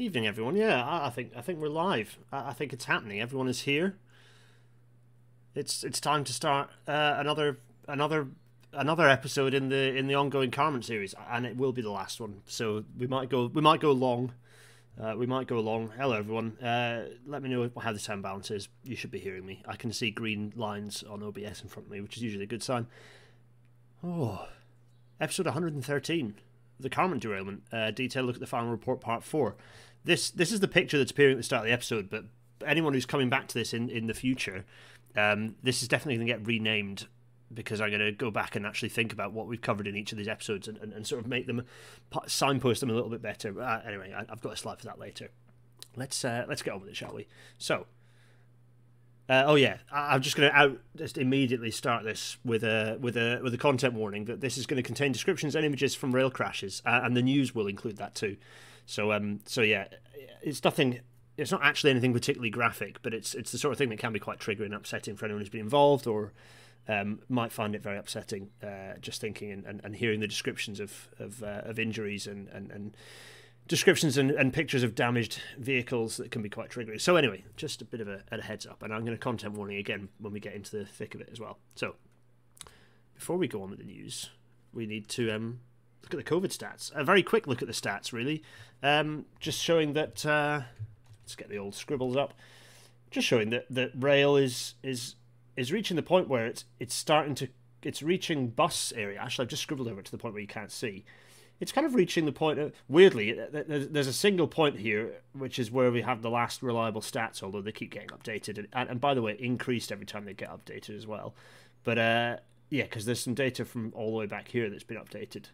Evening, everyone. Yeah, I, I think I think we're live. I, I, think it's happening. Everyone is here. It's it's time to start uh, another another another episode in the in the ongoing Carmont series, and it will be the last one. So we might go we might go long. Uh, we might go along. Hello, everyone. Uh, let me know how the sound balance is. You should be hearing me. I can see green lines on OBS in front of me, which is usually a good sign. Oh, episode 113, the Carmont derailment. Uh, detailed look at the final report, part four. This this is the picture that's appearing at the start of the episode, but anyone who's coming back to this in in the future, um, this is definitely going to get renamed because I'm going to go back and actually think about what we've covered in each of these episodes and, and, and sort of make them signpost them a little bit better. Uh, anyway, I, have got a slide for that later. Let's uh, let's get on with it, shall we? So, uh, oh yeah, I, am just going to out just immediately start this with a with a with a content warning that this is going to contain descriptions and images from rail crashes, uh, and the news will include that too. So um so yeah, it's nothing. It's not actually anything particularly graphic, but it's it's the sort of thing that can be quite triggering and upsetting for anyone who's been involved or um, might find it very upsetting uh, just thinking and, and, and, hearing the descriptions of of, uh, of injuries and, and, and descriptions and, and, pictures of damaged vehicles that can be quite triggering. So anyway, just a bit of a, a, heads up, and I'm going to content warning again when we get into the thick of it as well. So before we go on with the news, we need to um, look at the COVID stats. A very quick look at the stats, really, um, just showing that. Uh, let's get the old scribbles up. Just showing that that rail is is is reaching the point where it's it's starting to it's reaching bus area. Actually, I've just scribbled over it to the point where you can't see. It's kind of reaching the point. Of, weirdly, there's a single point here, which is where we have the last reliable stats, although they keep getting updated. And, and by the way, increased every time they get updated as well. But uh, yeah, because there's some data from all the way back here that's been updated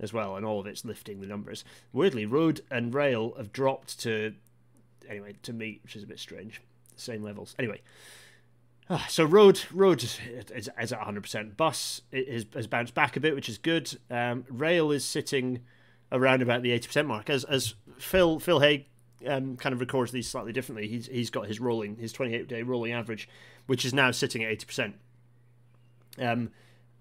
as well, and all of it's lifting the numbers. Weirdly, road and rail have dropped to anyway to meet, which is a bit strange. Same levels. Anyway, Ah, so road road is, is, is at 100%. Bus is, has bounced back a bit, which is good. Um, rail is sitting around about the 80% mark. As as Phil Phil Hay um, kind of records these slightly differently. He's he's got his rolling his 28 day rolling average, which is now sitting at 80%. Um,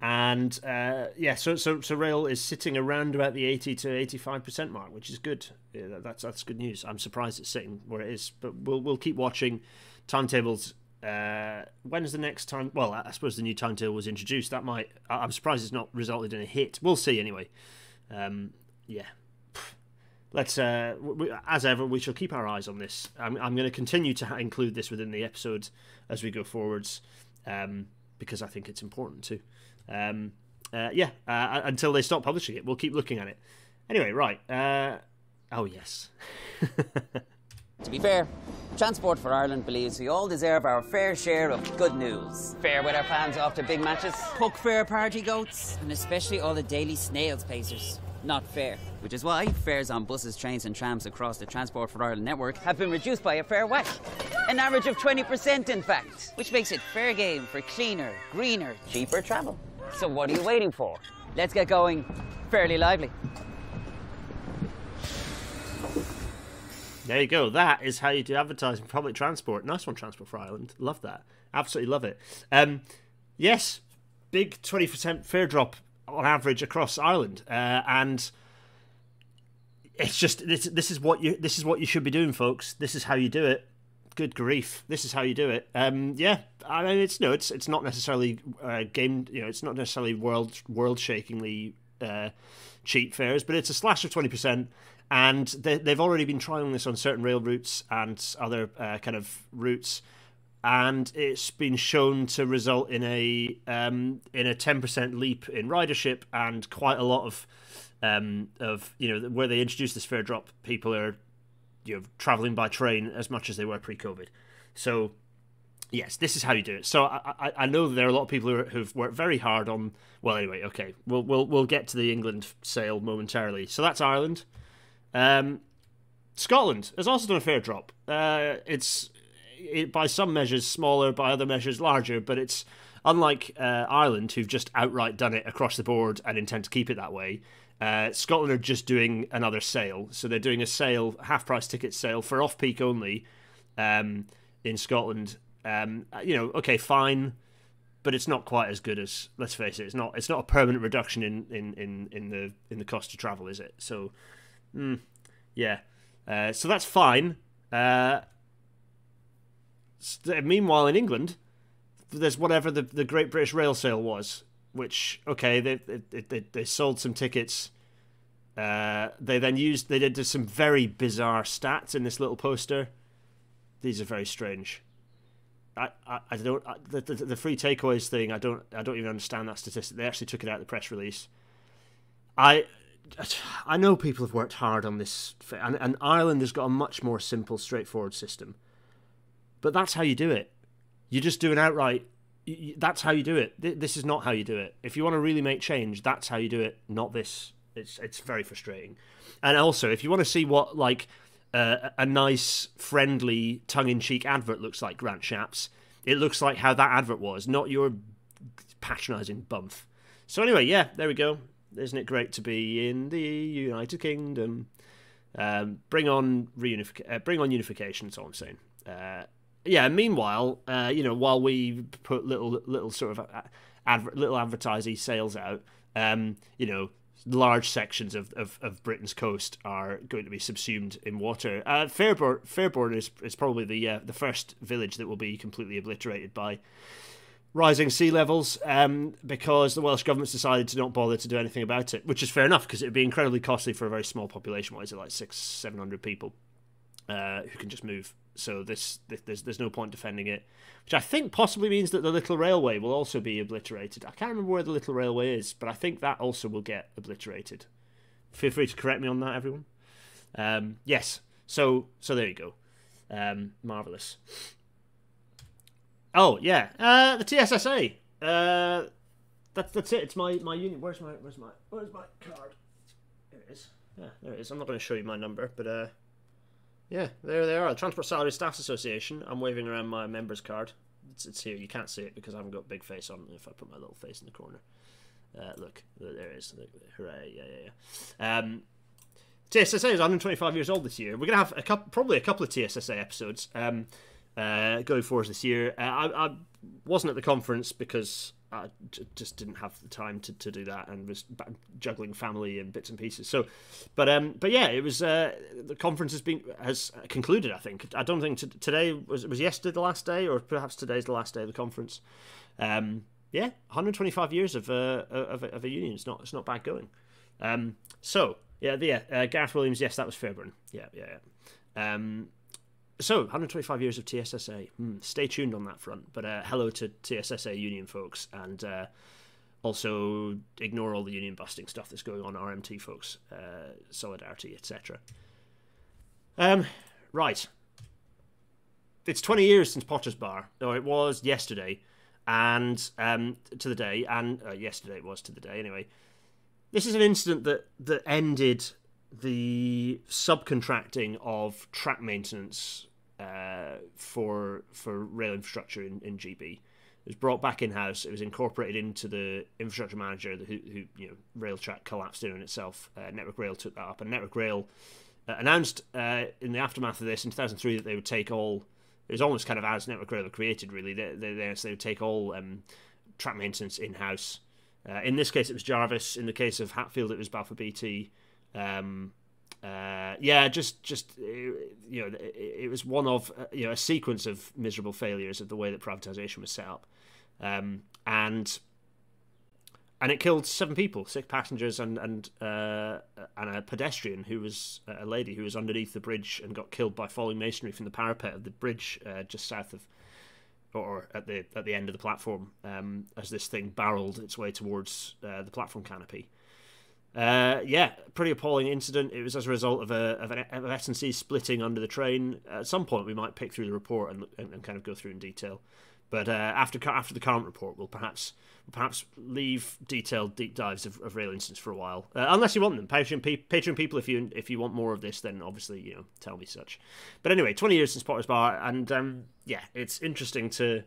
and uh, yeah, so so so rail is sitting around about the 80 to 85% mark, which is good. Yeah, that's that's good news. I'm surprised it's sitting where it is, but we'll we'll keep watching timetables uh, when's the next time? Well, I suppose the new timetable was introduced. That might. I'm surprised it's not resulted in a hit. We'll see anyway. Um, yeah. Let's, uh, we, as ever, we shall keep our eyes on this. I'm, I'm going to continue to include this within the episodes as we go forwards, um, because I think it's important to. Um, uh, yeah, uh, until they stop publishing it, we'll keep looking at it. Anyway, right. Uh, oh yes. To be fair, Transport for Ireland believes we all deserve our fair share of good news. Fair with our fans after big matches. Puck fair party goats. And especially all the daily snails pacers. Not fair. Which is why fares on buses, trains and trams across the Transport for Ireland network have been reduced by a fair whack. An average of 20% in fact. Which makes it fair game for cleaner, greener, cheaper travel. So what are you waiting for? Let's get going fairly lively. There you go. That is how you do advertising for public transport. Nice one, Transport for Ireland. Love that. Absolutely love it. Um, yes, big 20% fare drop on average across Ireland. Uh, and it's just this, this is what you this is what you should be doing folks this is how you do it good grief this is how you do it. Um yeah i mean it's no it's it's not necessarily uh, game you know it's not necessarily world world shakingly uh, cheap fares but it's a slash of 20% and they, have already been trying this on certain rail routes and other uh, kind of routes and it's been shown to result in a um, in a 10% leap in ridership and quite a lot of um, of you know where they introduced this fare drop people are you know traveling by train as much as they were pre-covid so yes this is how you do it so i i, I know there are a lot of people who who've worked very hard on well anyway okay we'll we'll we'll get to the england sale momentarily so that's ireland um, Scotland has also done a fair drop. Uh, it's it, by some measures smaller, by other measures larger, but it's unlike uh, Ireland, who've just outright done it across the board and intend to keep it that way. Uh, Scotland are just doing another sale, so they're doing a sale, half price ticket sale for off peak only um, in Scotland. Um, you know, okay, fine, but it's not quite as good as let's face it. It's not. It's not a permanent reduction in in in, in the in the cost to travel, is it? So Mm, yeah. Uh, so that's fine. Uh, meanwhile, in England, there's whatever the, the Great British Rail sale was, which okay, they they, they, they sold some tickets. Uh, they then used they did some very bizarre stats in this little poster. These are very strange. I, I, I don't I, the, the the free takeaways thing. I don't I don't even understand that statistic. They actually took it out of the press release. I I know people have worked hard on this, and, and Ireland has got a much more simple, straightforward system. But that's how you do it. You just do an outright. That's how you do it. This is not how you do it. If you want to really make change, that's how you do it. Not this. It's it's very frustrating. And also, if you want to see what like uh, a nice, friendly, tongue-in-cheek advert looks like, Grant Shapps, it looks like how that advert was, not your patronising bump. So anyway, yeah, there we go. Isn't it great to be in the United Kingdom? Um, bring on reunific- uh, bring on unification. That's all I'm saying. Uh, yeah. Meanwhile, uh, you know, while we put little little sort of uh, adver- little advertising sales out, um, you know, large sections of, of, of, Britain's coast are going to be subsumed in water. Uh, Fairbourne, Fairbourne is, is probably the uh, the first village that will be completely obliterated by rising sea levels um, because the Welsh government's decided to not bother to do anything about it, which is fair enough because it would be incredibly costly for a very small population. What is it like six, seven hundred people uh, who can just move? So this, this, there's there's no point defending it, which I think possibly means that the little railway will also be obliterated. I can't remember where the little railway is, but I think that also will get obliterated. Feel free to correct me on that, everyone. Um, yes. So so there you go. Um, marvelous. Oh yeah, uh, the TSSA. Uh, that's that's it. It's my my unit. Where's my where's my where's my card? There it is. Yeah, there it is. I'm not going to show you my number, but uh, yeah, there they are. The Transport Salary Staffs Association. I'm waving around my members card. It's, it's here. You can't see it because I haven't got big face on. If I put my little face in the corner, uh, look, there it is. Hooray! Yeah, yeah, yeah. Um, TSSA is 125 years old this year. We're gonna have a couple, probably a couple of TSSA episodes. Um, uh, going for us this year. Uh, I, I, wasn't at the conference because I j- just didn't have the time to, to do that and was juggling family and bits and pieces. So, but um, but yeah, it was uh, the conference has been has concluded. I think I don't think t- today was was yesterday the last day, or perhaps today's the last day of the conference. Um, yeah, 125 years of, uh, of, of a union. It's not it's not bad going. Um, so yeah, the, yeah, uh, Gareth Williams. Yes, that was Fairbourne. Yeah, yeah. yeah. Um, so 125 years of TSSA. Hmm, stay tuned on that front. But uh, hello to TSSA union folks, and uh, also ignore all the union busting stuff that's going on. RMT folks, uh, solidarity, etc. Um, right. It's 20 years since Potter's Bar, or it was yesterday, and um, to the day, and uh, yesterday it was to the day. Anyway, this is an incident that that ended the subcontracting of track maintenance uh, for for rail infrastructure in, in GB. It was brought back in house. It was incorporated into the infrastructure manager, who, who you know Railtrack collapsed in on itself. Uh, Network Rail took that up, and Network Rail uh, announced uh, in the aftermath of this in 2003 that they would take all. It was almost kind of as Network Rail were created, really. They, they, they, they would take all um, track maintenance in house. Uh, in this case, it was Jarvis. In the case of Hatfield, it was Balfour Beatty. Um, uh, yeah, just just uh, you know, it, it was one of uh, you know a sequence of miserable failures of the way that privatization was set up, um, and and it killed seven people, six passengers and and uh, and a pedestrian who was a lady who was underneath the bridge and got killed by falling masonry from the parapet of the bridge uh, just south of or at the at the end of the platform um, as this thing barreled its way towards uh, the platform canopy. Uh, yeah, pretty appalling incident. It was as a result of a of an of S&C splitting under the train. At some point, we might pick through the report and, and, and kind of go through in detail. But uh, after after the current report, we'll perhaps perhaps leave detailed deep dives of, of rail incidents for a while, uh, unless you want them. Patreon, pe- Patreon people, if you if you want more of this, then obviously you know tell me such. But anyway, twenty years since Potter's Bar, and um, yeah, it's interesting to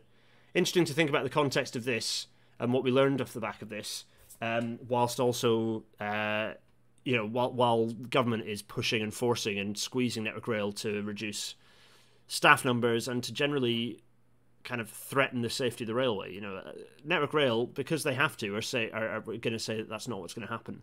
interesting to think about the context of this and what we learned off the back of this um, whilst also uh, you know while while government is pushing and forcing and squeezing Network Rail to reduce staff numbers and to generally kind of threaten the safety of the railway. You know, uh, Network Rail because they have to, or say are, are going to say that that's not what's going to happen.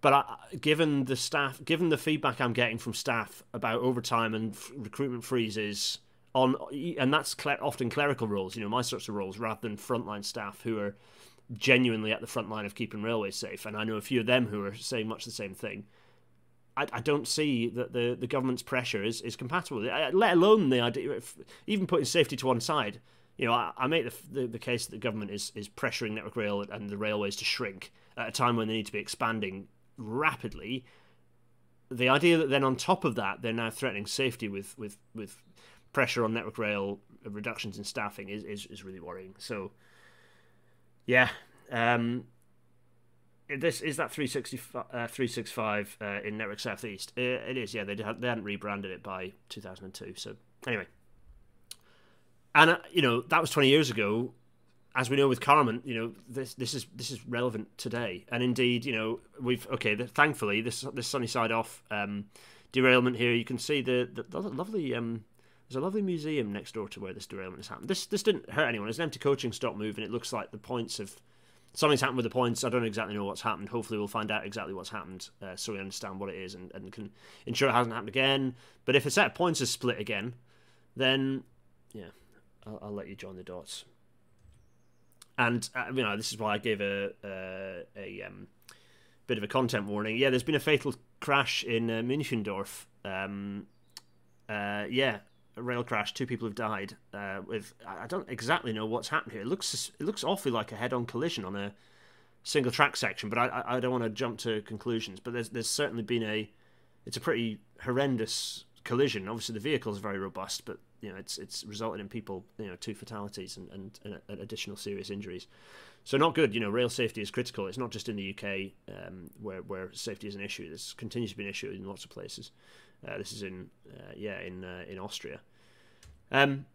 but I, given the staff, given the feedback I'm getting from staff about overtime and f- recruitment freezes on, and that's often clerical roles, you know, my sorts of roles, rather than frontline staff who are genuinely at the front line of keeping railways safe. And I know a few of them who are saying much the same thing. I, I don't see that the, the government's pressure is, is compatible let alone the idea, of even putting safety to one side. You know, I, I make the, the, the case that the government is, is pressuring Network Rail and the railways to shrink at a time when they need to be expanding rapidly. The idea that then on top of that they're now threatening safety with with, with pressure on Network Rail, reductions in staffing is, is, is really worrying. So, yeah, um, this is that 365, uh, 365 uh, in Network Southeast. It, it is, yeah. They they hadn't rebranded it by 2002. So anyway, and uh, you know that was 20 years ago. As we know with Carmont, you know this this is this is relevant today, and indeed, you know we've okay. The, thankfully, this this sunny side off um, derailment here. You can see the, the lovely um, there's a lovely museum next door to where this derailment has happened. This this didn't hurt anyone. It's an empty coaching stop move, and it looks like the points have something's happened with the points. I don't exactly know what's happened. Hopefully, we'll find out exactly what's happened uh, so we understand what it is and, and can ensure it hasn't happened again. But if a set of points is split again, then yeah, I'll, I'll let you join the dots. And uh, you know, this is why I gave a a, a um, bit of a content warning. Yeah, there's been a fatal crash in uh, Münchendorf. Um, uh, yeah, a rail crash. Two people have died. Uh, with I don't exactly know what's happened here. It looks it looks awfully like a head-on collision on a single track section, but I, I don't want to jump to conclusions. But there's there's certainly been a it's a pretty horrendous collision. Obviously, the vehicle is very robust, but you know it's it's resulted in people you know two fatalities and, and, and additional serious injuries. So not good. You know, rail safety is critical. It's not just in the UK um, where where safety is an issue. This continues to be an issue in lots of places. Uh, this is in uh, yeah in uh, in Austria. Um,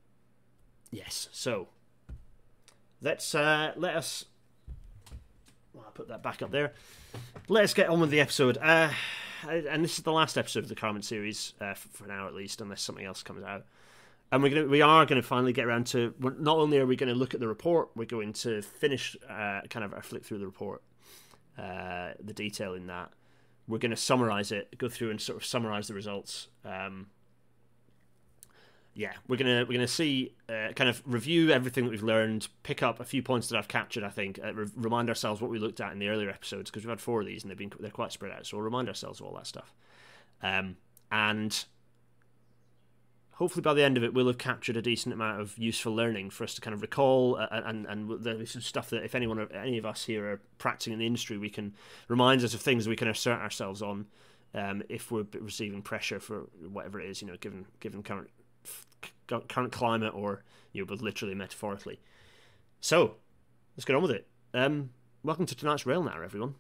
yes. So let's uh, let us. Well, I'll put that back up there. Let us get on with the episode. Uh, and this is the last episode of the Carmont series uh, for now, at least, unless something else comes out. And we're gonna, we are going to finally get around to. Not only are we going to look at the report, we're going to finish kind of a flick through the report, the detail in that, we're going to summarize it, go through and sort of summarize the results. Um, yeah, we're gonna we're gonna see uh, kind of review everything that we've learned, pick up a few points that I've captured. I think uh, re- remind ourselves what we looked at in the earlier episodes because we've had four of these and they've been they're quite spread out. So we'll remind ourselves of all that stuff, um, and hopefully by the end of it we'll have captured a decent amount of useful learning for us to kind of recall uh, and and, and there's some stuff that if anyone any of us here are practicing in the industry we can remind us of things we can assert ourselves on um, if we're receiving pressure for whatever it is you know given given current current climate or you know both literally metaphorically. So let's get on with it. Um, welcome to tonight's rail now everyone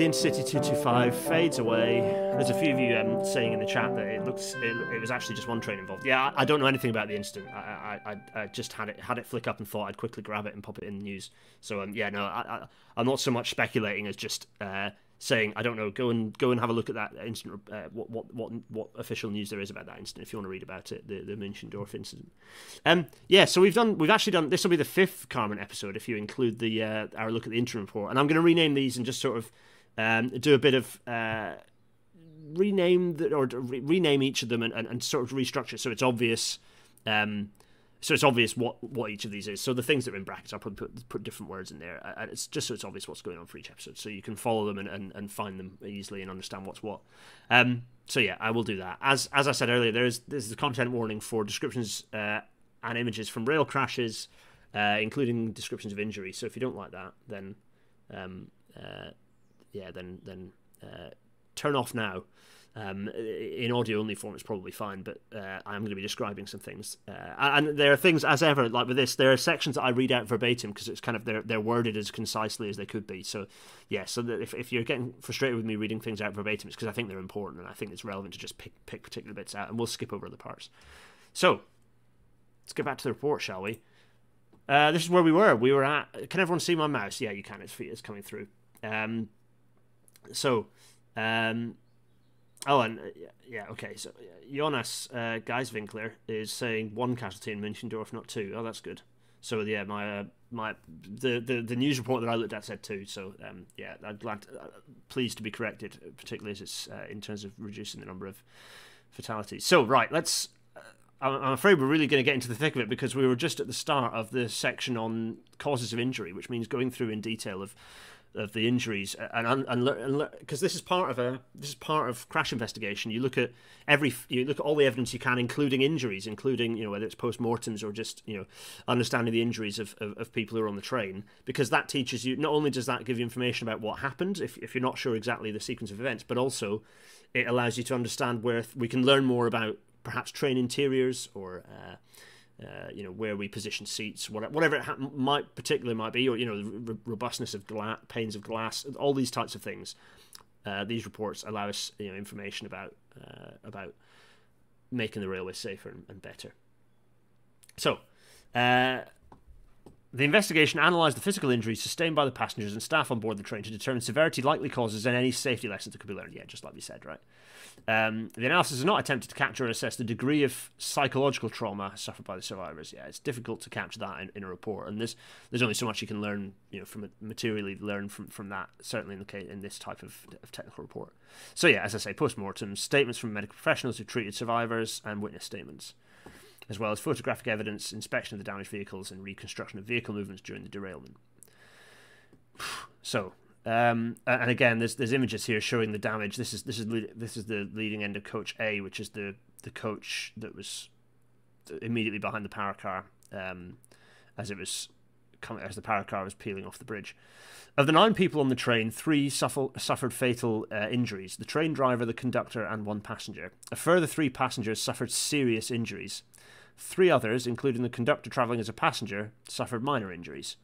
the Intercity 225 fades away. There's a few of you um, saying in the chat that it looks it, it, was actually just one train involved. Yeah, I, I don't know anything about the incident. I, I, I, just had it had it flick up and thought I'd quickly grab it and pop it in the news. So um, yeah, no, I, am not so much speculating as just uh, saying I don't know. Go and go and have a look at that incident. Uh, what, what what what official news there is about that incident if you want to read about it. The the Münchendorf incident. Um, yeah, so we've done we've actually done this will be the fifth Carmont episode if you include the uh, our look at the interim report, and I'm going to rename these and just sort of um, do a bit of uh, rename the, or re- rename each of them and, and, and, sort of restructure so it's obvious. Um, so it's obvious what, what each of these is. So the things that are in brackets, I'll probably put, put different words in there. And it's just so it's obvious what's going on for each episode, so you can follow them and, and, and find them easily and understand what's what. Um, so yeah, I will do that. As as I said earlier, there is there's a content warning for descriptions uh, and images from rail crashes, uh, including descriptions of injury. So if you don't like that, then um, uh, yeah, then then uh, turn off now. Um, in audio only form, it's probably fine, but uh, I'm going to be describing some things. Uh, and there are things, as ever, like with this, there are sections that I read out verbatim because it's kind of they're they're worded as concisely as they could be. So yeah, so if if you're getting frustrated with me reading things out verbatim, it's because I think they're important and I think it's relevant to just pick pick particular bits out, and we'll skip over the parts. So let's get back to the report, shall we? uh, this is where we were. We were at. Can everyone see my mouse? Yeah, you can. It's it's coming through. Um, so, um, oh, and uh, yeah, okay. So Jonas uh, Geiswinkler is saying one casualty in Münchendorf, not two. Oh, that's good. So yeah, my uh, my the, the the news report that I looked at said two. So um, yeah, I'm glad, uh, pleased to be corrected, particularly as it's uh, in terms of reducing the number of fatalities. So right, let's. Uh, I'm afraid we're really going to get into the thick of it because we were just at the start of the section on causes of injury, which means going through in detail of of the injuries and and because this is part of a this is part of crash investigation. You look at every you look at all the evidence you can including injuries including you know whether it's post-mortems or just you know understanding the injuries of, of, of, people who are on the train because that teaches you not only does that give you information about what happened if, if you're not sure exactly the sequence of events but also it allows you to understand where we can learn more about perhaps train interiors or uh, uh, you know where we position seats, whatever it ha- might particularly might be, or you know the robustness of panes of glass, all these types of things. Uh, these reports allow us you know information about uh, about making the railway safer and, and better. So, uh, the investigation analysed the physical injuries sustained by the passengers and staff on board the train to determine severity, likely causes, and any safety lessons that could be learned. Yeah, just like we said, right? Um, the analysis has not attempted to capture or assess the degree of psychological trauma suffered by the survivors. Yeah, it's difficult to capture that in, in a report, and there's there's only so much you can learn, you know, from materially learn from, from that. Certainly in the case in this type of, of technical report. So yeah, as I say, post-mortem statements from medical professionals who treated survivors and witness statements, as well as photographic evidence, inspection of the damaged vehicles, and reconstruction of vehicle movements during the derailment. So um, and again, there's there's images here showing the damage. This is this is this is the leading end of coach A, which is the the coach that was immediately behind the power car um, as it was coming as the power car was peeling off the bridge. Of the nine people on the train, three suffer, suffered fatal uh, injuries: the train driver, the conductor, and one passenger. A further three passengers suffered serious injuries. Three others, including the conductor travelling as a passenger, suffered minor injuries.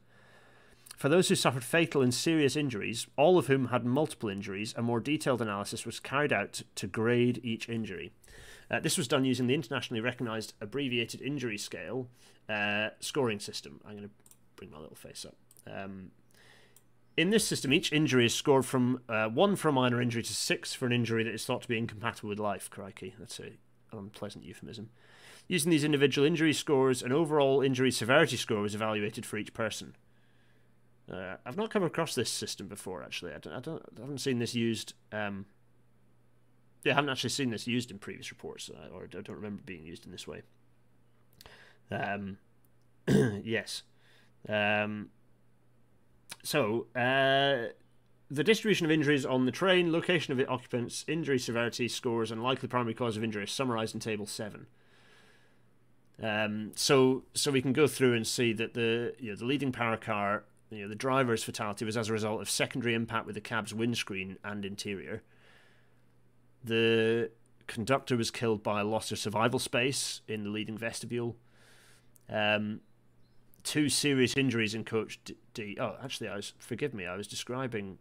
For those who suffered fatal and serious injuries, all of whom had multiple injuries, a more detailed analysis was carried out to grade each injury. Uh, this was done using the internationally recognised abbreviated injury scale uh, scoring system. I'm going to bring my little face up. Um, in this system, each injury is scored from uh, one for a minor injury to six for an injury that is thought to be incompatible with life. Crikey, that's a unpleasant euphemism. Using these individual injury scores, an overall injury severity score was evaluated for each person. Uh, I've not come across this system before, actually. I, don't, I, don't, I haven't seen this used. Um, yeah, I haven't actually seen this used in previous reports, uh, or I don't remember being used in this way. Um, yes. Um, so, uh, the distribution of injuries on the train, location of the occupants, injury severity scores, and likely primary cause of injury is summarised in Table 7. Um, so, so we can go through and see that the you know, the leading power car you know, the driver's fatality was as a result of secondary impact with the cab's windscreen and interior. The conductor was killed by a loss of survival space in the leading vestibule. Um, two serious injuries in Coach D. Oh, actually, I was forgive me. I was describing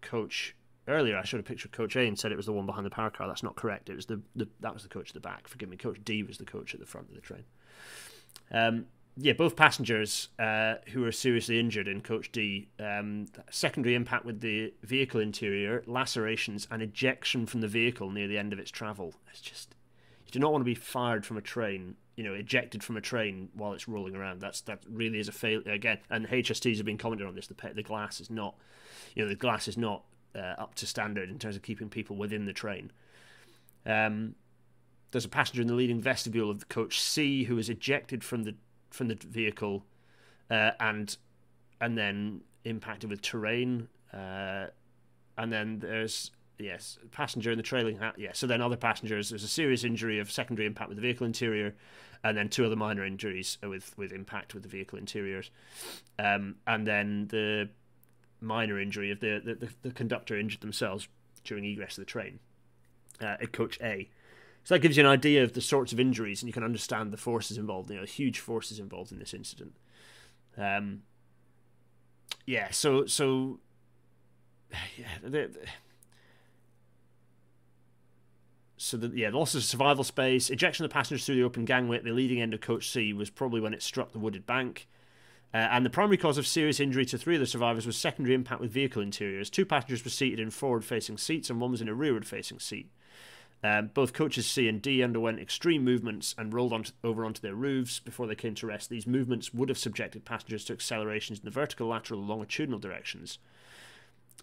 Coach earlier. I showed a picture of Coach A and said it was the one behind the power car. That's not correct. It was the, the that was the coach at the back. Forgive me. Coach D was the coach at the front of the train. Um, yeah, both passengers uh, who were seriously injured in Coach D, um, secondary impact with the vehicle interior, lacerations, and ejection from the vehicle near the end of its travel. It's just you do not want to be fired from a train, you know, ejected from a train while it's rolling around. That's that really is a failure again. And HSTs have been commenting on this. The the glass is not, you know, the glass is not uh, up to standard in terms of keeping people within the train. Um, there's a passenger in the leading vestibule of the coach C who was ejected from the from the vehicle, uh, and and then impacted with terrain. Uh, and then there's yes, passenger in the trailing hat. Yeah, so then other passengers. There's a serious injury of secondary impact with the vehicle interior, and then two other minor injuries with with impact with the vehicle interiors, um, and then the minor injury of the, the, the, conductor injured themselves during egress of the train uh, at coach A. So that gives you an idea of the sorts of injuries, and you can understand the forces involved. You know, huge forces involved in this incident. Um, yeah. So so yeah. The, the, so the yeah, loss of survival space, ejection of the passengers through the open gangway at the leading end of coach C was probably when it struck the wooded bank. Uh, and the primary cause of serious injury to three of the survivors was secondary impact with vehicle interiors. Two passengers were seated in forward facing seats, and one was in a rearward facing seat. Um, both coaches C and D underwent extreme movements and rolled over onto their roofs before they came to rest. These movements would have subjected passengers to accelerations in the vertical, lateral, longitudinal directions.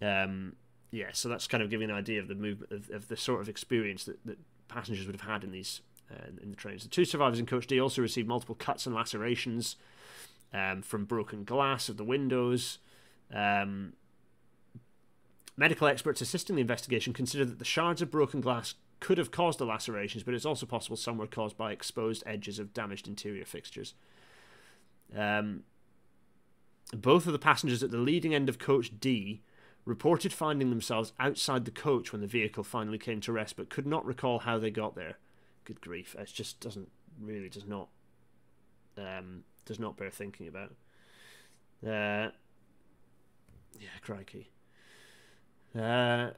Um, yeah, so that's kind of giving an idea of the movement of, of the sort of experience that, that passengers would have had in these uh, in the trains. The two survivors in coach D also received multiple cuts and lacerations um, from broken glass of the windows. Um, medical experts assisting the investigation consider that the shards of broken glass could have caused the lacerations, but it's also possible some were caused by exposed edges of damaged interior fixtures. Um, both of the passengers at the leading end of coach D reported finding themselves outside the coach when the vehicle finally came to rest, but could not recall how they got there. Good grief! It just doesn't really does not um, does not bear thinking about. Uh, yeah, crikey. Uh,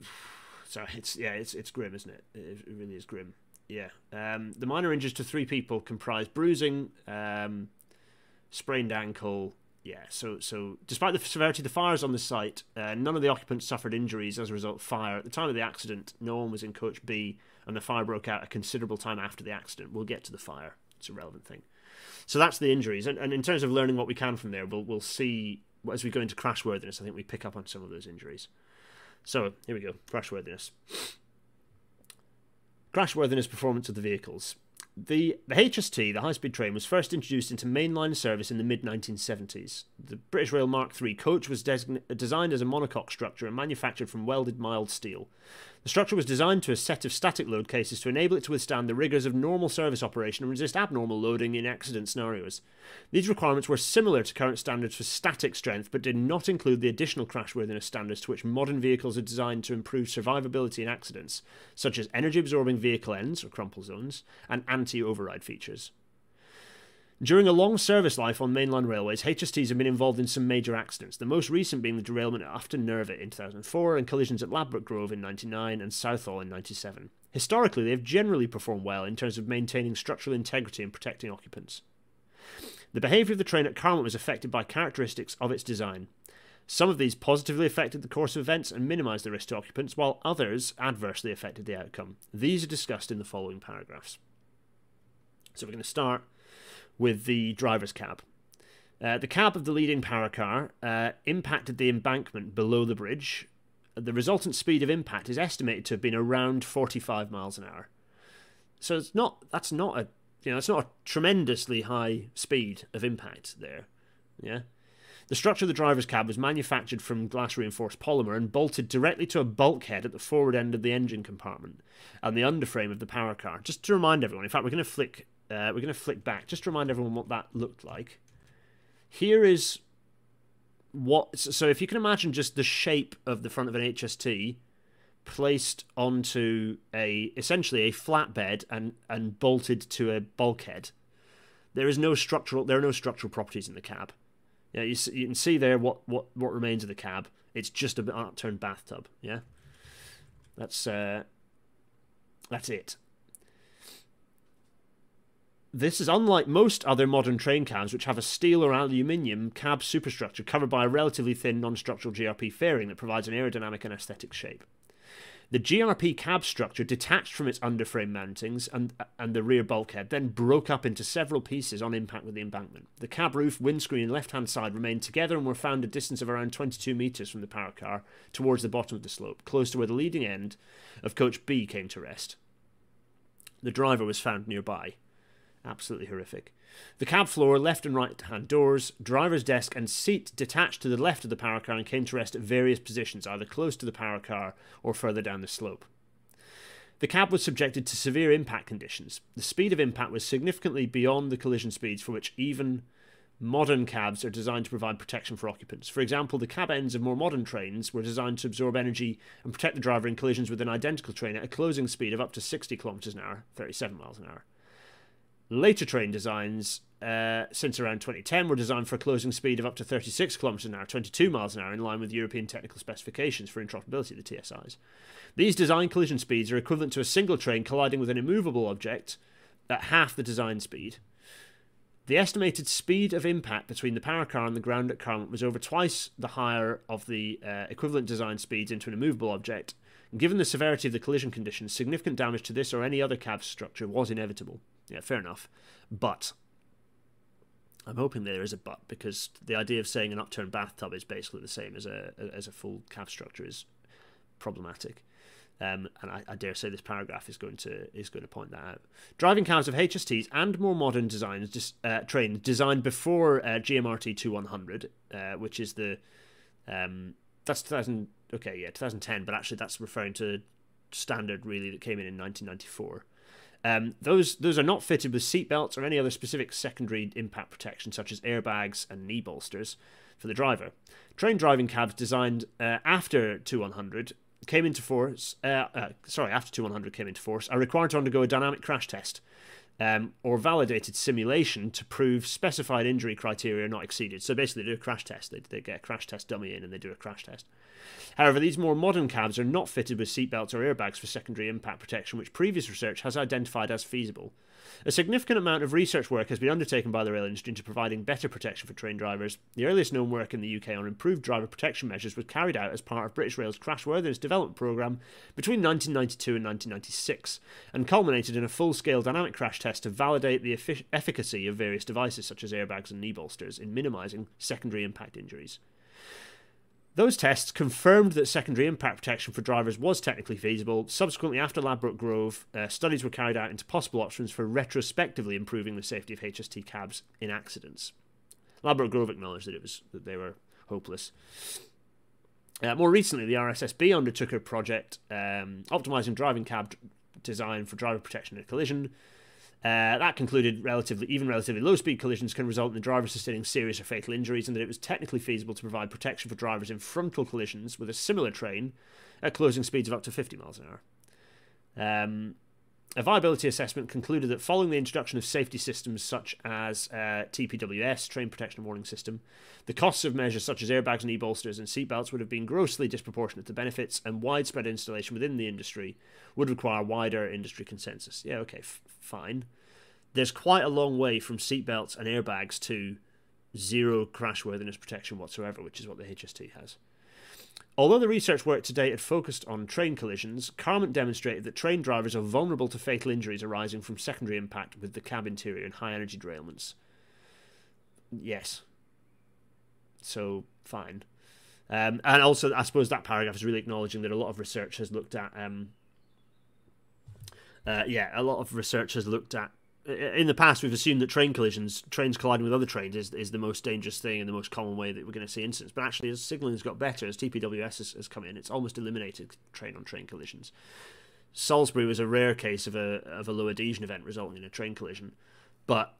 sorry, it's yeah, it's it's grim, isn't it? It, it really is grim. Yeah. Um, the minor injuries to three people comprise bruising, um, sprained ankle. Yeah. So so despite the severity of the fires on the site, uh, none of the occupants suffered injuries as a result of fire. At the time of the accident, no one was in coach B, and the fire broke out a considerable time after the accident. We'll get to the fire. It's a relevant thing. So that's the injuries, and, and in terms of learning what we can from there, we'll we'll see as we go into crashworthiness. I think we pick up on some of those injuries. So here we go. Crashworthiness. Crashworthiness performance of the vehicles. The, the HST, the high speed train, was first introduced into mainline service in the mid 1970s. The British Rail Mark III coach was designed as a monocoque structure and manufactured from welded mild steel. The structure was designed to a set of static load cases to enable it to withstand the rigours of normal service operation and resist abnormal loading in accident scenarios. These requirements were similar to current standards for static strength, but did not include the additional crashworthiness standards to which modern vehicles are designed to improve survivability in accidents, such as energy absorbing vehicle ends, or crumple zones, and anti override features. During a long service life on mainline railways, HSTs have been involved in some major accidents, the most recent being the derailment at Ufton Nervet in 2004 and collisions at Ladbroke Grove in 99 and Southall in 97. Historically, they have generally performed well in terms of maintaining structural integrity and protecting occupants. The behaviour of the train at Carmont was affected by characteristics of its design. Some of these positively affected the course of events and minimised the risk to occupants, while others adversely affected the outcome. These are discussed in the following paragraphs. So we're going to start with the driver's cab. Uh, the cab of the leading power car uh, impacted the embankment below the bridge. The resultant speed of impact is estimated to have been around 45 miles an hour. So it's not that's not a you know it's not a tremendously high speed of impact there. Yeah. The structure of the driver's cab was manufactured from glass reinforced polymer and bolted directly to a bulkhead at the forward end of the engine compartment and the underframe of the power car. Just to remind everyone, in fact, we're going to flick uh, we're going to flick back just to remind everyone what that looked like. Here is what. So if you can imagine just the shape of the front of an HST placed onto a essentially a flatbed and and bolted to a bulkhead, there is no structural. There are no structural properties in the cab. Yeah, you, you can see there what, what, what remains of the cab. It's just a upturned bathtub. Yeah, that's uh, that's it. This is unlike most other modern train cabs, which have a steel or aluminium cab superstructure covered by a relatively thin non-structural GRP fairing that provides an aerodynamic and aesthetic shape. The GRP cab structure detached from its underframe mountings and, and the rear bulkhead, then broke up into several pieces on impact with the embankment. The cab roof, windscreen, and left hand side remained together and were found a distance of around 22 metres from the power car towards the bottom of the slope, close to where the leading end of coach B came to rest. The driver was found nearby. Absolutely horrific. The cab floor, left and right hand doors, driver's desk, and seat detached to the left of the power car and came to rest at various positions, either close to the power car or further down the slope. The cab was subjected to severe impact conditions. The speed of impact was significantly beyond the collision speeds for which even modern cabs are designed to provide protection for occupants. For example, the cab ends of more modern trains were designed to absorb energy and protect the driver in collisions with an identical train at a closing speed of up to 60 km an hour, 37 miles an hour. Later train designs, uh, since around 2010, were designed for a closing speed of up to 36 km an hour, 22 miles an hour, in line with European technical specifications for interoperability, of the TSIs. These design collision speeds are equivalent to a single train colliding with an immovable object at half the design speed. The estimated speed of impact between the power car and the ground at Carmont was over twice the higher of the uh, equivalent design speeds into an immovable object. given the severity of the collision conditions, significant damage to this or any other cab structure was inevitable. Yeah, fair enough. But I'm hoping there is a but because the idea of saying an upturned bathtub is basically the same as a as a full cab structure is problematic. Um, and I, I, dare say this paragraph is going to is going to point that out. Driving cars of HSTs and more modern designs, uh, trains designed before uh, GMRT 2100, uh, which is the um, that's 2000 okay yeah 2010, but actually that's referring to standard really that came in in 1994. Um, those those are not fitted with seat belts or any other specific secondary impact protection, such as airbags and knee bolsters for the driver. Train driving cabs designed uh, after 2100 came into force. Uh, uh, sorry, after 2100 came into force, are required to undergo a dynamic crash test um, or validated simulation to prove specified injury criteria not exceeded. So basically, they do a crash test. They, they get a crash test dummy in and they do a crash test. However, these more modern cabs are not fitted with seatbelts or airbags for secondary impact protection, which previous research has identified as feasible. A significant amount of research work has been undertaken by the rail industry into providing better protection for train drivers. The earliest known work in the UK on improved driver protection measures was carried out as part of British Rail's crashworthiness development programme between 1992 and 1996, and culminated in a full scale dynamic crash test to validate the efficacy of various devices such as airbags and knee bolsters in minimising secondary impact injuries. Those tests confirmed that secondary impact protection for drivers was technically feasible. Subsequently, after Ladbroke Grove, uh, studies were carried out into possible options for retrospectively improving the safety of HST cabs in accidents. Ladbroke Grove acknowledged that it was that they were hopeless. Uh, more recently, the RSSB undertook a project um, optimizing driving cab design for driver protection in a collision. Uh, that concluded relatively even relatively low speed collisions can result in the driver sustaining serious or fatal injuries, and that it was technically feasible to provide protection for drivers in frontal collisions with a similar train at closing speeds of up to 50 miles an hour. Um, a viability assessment concluded that following the introduction of safety systems such as uh, TPWS, Train Protection Warning System, the costs of measures such as airbags, and knee bolsters, and seatbelts would have been grossly disproportionate to benefits, and widespread installation within the industry would require wider industry consensus. Yeah, okay, fine. There's quite a long way from seatbelts and airbags to zero crashworthiness protection whatsoever, which is what the HST has. Although the research work to date had focused on train collisions, Carmont demonstrated that train drivers are vulnerable to fatal injuries arising from secondary impact with the cab interior and high energy derailments. Yes. So, fine. Um, and also, I suppose that paragraph is really acknowledging that a lot of research has looked at um, uh, yeah, a lot of research has looked at. In the past, we've assumed that train collisions, trains colliding with other trains, is, is the most dangerous thing and the most common way that we're going to see incidents. But actually, as signalling has got better, as TPWS has, has come in, it's almost eliminated train on train collisions. Salisbury was a rare case of a of a low adhesion event resulting in a train collision, but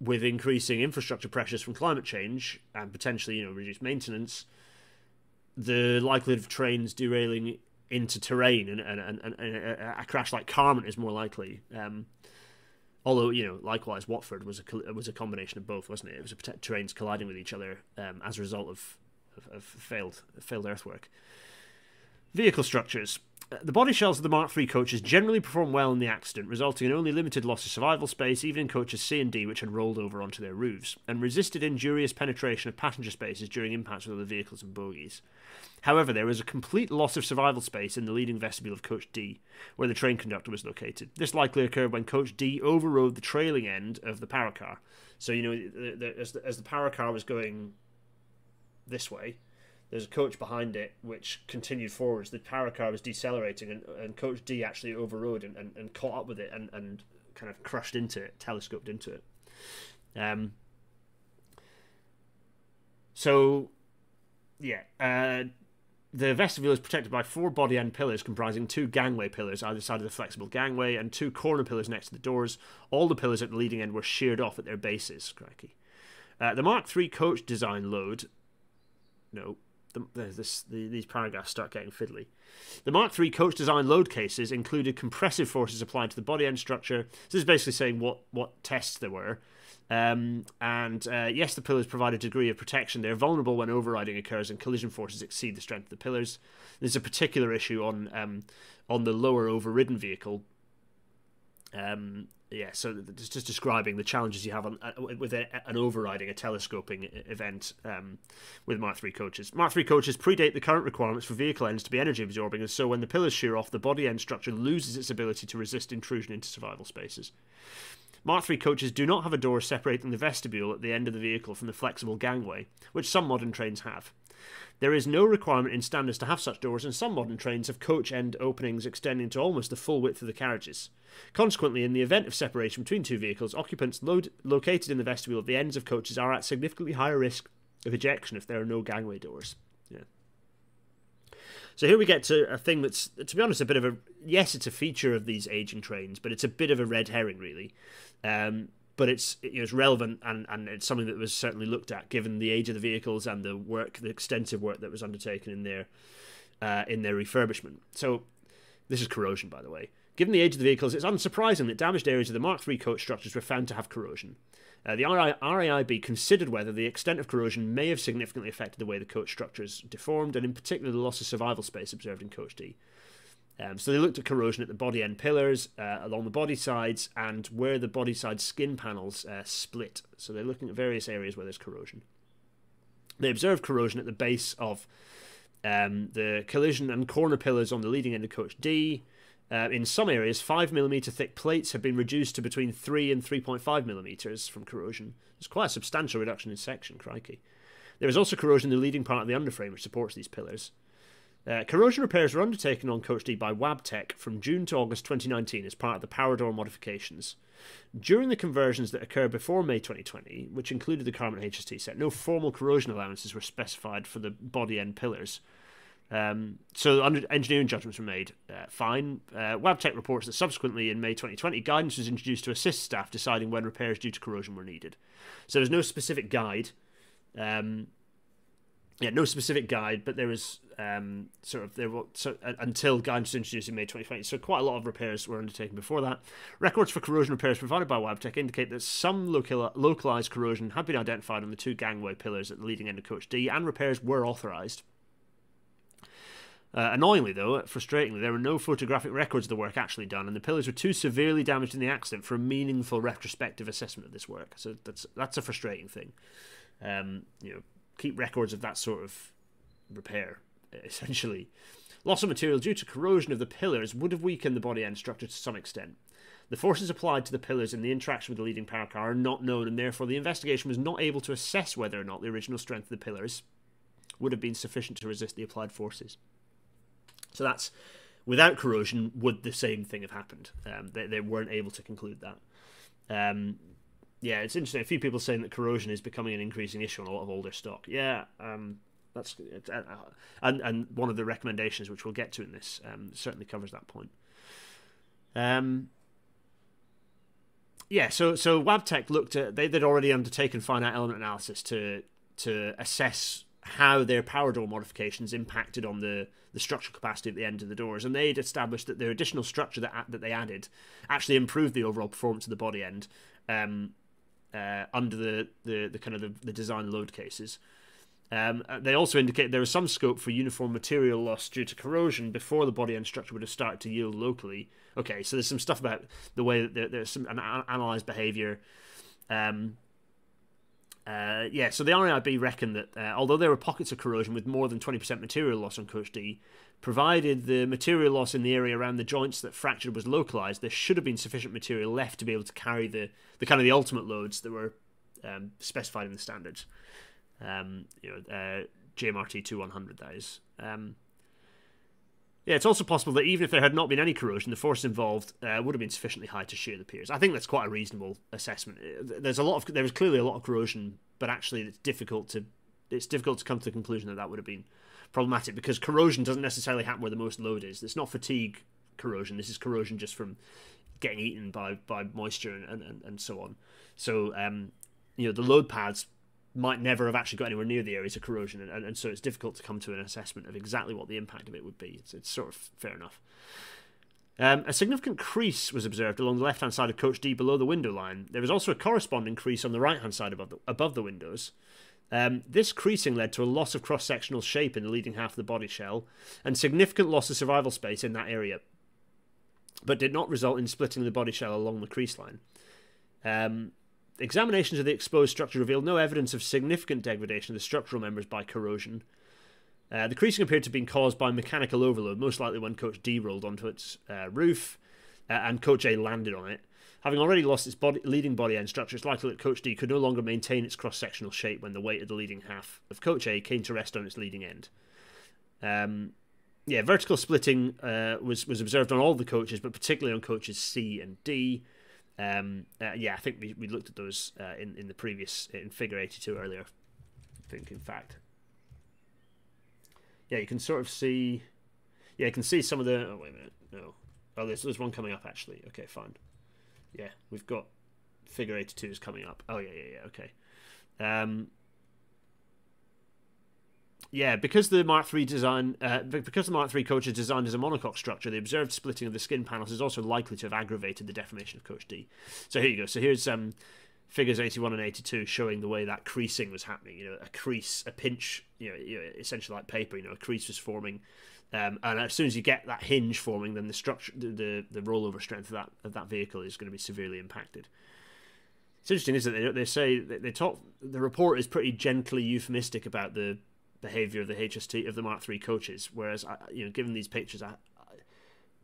with increasing infrastructure pressures from climate change and potentially you know reduced maintenance, the likelihood of trains derailing into terrain, and, and, and, and a crash like Carmont is more likely. Um, although you know, likewise, Watford was a was a combination of both, wasn't it? It was a terrains colliding with each other um, as a result of, of, of failed failed earthwork. Vehicle structures. The body shells of the Mark III coaches generally performed well in the accident, resulting in only limited loss of survival space, even in coaches C and D, which had rolled over onto their roofs, and resisted injurious penetration of passenger spaces during impacts with other vehicles and bogies. However, there was a complete loss of survival space in the leading vestibule of Coach D, where the train conductor was located. This likely occurred when Coach D overrode the trailing end of the power car. So, you know, as, the, as the power car was going this way, there's a coach behind it which continued forwards. The power car was decelerating, and, and Coach D actually overrode and, and, and caught up with it and, and kind of crushed into it, telescoped into it. Um, so, yeah, uh, the vestibule is protected by four body end pillars comprising two gangway pillars either side of the flexible gangway and two corner pillars next to the doors. All the pillars at the leading end were sheared off at their bases. Cracky. Uh, the Mark III coach design load. No, the, this, the, these paragraphs start getting fiddly. The Mark III coach design load cases included compressive forces applied to the body end structure. this is basically saying what, what tests there were. Um, and uh, yes, the pillars provide a degree of protection. They're vulnerable when overriding occurs and collision forces exceed the strength of the pillars. There's a particular issue on um, on the lower overridden vehicle. Um, yeah, so just describing the challenges you have on, uh, with a, an overriding, a telescoping event um, with Mark III coaches. Mark III coaches predate the current requirements for vehicle ends to be energy absorbing, and so when the pillars shear off, the body end structure loses its ability to resist intrusion into survival spaces. Mark III coaches do not have a door separating the vestibule at the end of the vehicle from the flexible gangway, which some modern trains have. There is no requirement in standards to have such doors, and some modern trains have coach end openings extending to almost the full width of the carriages. Consequently, in the event of separation between two vehicles, occupants located in the vestibule at the ends of coaches are at significantly higher risk of ejection if there are no gangway doors. Yeah. So here we get to a thing that's, to be honest, a bit of a yes, it's a feature of these aging trains, but it's a bit of a red herring, really. Um, but it's you know, it's relevant and, and it's something that was certainly looked at given the age of the vehicles and the work, the extensive work that was undertaken in their uh, in their refurbishment. So this is corrosion, by the way. Given the age of the vehicles, it's unsurprising that damaged areas of the Mark III coach structures were found to have corrosion. Uh, the RAIB considered whether the extent of corrosion may have significantly affected the way the coach structures deformed, and in particular the loss of survival space observed in Coach D. Um, so they looked at corrosion at the body end pillars, uh, along the body sides, and where the body side skin panels uh, split. So they're looking at various areas where there's corrosion. They observed corrosion at the base of um, the collision and corner pillars on the leading end of coach D. Uh, in some areas, 5mm thick plates have been reduced to between 3 and 3.5mm from corrosion. It's quite a substantial reduction in section, crikey. There is also corrosion in the leading part of the underframe which supports these pillars. Uh, corrosion repairs were undertaken on Coach D by Wabtec from June to August 2019 as part of the power door modifications. During the conversions that occurred before May 2020, which included the Carmont HST set, no formal corrosion allowances were specified for the body end pillars. Um, so engineering judgments were made. Uh, fine. Uh, Wabtec reports that subsequently in May 2020, guidance was introduced to assist staff deciding when repairs due to corrosion were needed. So there's no specific guide. Um, yeah, no specific guide, but there was um, sort of there was, so, uh, until guidance was introduced in May 2020. So quite a lot of repairs were undertaken before that. Records for corrosion repairs provided by Wabtec indicate that some local, localized corrosion had been identified on the two gangway pillars at the leading end of Coach D, and repairs were authorized. Uh, annoyingly, though, frustratingly, there were no photographic records of the work actually done, and the pillars were too severely damaged in the accident for a meaningful retrospective assessment of this work. So that's that's a frustrating thing. Um, you know, keep records of that sort of repair, essentially. Loss of material due to corrosion of the pillars would have weakened the body end structure to some extent. The forces applied to the pillars in the interaction with the leading power car are not known, and therefore the investigation was not able to assess whether or not the original strength of the pillars would have been sufficient to resist the applied forces. So that's without corrosion, would the same thing have happened? Um, they, they weren't able to conclude that. Um, yeah, it's interesting. A few people saying that corrosion is becoming an increasing issue on a lot of older stock. Yeah, um, that's uh, uh, and and one of the recommendations which we'll get to in this um, certainly covers that point. Um, yeah, so so Wabtec looked at they, they'd already undertaken finite element analysis to to assess how their power door modifications impacted on the, the structural capacity at the end of the doors, and they'd established that their additional structure that that they added actually improved the overall performance of the body end, um, uh, under the, the, the kind of the, the design load cases. Um, uh, they also indicate there is some scope for uniform material loss due to corrosion before the body end structure would have started to yield locally. Okay, so there's some stuff about the way that there, there's some an, analyzed behavior. Um, uh, yeah, so the RAIB reckon that uh, although there were pockets of corrosion with more than 20% material loss on Coach D, provided the material loss in the area around the joints that fractured was localized, there should have been sufficient material left to be able to carry the, the kind of the ultimate loads that were um, specified in the standards. Um, you know, uh, GM/RT 2100, that is. Um, yeah, it's also possible that even if there had not been any corrosion, the force involved uh, would have been sufficiently high to shear the piers. I think that's quite a reasonable assessment. Uh, there's a lot of there was clearly a lot of corrosion, but actually it's difficult to it's difficult to come to the conclusion that that would have been problematic because corrosion doesn't necessarily happen where the most load is. It's not fatigue corrosion. This is corrosion just from getting eaten by by moisture and and, and so on. So um, you know the load paths might never have actually got anywhere near the areas of corrosion, and, and, so it's difficult to come to an assessment of exactly what the impact of it would be. It's, it's sort of fair enough. Um, a significant crease was observed along the left-hand side of Coach D below the window line. There was also a corresponding crease on the right-hand side above the, above the windows. Um, this creasing led to a loss of cross-sectional shape in the leading half of the body shell, and significant loss of survival space in that area. but did not result in splitting the body shell along the crease line. Um, examinations of the exposed structure revealed no evidence of significant degradation of the structural members by corrosion. Uh, the creasing appeared to have been caused by mechanical overload, most likely when Coach D rolled onto its uh, roof uh, and Coach A landed on it. Having already lost its body, leading body end structure, it's likely that Coach D could no longer maintain its cross sectional shape when the weight of the leading half of Coach A came to rest on its leading end. Um, yeah, vertical splitting uh, was was observed on all the coaches, but particularly on coaches C and D. Um, uh, yeah, I think we, we looked at those uh, in in the previous in Figure eighty two earlier. I think, in fact, yeah, you can sort of see. Yeah, you can see some of the. Oh wait a minute, no. Oh, there's there's one coming up actually. Okay, fine. Yeah, we've got Figure eighty two is coming up. Oh yeah, yeah, yeah. Okay. Um, yeah, because the Mark III design, uh, because the Mark III coach is designed as a monocoque structure, the observed splitting of the skin panels is also likely to have aggravated the deformation of Coach D. So here you go. So here's um, figures 81 and 82 showing the way that creasing was happening. You know, a crease, a pinch, you know, you know essentially like paper. You know, a crease was forming, um, and as soon as you get that hinge forming, then the structure, the, the the rollover strength of that of that vehicle is going to be severely impacted. It's interesting, isn't it? They, they say they talk. The report is pretty gently euphemistic about the behavior of the HST of the Mark III coaches. Whereas, you know, given these pictures, I, I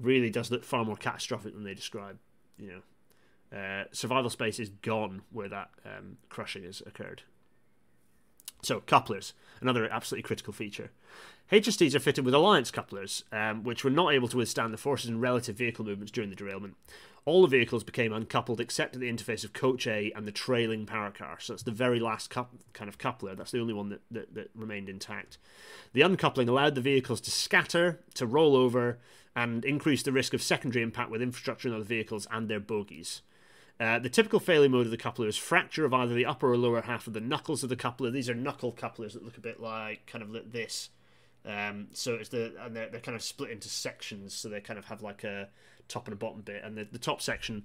really does look far more catastrophic than they describe. You know, uh, survival space is gone where that um, crushing has occurred. So couplers, another absolutely critical feature. HSTs are fitted with alliance couplers, um, which were not able to withstand the forces and relative vehicle movements during the derailment. All the vehicles became uncoupled except at the interface of Coach A and the trailing power car. So that's the very last kind of coupler. That's the only one that, that, that remained intact. The uncoupling allowed the vehicles to scatter, to roll over, and increase the risk of secondary impact with infrastructure and other vehicles and their bogies. Uh, the typical failure mode of the coupler is fracture of either the upper or lower half of the knuckles of the coupler. These are knuckle couplers that look a bit like kind of this. Um, so it's the and they're, they're kind of split into sections, so they kind of have like a top and a bottom bit, and the, the top section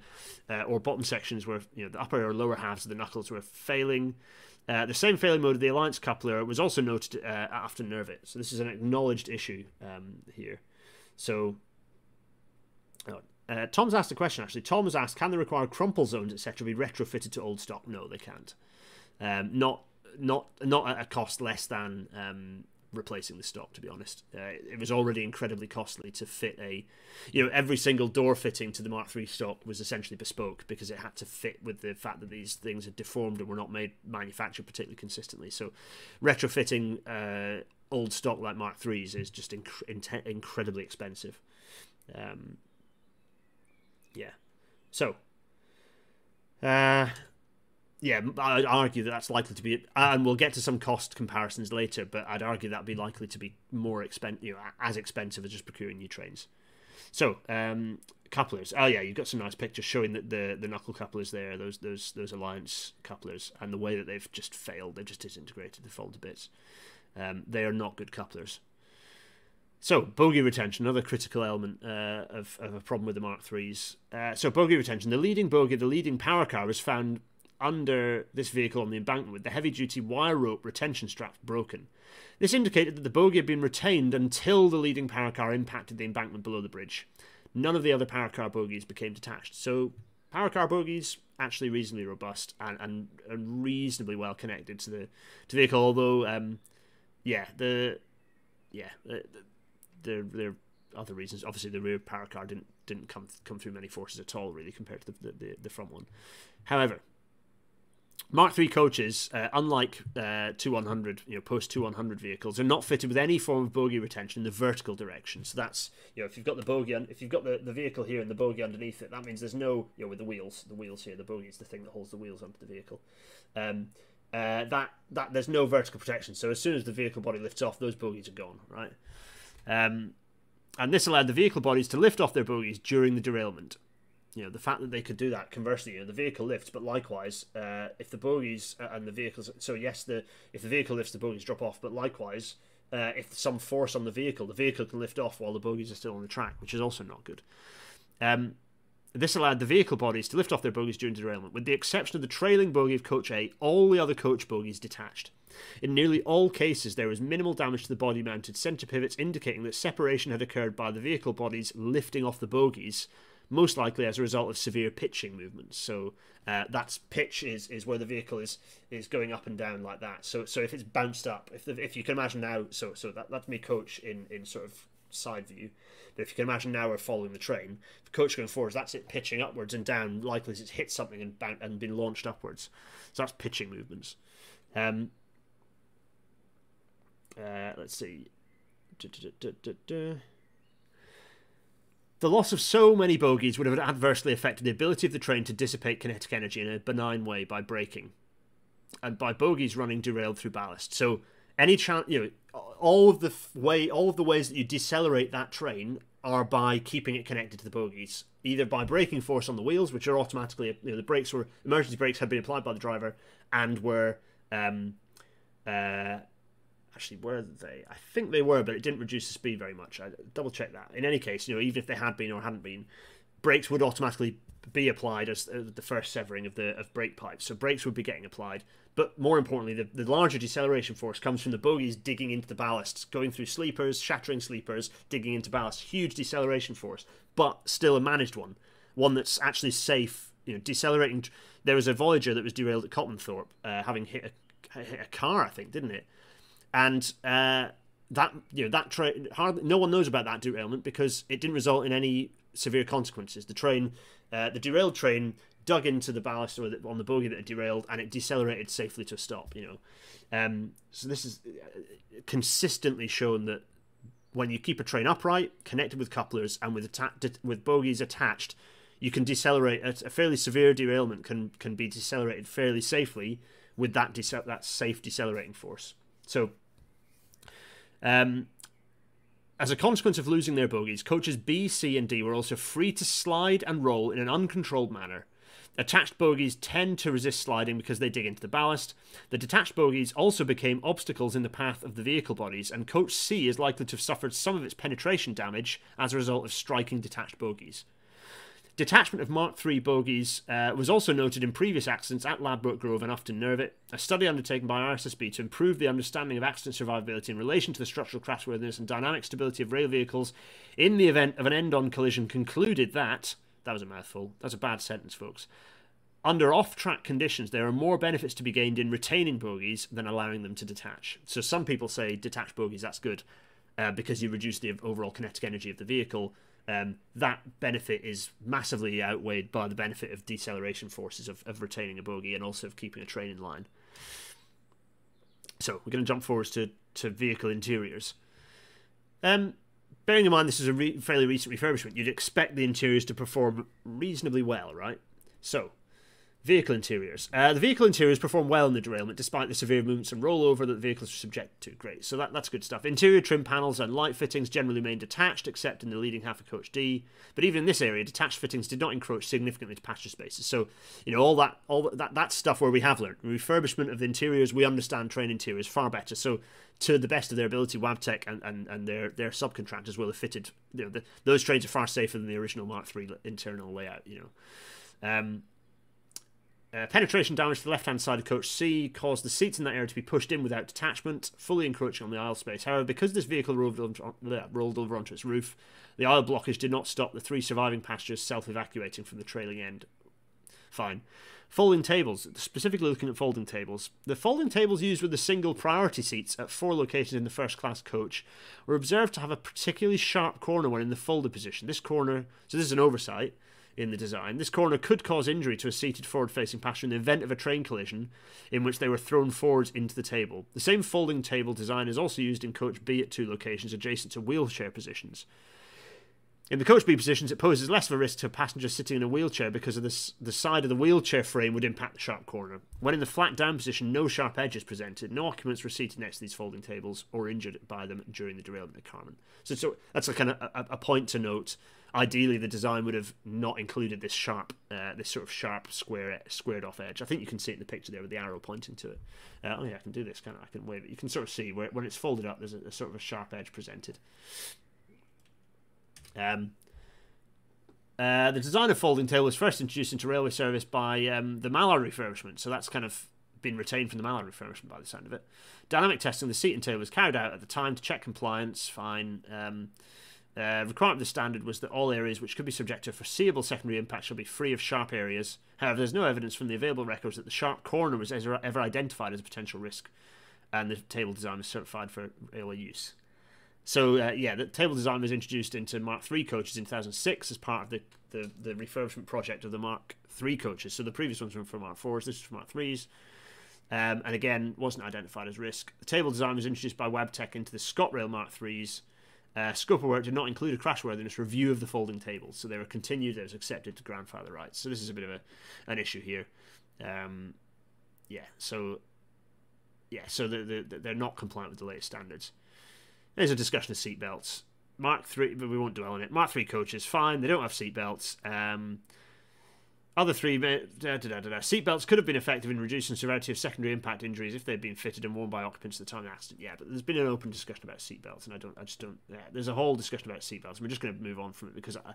uh, or bottom sections were you know the upper or lower halves of the knuckles were failing. Uh, the same failing mode of the alliance coupler was also noted uh, after Nervet, so this is an acknowledged issue um, here. So oh, uh, Tom's asked a question actually. Tom has asked, can the required crumple zones etc. be retrofitted to old stock? No, they can't. Um, not not not at a cost less than um, replacing the stock. To be honest, uh, it was already incredibly costly to fit a, you know, every single door fitting to the Mark III stock was essentially bespoke because it had to fit with the fact that these things had deformed and were not made manufactured particularly consistently. So, retrofitting uh, old stock like Mark III's is just inc- incredibly expensive. Um, yeah, so. Uh, yeah, I'd argue that that's likely to be, and we'll get to some cost comparisons later. But I'd argue that'd be likely to be more expensive, you know, as expensive as just procuring new trains. So, um, couplers. Oh yeah, you've got some nice pictures showing that the the knuckle couplers there, those those those alliance couplers, and the way that they've just failed. They've just disintegrated. They've fallen to bits. Um, they are not good couplers. So, bogey retention, another critical element uh, of, of a problem with the Mark IIIs. Uh, so, bogey retention. The leading bogey, the leading power car, was found under this vehicle on the embankment with the heavy duty wire rope retention straps broken. This indicated that the bogie had been retained until the leading power car impacted the embankment below the bridge. None of the other power car bogies became detached. So, power car bogies actually reasonably robust and, and, and reasonably well connected to the to the vehicle. Although, um, yeah, the yeah, the, the, there are other reasons. Obviously, the rear power car didn't didn't come come through many forces at all, really, compared to the the, the front one. However, Mark III coaches, uh, unlike uh, 2100, you know, post 2100 vehicles, are not fitted with any form of bogie retention in the vertical direction. So that's, you know, if you've got the bogie, if you've got the, the vehicle here and the bogie underneath it, that means there's no, you know, with the wheels, the wheels here, the bogie is the thing that holds the wheels onto the vehicle. Um, uh, that that there's no vertical protection. So as soon as the vehicle body lifts off, those bogies are gone, right? Um, and this allowed the vehicle bodies to lift off their bogies during the derailment you know the fact that they could do that conversely you know the vehicle lifts but likewise uh, if the bogies uh, and the vehicles so yes the if the vehicle lifts the bogies drop off but likewise uh, if some force on the vehicle the vehicle can lift off while the bogies are still on the track which is also not good. Um, this allowed the vehicle bodies to lift off their bogies during derailment with the exception of the trailing bogie of coach A all the other coach bogies detached. In nearly all cases, there was minimal damage to the body mounted centre pivots, indicating that separation had occurred by the vehicle bodies lifting off the bogies most likely as a result of severe pitching movements. So uh, that's pitch is, is where the vehicle is is going up and down like that. So so if it's bounced up, if the, if you can imagine now, so so that that's me coach in in sort of side view. But if you can imagine now we're following the train, the coach going forwards, that's it pitching upwards and down, likely it's hit something and bound, and been launched upwards. So that's pitching movements. Um, uh, let's see. The loss of so many bogies would have adversely affected the ability of the train to dissipate kinetic energy in a benign way by braking, and by bogies running derailed through ballast. So any chance, you know, all of the way, all of the ways that you decelerate that train are by keeping it connected to the bogies, either by braking force on the wheels, which are automatically, you know, the brakes were emergency brakes had been applied by the driver and were um, uh, actually were they? I think they were, but it didn't reduce the speed very much. I double check that. In any case, you know, even if they had been or hadn't been, brakes would automatically be applied as the first severing of the of brake pipes. So brakes would be getting applied. But more importantly, the, the larger deceleration force comes from the bogies digging into the ballasts, going through sleepers, shattering sleepers, digging into ballast. Huge deceleration force, but still a managed one, one that's actually safe. You know, decelerating. There was a Voyager that was derailed at Cottonthorpe, uh, having hit a, hit a car, I think, didn't it? And uh, that you know that train hardly no one knows about that derailment because it didn't result in any severe consequences. The train, uh, the derailed train, dug into the ballast or on the bogie that had derailed, and it decelerated safely to a stop. You know, um, so this is uh, consistently shown that when you keep a train upright, connected with couplers, and with atta- with bogies attached, you can decelerate. A, a fairly severe derailment can can be decelerated fairly safely with that dece- that safe decelerating force. So um, as a consequence of losing their bogies, coaches B, C, and D were also free to slide and roll in an uncontrolled manner. Attached bogies tend to resist sliding because they dig into the ballast. The detached bogies also became obstacles in the path of the vehicle bodies, and coach C is likely to have suffered some of its penetration damage as a result of striking detached bogies. Detachment of Mark III bogies uh, was also noted in previous accidents at Ladbroke Grove and Ufton Nervet. A study undertaken by RSSB to improve the understanding of accident survivability in relation to the structural crashworthiness and dynamic stability of rail vehicles in the event of an end on collision concluded that. That was a mouthful. That's a bad sentence, folks. Under off track conditions, there are more benefits to be gained in retaining bogies than allowing them to detach. So some people say detach bogies, that's good, uh, because you reduce the overall kinetic energy of the vehicle um, that benefit is massively outweighed by the benefit of deceleration forces of, of retaining a bogey and also of keeping a train in line. So we're going to jump forwards to, to vehicle interiors. Um, bearing in mind this is a re- fairly recent refurbishment, you'd expect the interiors to perform reasonably well, right? So Vehicle interiors. Uh, the vehicle interiors perform well in the derailment despite the severe movements and rollover that the vehicles are subjected to. Great, so that, that's good stuff. Interior trim panels and light fittings generally remain detached except in the leading half of coach D. But even in this area, detached fittings did not encroach significantly to passenger spaces. So, you know, all that all that, that stuff where we have learned. Refurbishment of the interiors, we understand train interiors far better. So to the best of their ability, Wabtec and, and, and their, their subcontractors will have fitted, you know, the, those trains are far safer than the original Mark III internal layout, you know. Um, uh, penetration damage to the left hand side of coach C caused the seats in that area to be pushed in without detachment, fully encroaching on the aisle space. However, because this vehicle rolled, over, rolled over onto its roof, the aisle blockage did not stop the three surviving passengers self evacuating from the trailing end. Fine. Folding tables, specifically looking at folding tables. The folding tables used with the single priority seats at four locations in the first class coach were observed to have a particularly sharp corner when in the folded position. This corner, so this is an oversight in the design. This corner could cause injury to a seated forward facing passenger in the event of a train collision in which they were thrown forwards into the table. The same folding table design is also used in coach B at two locations adjacent to wheelchair positions. In the coach B positions, it poses less of a risk to a passenger sitting in a wheelchair because of this, the side of the wheelchair frame would impact the sharp corner. When in the flat down position, no sharp edge is presented. No occupants were seated next to these folding tables or injured by them during the derailment of Carmont. So, so that's a kind of a, a point to note ideally the design would have not included this sharp, uh, this sort of sharp square squared off edge. I think you can see it in the picture there with the arrow pointing to it. Uh, oh yeah, I can do this. Kind of, I can wave it. You can sort of see where when it's folded up, there's a, a sort of a sharp edge presented. Um, uh, the design of folding tail was first introduced into railway service by um, the Mallard refurbishment, so that's kind of been retained from the Mallard refurbishment by the sound of it. Dynamic testing of the seat and tail was carried out at the time to check compliance. Fine. Um, Uh, requirement of the standard was that all areas which could be subject to foreseeable secondary impact shall be free of sharp areas. However, there's no evidence from the available records that the sharp corner was ever, ever identified as a potential risk, and the table design was certified for railway use. So uh, yeah, the table design was introduced into Mark III coaches in 2006 as part of the, the, the refurbishment project of the Mark III coaches. So the previous ones were from Mark IVs, this is from Mark IIIs. Um, and again, wasn't identified as risk. The table design was introduced by Wabtec into the ScotRail Mark IIIs uh, scope of work did not include a crashworthiness review of the folding tables, so they were continued as accepted to grandfather rights. So this is a bit of a, an issue here. Um, yeah, so yeah, so the, the, they're not compliant with the latest standards. There's a discussion of seatbelts. Mark three, but we won't dwell on it. Mark three coaches, fine. They don't have seatbelts. Um, other three da, seatbelts could have been effective in reducing severity of secondary impact injuries if they'd been fitted and worn by occupants at the time of the accident. Yeah, but there's been an open discussion about seatbelts, and I don't, I just don't. Yeah, there's a whole discussion about seatbelts. We're just going to move on from it because uh,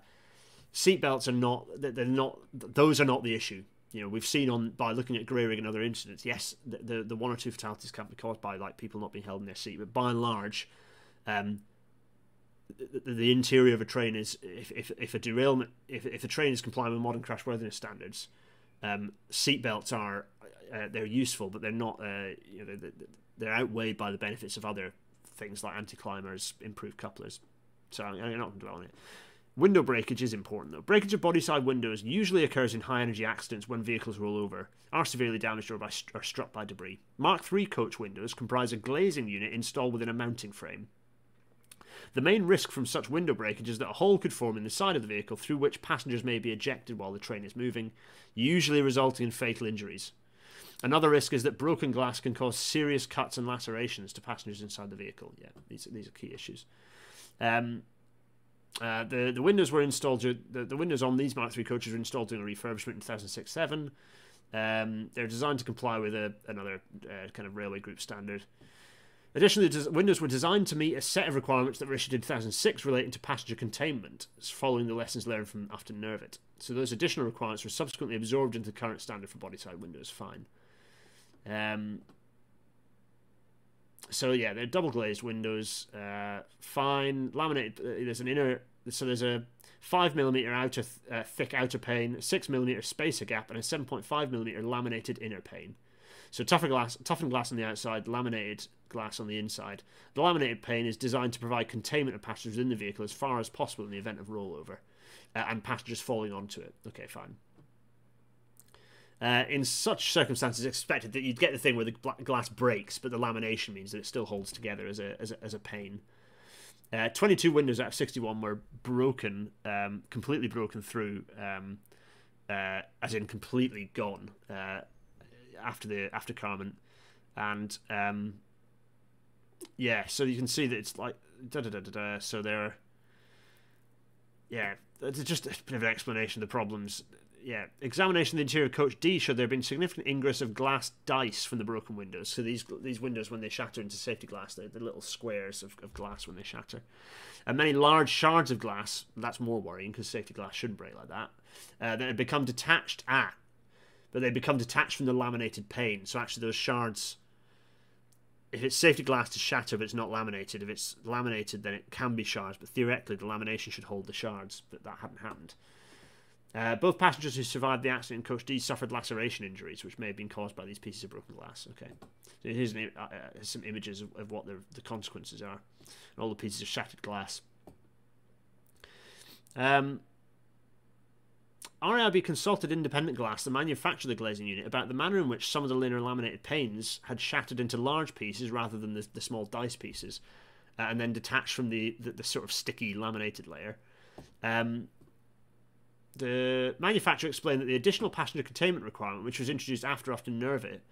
seatbelts are not. They're not. Those are not the issue. You know, we've seen on by looking at Grayrigg and other incidents. Yes, the, the, the one or two fatalities can be caused by like people not being held in their seat, but by and large, um, the, the, interior of a train is if, if, if a derailment if, if a train is complying with modern crashworthiness standards um, seatbelts are uh, they're useful, but they're not uh, you know they're, they're, outweighed by the benefits of other things like anti-climbers, improved couplers. So I'm not going to dwell on it. Window breakage is important though. Breakage of body side windows usually occurs in high energy accidents when vehicles roll over, are severely damaged or by, are struck by debris. Mark III coach windows comprise a glazing unit installed within a mounting frame. The main risk from such window breakage is that a hole could form in the side of the vehicle through which passengers may be ejected while the train is moving, usually resulting in fatal injuries. Another risk is that broken glass can cause serious cuts and lacerations to passengers inside the vehicle. Yeah, these, these are key issues. Um, uh, the the windows were installed. The, the windows on these Mark III coaches were installed during a refurbishment in 2006-7. Um, they're designed to comply with a, another uh, kind of railway group standard. Additionally, Windows were designed to meet a set of requirements that were issued in 2006 relating to passenger containment, following the lessons learned from Ufton Nervet. So those additional requirements were subsequently absorbed into the current standard for bodyside windows. Fine. Um, so yeah, they're double glazed windows. Uh, fine, laminated. Uh, there's an inner. So there's a five millimeter outer th- uh, thick outer pane, six millimeter spacer gap, and a 7.5 millimeter laminated inner pane. So tougher glass, toughened glass on the outside, laminated glass on the inside. The laminated pane is designed to provide containment of passengers within the vehicle as far as possible in the event of rollover uh, and passengers falling onto it. Okay, fine. Uh, in such circumstances, expected that you'd get the thing where the glass breaks, but the lamination means that it still holds together as a as a, as a pane. Uh, 22 windows out of 61 were broken, um, completely broken through, um, uh, as in completely gone uh, after the after Carmont, and um, yeah, so you can see that it's like da da da da da. So they're yeah, it's just a bit of an explanation of the problems. Yeah, examination of the interior coach D showed there had been significant ingress of glass dice from the broken windows. So these these windows, when they shatter into safety glass, they're the little squares of, of glass when they shatter. And many large shards of glass, that's more worrying because safety glass shouldn't break like that, uh, that had become detached at, but they become detached from the laminated pane. So actually those shards if it's safety glass to shatter but it's not laminated, if it's laminated then it can be shards, but theoretically the lamination should hold the shards, but that hadn't happened. Uh, both passengers who survived the accident in Coach D suffered laceration injuries, which may have been caused by these pieces of broken glass. Okay, so here's an, uh, uh, some images of, of what the, the consequences are, and all the pieces of shattered glass. Um, RAIB consulted Independent Glass, the manufacturer of the glazing unit, about the manner in which some of the linear laminated panes had shattered into large pieces rather than the, the small dice pieces, uh, and then detached from the, the, the, sort of sticky laminated layer. Um, the manufacturer explained that the additional passenger containment requirement, which was introduced after Ufton Nervet,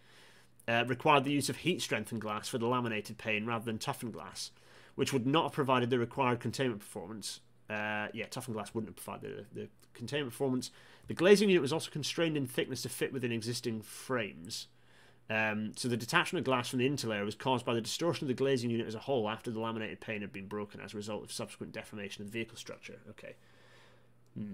uh, required the use of heat strengthened glass for the laminated pane rather than toughened glass, which would not have provided the required containment performance uh, yeah, toughened glass wouldn't have provided the, the containment performance. The glazing unit was also constrained in thickness to fit within existing frames. Um, so the detachment of glass from the interlayer was caused by the distortion of the glazing unit as a whole after the laminated pane had been broken as a result of subsequent deformation of the vehicle structure. Okay. Hmm.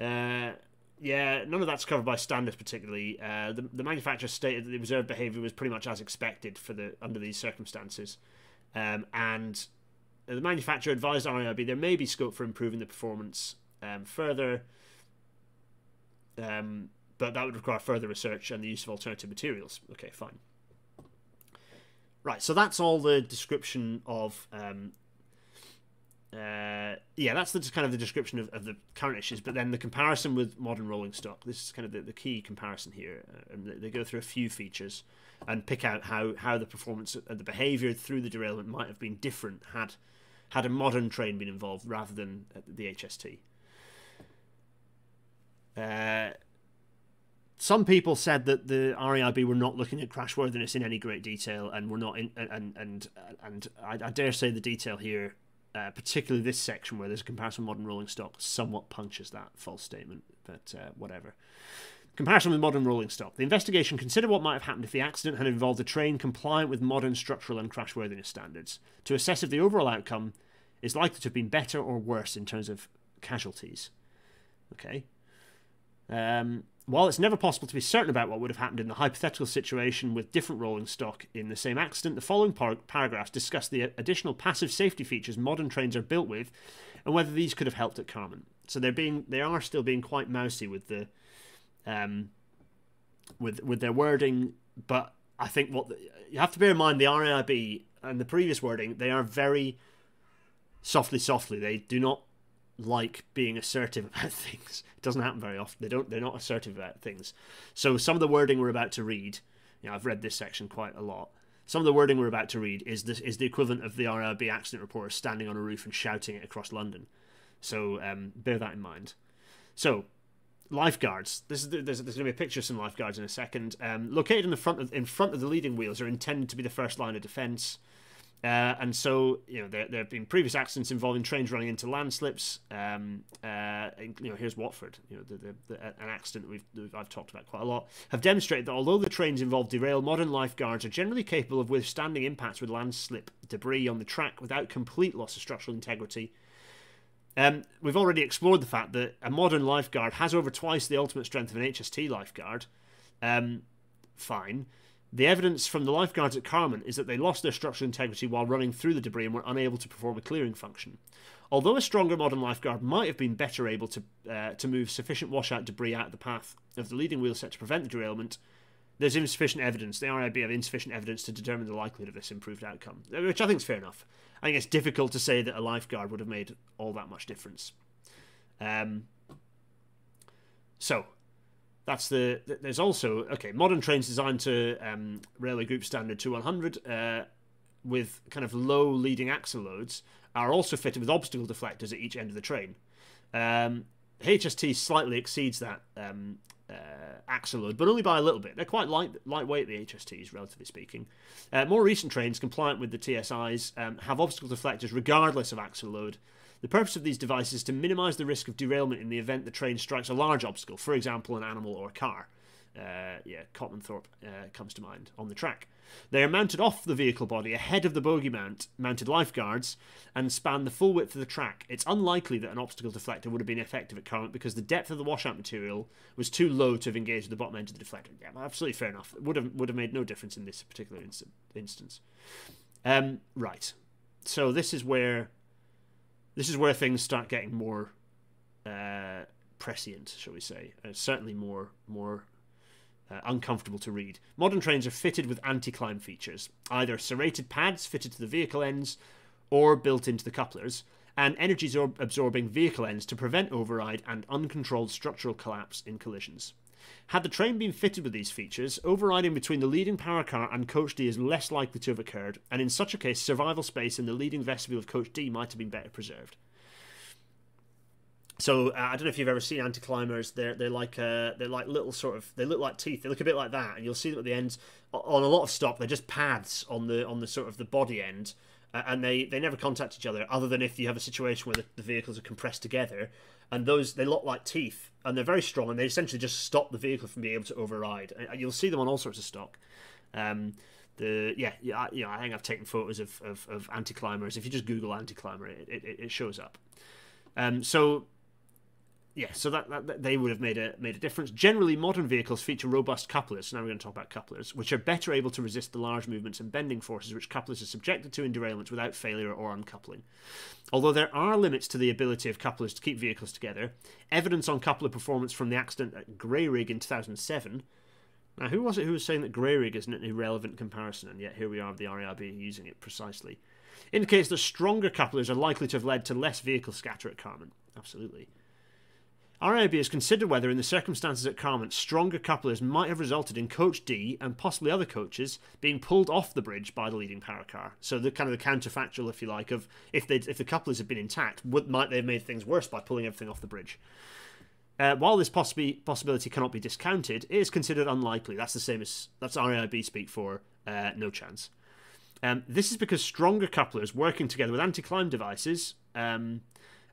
Uh, yeah, none of that's covered by standards particularly. Uh, the, the manufacturer stated that the observed behaviour was pretty much as expected for the under these circumstances, um, and the manufacturer advised RAIB there may be scope for improving the performance um, further, um, but that would require further research and the use of alternative materials. Okay, fine. Right, so that's all the description of. Um, uh, yeah, that's the kind of the description of, of the current issues, but then the comparison with modern rolling stock. This is kind of the, the key comparison here. Uh, they go through a few features and pick out how, how the performance and the behaviour through the derailment might have been different had had a modern train been involved rather than the HST. Uh, some people said that the RAIB were not looking at crashworthiness in any great detail, and were not in, and and and I, I dare say the detail here, uh, particularly this section where there's a comparison with modern rolling stock, somewhat punctures that false statement. But uh, whatever. Comparison with modern rolling stock. The investigation considered what might have happened if the accident had involved a train compliant with modern structural and crashworthiness standards to assess if the overall outcome is likely to have been better or worse in terms of casualties. Okay. Um, while it's never possible to be certain about what would have happened in the hypothetical situation with different rolling stock in the same accident, the following par- paragraphs discuss the additional passive safety features modern trains are built with and whether these could have helped at Carmont. So they're being they are still being quite mousy with the um, with with their wording. But I think what the, you have to bear in mind the RAIB and the previous wording they are very softly, softly. They do not like being assertive about things. It doesn't happen very often. They don't. They're not assertive about things. So some of the wording we're about to read, you know, I've read this section quite a lot. Some of the wording we're about to read is this is the equivalent of the RAIB accident reporter standing on a roof and shouting it across London. So um, bear that in mind. So lifeguards. This is, there's, there's going to be a picture of some lifeguards in a second. Um, located in the front of, in front of the leading wheels are intended to be the first line of defence. Uh, and so, you know, there, there have been previous accidents involving trains running into landslips. Um, uh, you know, here's Watford, you know, the, the, the, an accident we've, I've talked about quite a lot, have demonstrated that although the trains involved derail, modern lifeguards are generally capable of withstanding impacts with landslip debris on the track without complete loss of structural integrity um, we've already explored the fact that a modern lifeguard has over twice the ultimate strength of an HST lifeguard. Um, fine. The evidence from the lifeguards at Carmont is that they lost their structural integrity while running through the debris and were unable to perform a clearing function. Although a stronger modern lifeguard might have been better able to uh, to move sufficient washout debris out of the path of the leading wheel set to prevent the derailment, there's insufficient evidence. The RAIB have insufficient evidence to determine the likelihood of this improved outcome, which I think is fair enough. I think it's difficult to say that a lifeguard would have made all that much difference. Um, so that's the. There's also okay modern trains designed to um, railway group standard 2100 uh, with kind of low leading axle loads are also fitted with obstacle deflectors at each end of the train. Um, HST slightly exceeds that um, uh, axle load, but only by a little bit. They're quite light, lightweight, the HSTs, relatively speaking. Uh, more recent trains, compliant with the TSIs, um, have obstacle deflectors regardless of axle load. The purpose of these devices is to minimise the risk of derailment in the event the train strikes a large obstacle, for example, an animal or a car. Uh, yeah, Cotmanthorpe uh, comes to mind on the track. They are mounted off the vehicle body ahead of the bogie mount mounted lifeguards and span the full width of the track. It's unlikely that an obstacle deflector would have been effective at current because the depth of the washout material was too low to have engaged the bottom end of the deflector. Yeah, absolutely fair enough. It would have would have made no difference in this particular inst- instance. Um, right. So this is where this is where things start getting more uh, prescient, shall we say? Uh, certainly more more uh, uncomfortable to read. Modern trains are fitted with anti climb features, either serrated pads fitted to the vehicle ends or built into the couplers, and energy absorbing vehicle ends to prevent override and uncontrolled structural collapse in collisions. Had the train been fitted with these features, overriding between the leading power car and Coach D is less likely to have occurred, and in such a case, survival space in the leading vestibule of Coach D might have been better preserved. So uh, I don't know if you've ever seen anti-climbers. They're they're like uh, they're like little sort of they look like teeth. They look a bit like that, and you'll see them at the ends. On a lot of stock, they're just pads on the on the sort of the body end, uh, and they they never contact each other. Other than if you have a situation where the, the, vehicles are compressed together, and those they look like teeth, and they're very strong, and they essentially just stop the vehicle from being able to override. You'll see them on all sorts of stock. Um, the yeah yeah you know, I think I've taken photos of, of, of anti climbers. If you just Google anti climber, it, it, it shows up. Um, so yeah, so that, that, they would have made a made a difference. Generally, modern vehicles feature robust couplers. So now we're going to talk about couplers, which are better able to resist the large movements and bending forces which couplers are subjected to in derailments without failure or uncoupling. Although there are limits to the ability of couplers to keep vehicles together, evidence on coupler performance from the accident at Grayrigg in 2007. Now, who was it who was saying that Grayrigg isn't an irrelevant comparison, and yet here we are with the RAIB using it precisely? Indicates that stronger couplers are likely to have led to less vehicle scatter at Carmont. Absolutely. RAIB has considered whether, in the circumstances at Carmont, stronger couplers might have resulted in Coach D and possibly other coaches being pulled off the bridge by the leading power car. So the kind of the counterfactual, if you like, of if they if the couplers had been intact, would, might they have made things worse by pulling everything off the bridge? Uh, while this possibility cannot be discounted, it is considered unlikely. That's the same as that's RAIB speak for uh, no chance. Um, this is because stronger couplers working together with anti-climb devices um,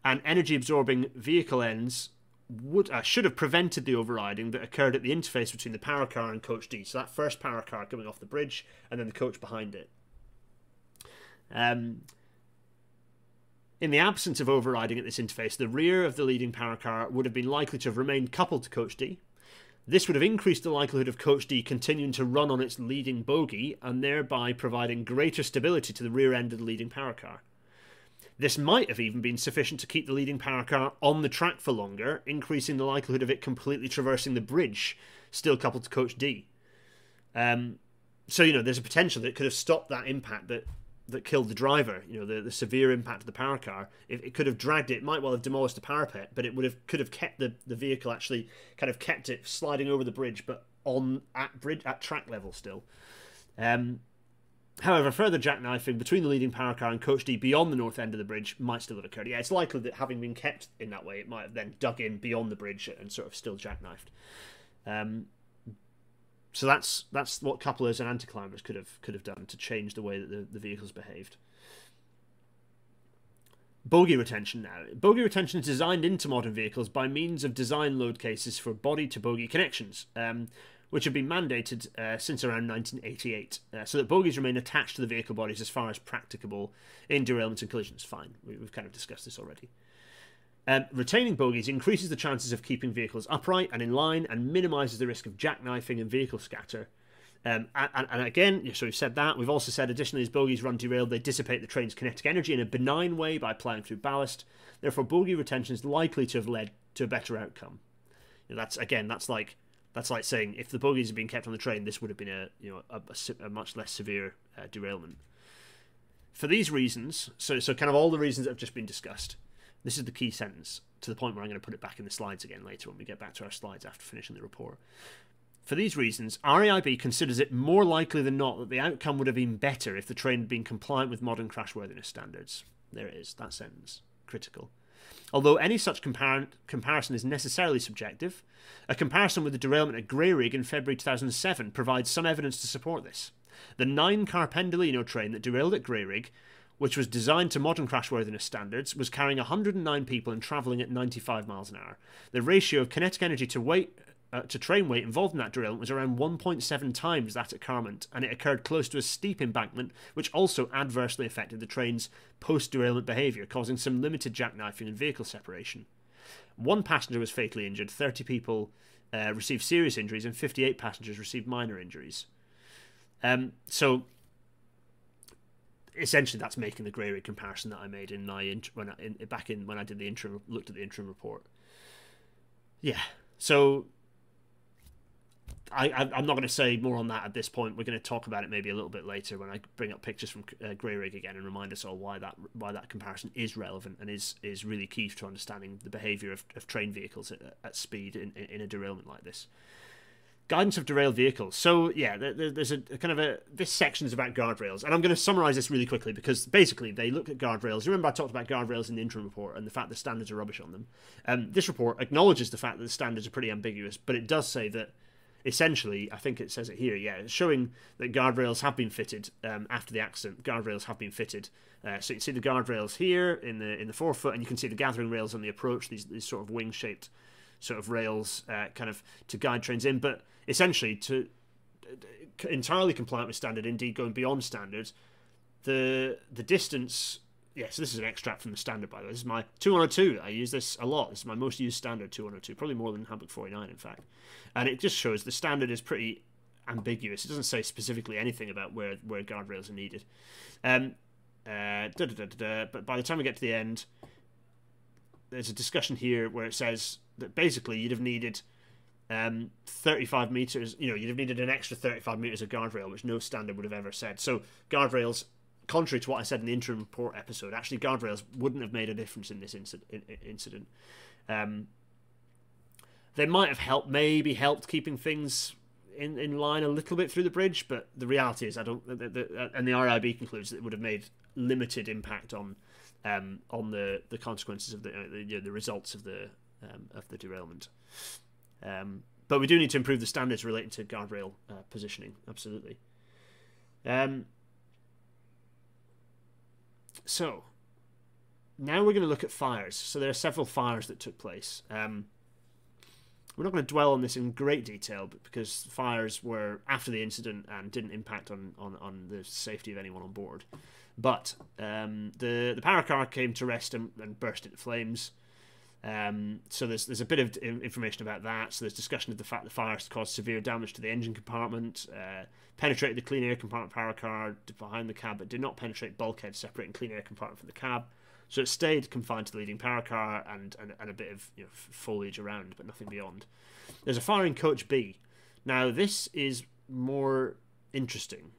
and energy-absorbing vehicle ends would uh, should have prevented the overriding that occurred at the interface between the power car and Coach D. So that first power car coming off the bridge, and then the coach behind it. Um, in the absence of overriding at this interface, the rear of the leading power car would have been likely to have remained coupled to Coach D. This would have increased the likelihood of Coach D continuing to run on its leading bogie and thereby providing greater stability to the rear end of the leading power car. This might have even been sufficient to keep the leading power car on the track for longer, increasing the likelihood of it completely traversing the bridge, still coupled to Coach D. Um, so you know, there's a potential that it could have stopped that impact that that killed the driver. You know, the, the severe impact of the power car. If it could have dragged it, it might well have demolished the parapet, but it would have could have kept the, the vehicle actually kind of kept it sliding over the bridge, but on at bridge at track level still. Um, However, further jackknifing between the leading power car and Coach D beyond the north end of the bridge might still have occurred. Yeah, it's likely that having been kept in that way, it might have then dug in beyond the bridge and sort of still jackknifed. Um, so that's that's what couplers and anti-climbers could have could have done to change the way that the, the vehicles behaved. Bogie retention now. Bogie retention is designed into modern vehicles by means of design load cases for body to bogie connections. Um, which have been mandated uh, since around 1988, uh, so that bogies remain attached to the vehicle bodies as far as practicable in derailments and collisions. Fine, we, have kind of discussed this already. Um, retaining bogies increases the chances of keeping vehicles upright and in line and minimises the risk of jackknifing and vehicle scatter. Um, and, and, again, so we've said that. We've also said, additionally, as bogies run derailed, they dissipate the train's kinetic energy in a benign way by plowing through ballast. Therefore, bogie retention is likely to have led to a better outcome. You know, that's again, that's like that's like saying if the bogies had been kept on the train, this would have been a you know a, a, a much less severe uh, derailment. For these reasons, so so kind of all the reasons that have just been discussed, this is the key sentence to the point where I'm going to put it back in the slides again later when we get back to our slides after finishing the report. For these reasons, RAIB considers it more likely than not that the outcome would have been better if the train had been compliant with modern crashworthiness standards. There it is, that sentence. Critical. Although any such compar- comparison is necessarily subjective, a comparison with the derailment at Grayrigg in February 2007 provides some evidence to support this. The nine car Pendolino train that derailed at Grayrigg, which was designed to modern crashworthiness standards, was carrying 109 people and travelling at 95 miles an hour. The ratio of kinetic energy to weight uh, to train weight involved in that derailment was around 1.7 times that at Carmont, and it occurred close to a steep embankment, which also adversely affected the train's post derailment behaviour, causing some limited jackknifing and vehicle separation. One passenger was fatally injured, 30 people uh, received serious injuries, and 58 passengers received minor injuries. Um, so essentially that's making the Grayrigg comparison that I made in my int- when I, in, back in when I did the interim looked at the interim report. Yeah, so I, am not going to say more on that at this point. We're going to talk about it maybe a little bit later when I bring up pictures from uh, Grayrigg again and remind us all why that why that comparison is relevant and is is really key to understanding the behaviour of, of train vehicles at, at speed in, in a derailment like this. Guidance of derailed vehicles. So yeah, there's a, a kind of a this section is about guardrails, and I'm going to summarise this really quickly because basically they look at guardrails. Remember I talked about guardrails in the interim report and the fact that standards are rubbish on them. Um, this report acknowledges the fact that the standards are pretty ambiguous, but it does say that essentially, I think it says it here, yeah, showing that guardrails have been fitted um, after the accident. Guardrails have been fitted. Uh, so you can see the guardrails here in the in the four foot, and you can see the gathering rails on the approach. These these sort of wing shaped sort of rails, uh, kind of to guide trains in. But essentially, to entirely compliant with standard, indeed going beyond standards, the the distance yeah, so this is an extract from the standard, by the way. This is my 2102. I use this a lot. This is my most used standard 2102, probably more than Handbook 49, in fact. And it just shows the standard is pretty ambiguous. It doesn't say specifically anything about where, where guardrails are needed. Um, uh, da, da, da, but by the time we get to the end, there's a discussion here where it says that basically you'd have needed um, 35 meters, you know, you'd have needed an extra 35 meters of guardrail, which no standard would have ever said. So guardrails contrary to what I said in the interim report episode, actually guardrails wouldn't have made a difference in this incident. Um, they might have helped, maybe helped keeping things in, in line a little bit through the bridge, but the reality is, I don't. The, the, and the RAIB concludes that it would have made limited impact on um, on the, the consequences of the uh, the, you know, the, results of the um, of the derailment. Um, but we do need to improve the standards relating to guardrail uh, positioning. Absolutely. Um, so, now we're going to look at fires. So there are several fires that took place. Um, we're not going to dwell on this in great detail, but because fires were after the incident and didn't impact on, on, on the safety of anyone on board. But um, the the power car came to rest and, and burst into flames. Um, so there's there's a bit of information about that. So there's discussion of the fact the fires caused severe damage to the engine compartment, uh, penetrated the clean air compartment power car behind the cab, but did not penetrate bulkhead separating clean air compartment from the cab. So it stayed confined to the leading power car and, and, and a bit of you know, foliage around, but nothing beyond. There's a fire in coach B. Now this is more interesting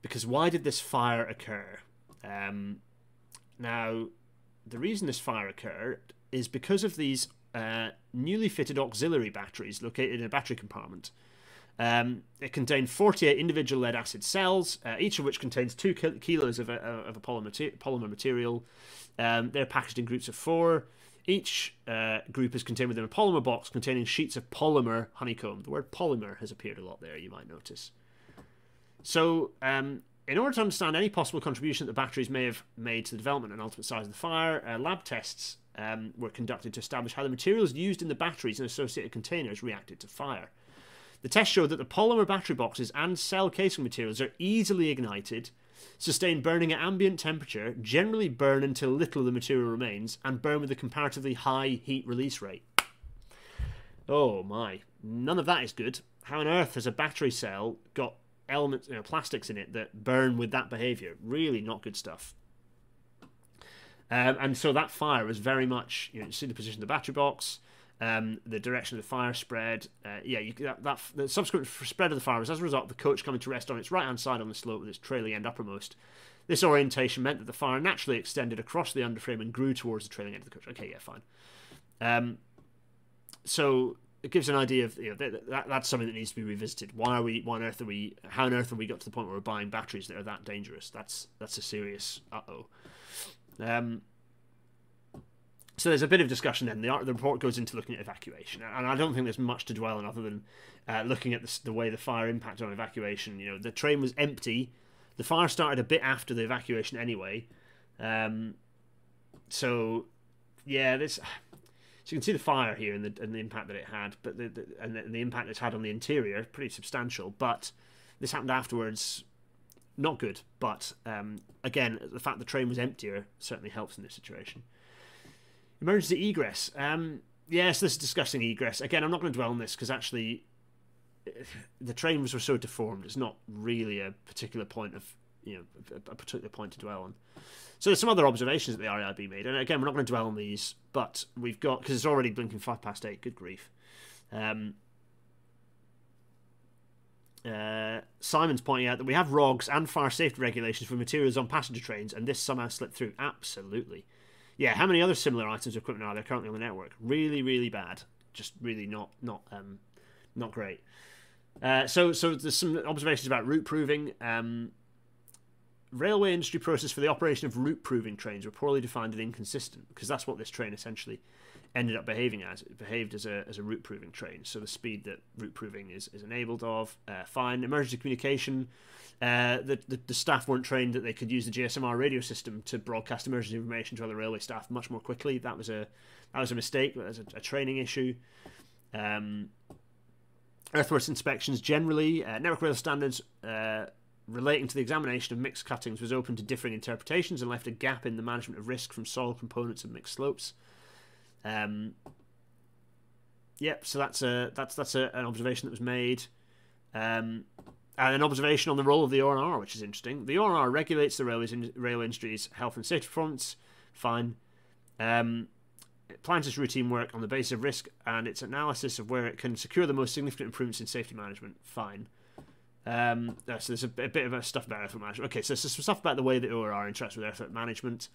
because why did this fire occur? Um, now the reason this fire occurred is because of these uh, newly fitted auxiliary batteries located in a battery compartment. Um, it contained 48 individual lead acid cells, uh, each of which contains two kilos of a, of a polymer, polymer material. Um, they're packaged in groups of four. Each uh, group is contained within a polymer box containing sheets of polymer honeycomb. The word polymer has appeared a lot there, you might notice. So, um, in order to understand any possible contribution that the batteries may have made to the development and ultimate size of the fire, uh, lab tests um, were conducted to establish how the materials used in the batteries and associated containers reacted to fire. The test showed that the polymer battery boxes and cell casing materials are easily ignited, sustain burning at ambient temperature, generally burn until little of the material remains, and burn with a comparatively high heat release rate. Oh my, none of that is good. How on earth has a battery cell got elements, you know, plastics in it that burn with that behavior. Really not good stuff. Um, and so that fire was very much, you know, you see the position of the battery box, um, the direction of the fire spread. Uh, yeah, you, that, that, the subsequent spread of the fire was as a result of the coach coming to rest on its right hand side on the slope with its trailing end uppermost. This orientation meant that the fire naturally extended across the underframe and grew towards the trailing end of the coach. Okay, yeah, fine. Um, so it gives an idea of you know that, that, that's something that needs to be revisited. Why are we? Why on earth are we? How on earth have we got to the point where we're buying batteries that are that dangerous? That's that's a serious uh oh. Um, so there's a bit of discussion then. The, the report goes into looking at evacuation, and I don't think there's much to dwell on other than uh, looking at the, the way the fire impacted on evacuation. You know, the train was empty. The fire started a bit after the evacuation anyway. Um, so yeah, this so you can see the fire here and the, and the impact that it had, but the, the and the, the impact it's had on the interior, pretty substantial. But this happened afterwards, not good. But um, again, the fact the train was emptier certainly helps in this situation. Emergency egress. Um, yes, this is discussing egress. Again, I'm not going to dwell on this because actually, the trains were so deformed. It's not really a particular point of you know a particular point to dwell on. So there's some other observations that the RAIB made, and again, we're not going to dwell on these, but we've got because it's already blinking five past eight. Good grief. Um, uh, Simon's pointing out that we have ROGs and fire safety regulations for materials on passenger trains, and this somehow slipped through. Absolutely. Yeah, how many other similar items of equipment are there currently on the network? Really, really bad. Just really not not um, not great. Uh, so so there's some observations about route proving. Um, railway industry process for the operation of route proving trains were poorly defined and inconsistent because that's what this train essentially ended up behaving as. It behaved as a, as a route proving train. So the speed that route proving is, is enabled of, uh, fine. Emergency communication, uh, the, the, the, staff weren't trained that they could use the GSMR radio system to broadcast emergency information to other railway staff much more quickly. That was a that was a mistake. That was a, a training issue. Um, earthworks inspections generally, uh, network rail standards uh, relating to the examination of mixed cuttings was open to differing interpretations and left a gap in the management of risk from soil components of mixed slopes. Um, yep, so that's a that's that's a, an observation that was made. Um, and an observation on the role of the ORR, which is interesting. The ORR regulates the railways in, railway industry's health and safety performance. Fine. Um, it plans its routine work on the basis of risk and its analysis of where it can secure the most significant improvements in safety management. Fine. Um, so there's a, a, bit of stuff about effort management. Okay, so there's some stuff about the way that ORR interacts with effort management.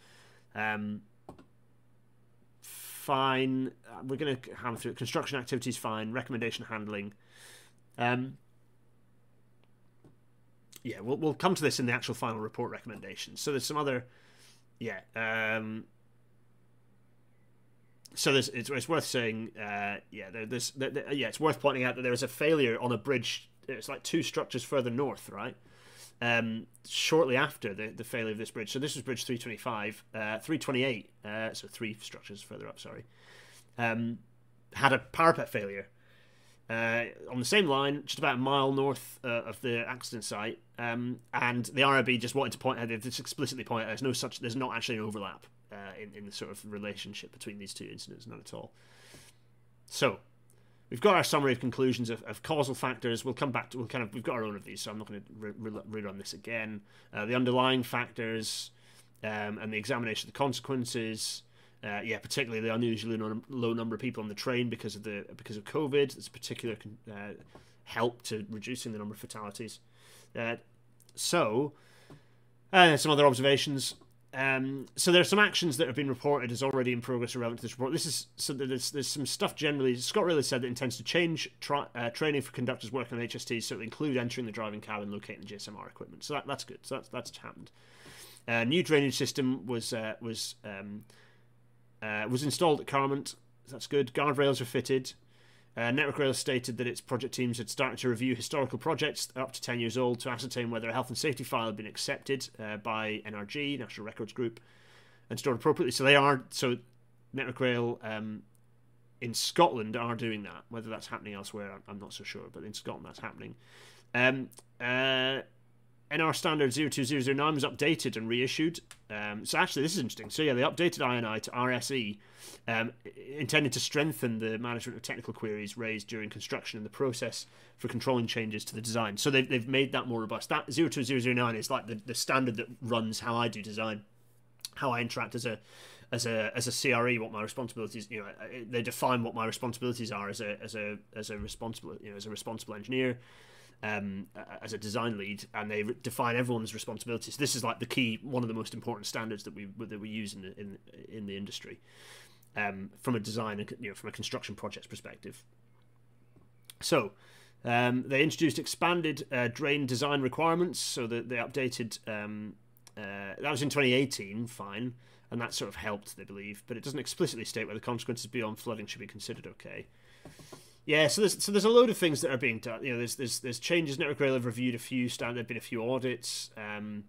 Um, fine. Uh, we're going to hammer through it. Construction activities, fine. Recommendation handling. Um, yeah, we'll we'll come to this in the actual final report recommendations. So there's some other, yeah. Um, so there's, it's, it's worth saying, uh, yeah, there, there's, there, there, yeah, it's worth pointing out that there is a failure on a bridge. It's like two structures further north, right? Um, shortly after the, the failure of this bridge. So this was bridge 325, uh, 328, uh, so three structures further up, sorry, um, had a parapet failure uh, on the same line, just about a mile north uh, of the accident site. Um, and the RAIB just wanted to point out, they just explicitly point out there's no such, there's not actually an overlap uh, in, in the sort of relationship between these two incidents, none at all. So, we've got our summary of conclusions of, of, causal factors. We'll come back to, we'll kind of, we've got our own of these, so I'm not going to re- re- rerun this again. Uh, the underlying factors um, and the examination of the consequences. Uh, yeah, particularly the unusually low number of people on the train because of the because of COVID. It's a particular uh, help to reducing the number of fatalities. Uh, so, uh, some other observations. Um, so there are some actions that have been reported as already in progress relevant to this report. This is so there's there's some stuff generally. ScotRail said that intends to change tra- uh, training for conductors working on HSTs, so it include entering the driving cab and locating the GSMR equipment. So that, that's good. So that's that's happened. Uh, new drainage system was uh, was um, uh, was installed at Carmont. That's good. Guardrails are fitted. Uh, Network Rail stated that its project teams had started to review historical projects up to 10 years old to ascertain whether a health and safety file had been accepted uh, by NRG, National Records Group, and stored appropriately. So they are, so Network Rail um, in Scotland are doing that. Whether that's happening elsewhere, I'm not so sure, but in Scotland that's happening. Um, uh, NR standard 02009 was updated and reissued. Um, so actually, this is interesting. So yeah, they updated INI to RSE, um, intended to strengthen the management of technical queries raised during construction and the process for controlling changes to the design. So they've, they've made that more robust. That 02009 is like the, the standard that runs how I do design, how I interact as a as a as a CRE, what my responsibilities, you know, they define what my responsibilities are as a as a as a responsible, you know, as a responsible engineer um, as a design lead, and they define everyone's responsibilities. This is like the key, one of the most important standards that we that we use in the, in in the industry, um, from a design and you know from a construction projects perspective. So. Um, they introduced expanded uh, drain design requirements, so that they updated. Um, uh, that was in 2018, fine, and that sort of helped, they believe, but it doesn't explicitly state whether consequences beyond flooding should be considered okay. Yeah, so there's so there's a load of things that are being done. You know, there's there's there's changes. Network Rail have reviewed a few. Stand there've been a few audits. Um,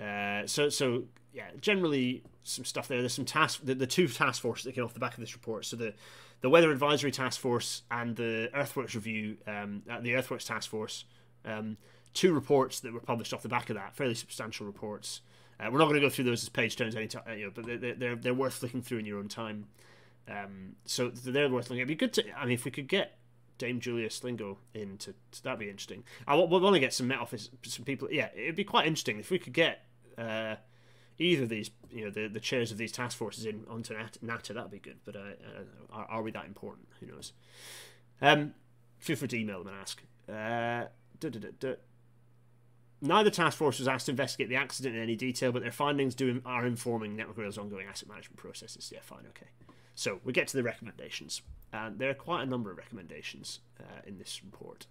uh, so so yeah, generally some stuff there. There's some task the, the two task forces that came off the back of this report. So the the Weather Advisory Task Force and the Earthworks Review, um, uh, the Earthworks Task Force, um, two reports that were published off the back of that, fairly substantial reports. Uh, we're not going to go through those as page turns anytime, you know, but they're, they're they're worth flicking through in your own time. Um, so they're worth looking at. It'd be good to, I mean, if we could get Dame Julia Slingo in, to, that'd be interesting. I we want to get some Met Office, some people. Yeah, it'd be quite interesting if we could get uh, either of these, you know, the, the chairs of these task forces in onto NATA. That'd be good. But uh, uh, are, are, we that important? Who knows? Um, feel free to email them and ask. Uh, Neither task force was asked to investigate the accident in any detail, but their findings do are informing Network Rail's ongoing asset management processes. Yeah, fine, okay. So we get to the recommendations, and there are quite a number of recommendations uh, in this report.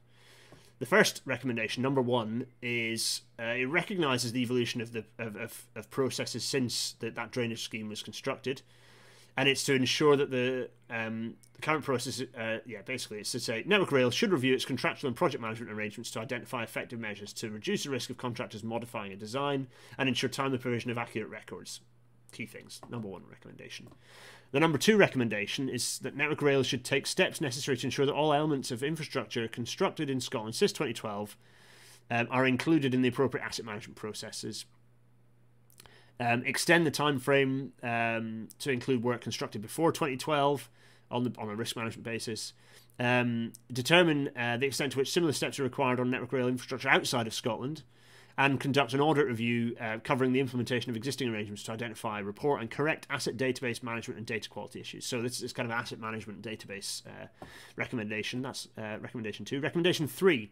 The first recommendation, number one, is uh, it recognises the evolution of the of, of, of processes since the, that drainage scheme was constructed, and it's to ensure that the, um, the current process, uh, yeah, basically, it's to say Network Rail should review its contractual and project management arrangements to identify effective measures to reduce the risk of contractors modifying a design and ensure timely provision of accurate records. Key things. Number one recommendation. The number two recommendation is that Network Rail should take steps necessary to ensure that all elements of infrastructure constructed in Scotland since 2012 um, are included in the appropriate asset management processes. Um, extend the time frame um, to include work constructed before 2012 on the on a risk management basis. Um, determine uh, the extent to which similar steps are required on network rail infrastructure outside of Scotland, and conduct an audit review uh, covering the implementation of existing arrangements to identify, report, and correct asset database management and data quality issues. So this is kind of asset management database uh, recommendation. That's uh, recommendation two. Recommendation three.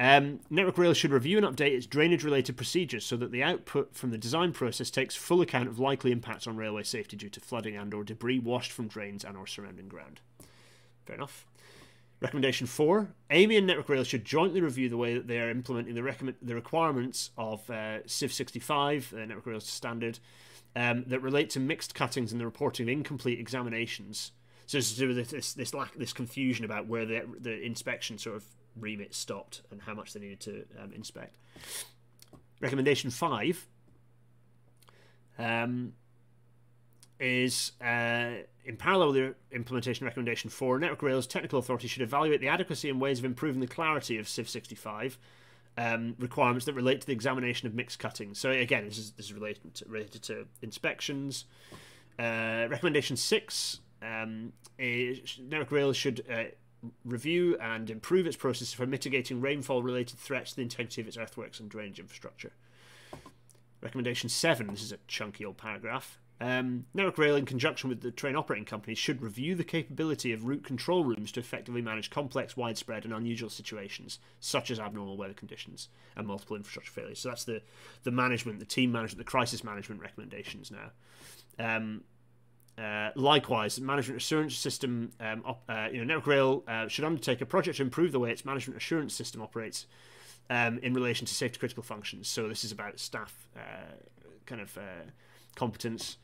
Um, Network Rail should review and update its drainage related procedures so that the output from the design process takes full account of likely impacts on railway safety due to flooding and or debris washed from drains and or surrounding ground. Fair enough. Recommendation four: Amey and Network Rail should jointly review the way that they are implementing the recommend the requirements of uh, Civ 65, uh, Network Rail's standard, um, that relate to mixed cuttings and the reporting of incomplete examinations. So do with this this lack this confusion about where the the inspection sort of remit stopped and how much they needed to um, inspect. Recommendation five um, is uh, in parallel with the implementation recommendation four, Network Rail's technical authority should evaluate the adequacy and ways of improving the clarity of Civ 65 um, requirements that relate to the examination of mixed cuttings. So again, this is this is related to, related to inspections. Uh, recommendation six um, is Network Rail should uh, review and improve its processes for mitigating rainfall-related threats to the integrity of its earthworks and drainage infrastructure. Recommendation seven. This is a chunky old paragraph. Um, Network Rail, in conjunction with the train operating companies, should review the capability of route control rooms to effectively manage complex, widespread, and unusual situations, such as abnormal weather conditions and multiple infrastructure failures. So that's the, the management, the team management, the crisis management recommendations now. Um, uh, likewise, management assurance system, um, uh, you know, Network Rail uh, should undertake a project to improve the way its management assurance system operates um, in relation to safety critical functions. So this is about staff uh, kind of uh, competence.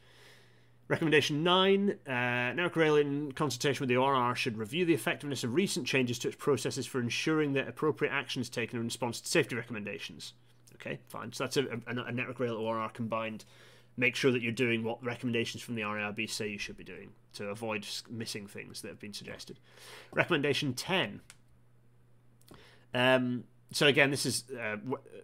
Recommendation 9 uh, Network Rail, in consultation with the ORR, should review the effectiveness of recent changes to its processes for ensuring that appropriate action is taken in response to safety recommendations. Okay, fine. So that's a, a, a Network Rail ORR combined make sure that you're doing what recommendations from the RAIB say you should be doing to avoid missing things that have been suggested. Recommendation 10. Um, so again, this is uh,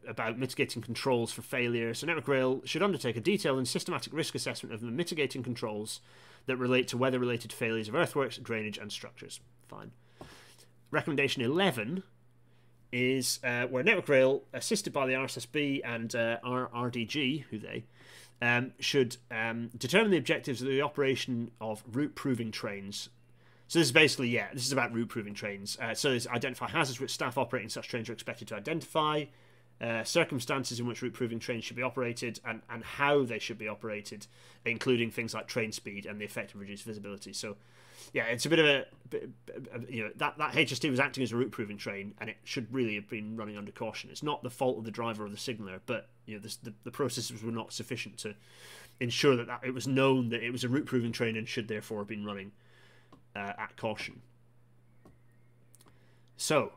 about mitigating controls for failure. So Network Rail should undertake a detailed and systematic risk assessment of the mitigating controls that relate to weather-related failures of earthworks, drainage, and structures. Fine. Recommendation 11 is uh, where Network Rail, assisted by the RSSB and uh, RDG, who they, um, should um, determine the objectives of the operation of route proving trains. So this is basically, yeah, this is about route proving trains. Uh, so identify hazards which staff operating such trains are expected to identify, uh, circumstances in which route proving trains should be operated, and, and how they should be operated, including things like train speed and the effect of reduced visibility. So yeah, it's a bit of a, you know that that HST was acting as a route proving train, and it should really have been running under caution. It's not the fault of the driver or the signaller, but you know the the processes were not sufficient to ensure that, that it was known that it was a route proving train and should therefore have been running uh, at caution. So,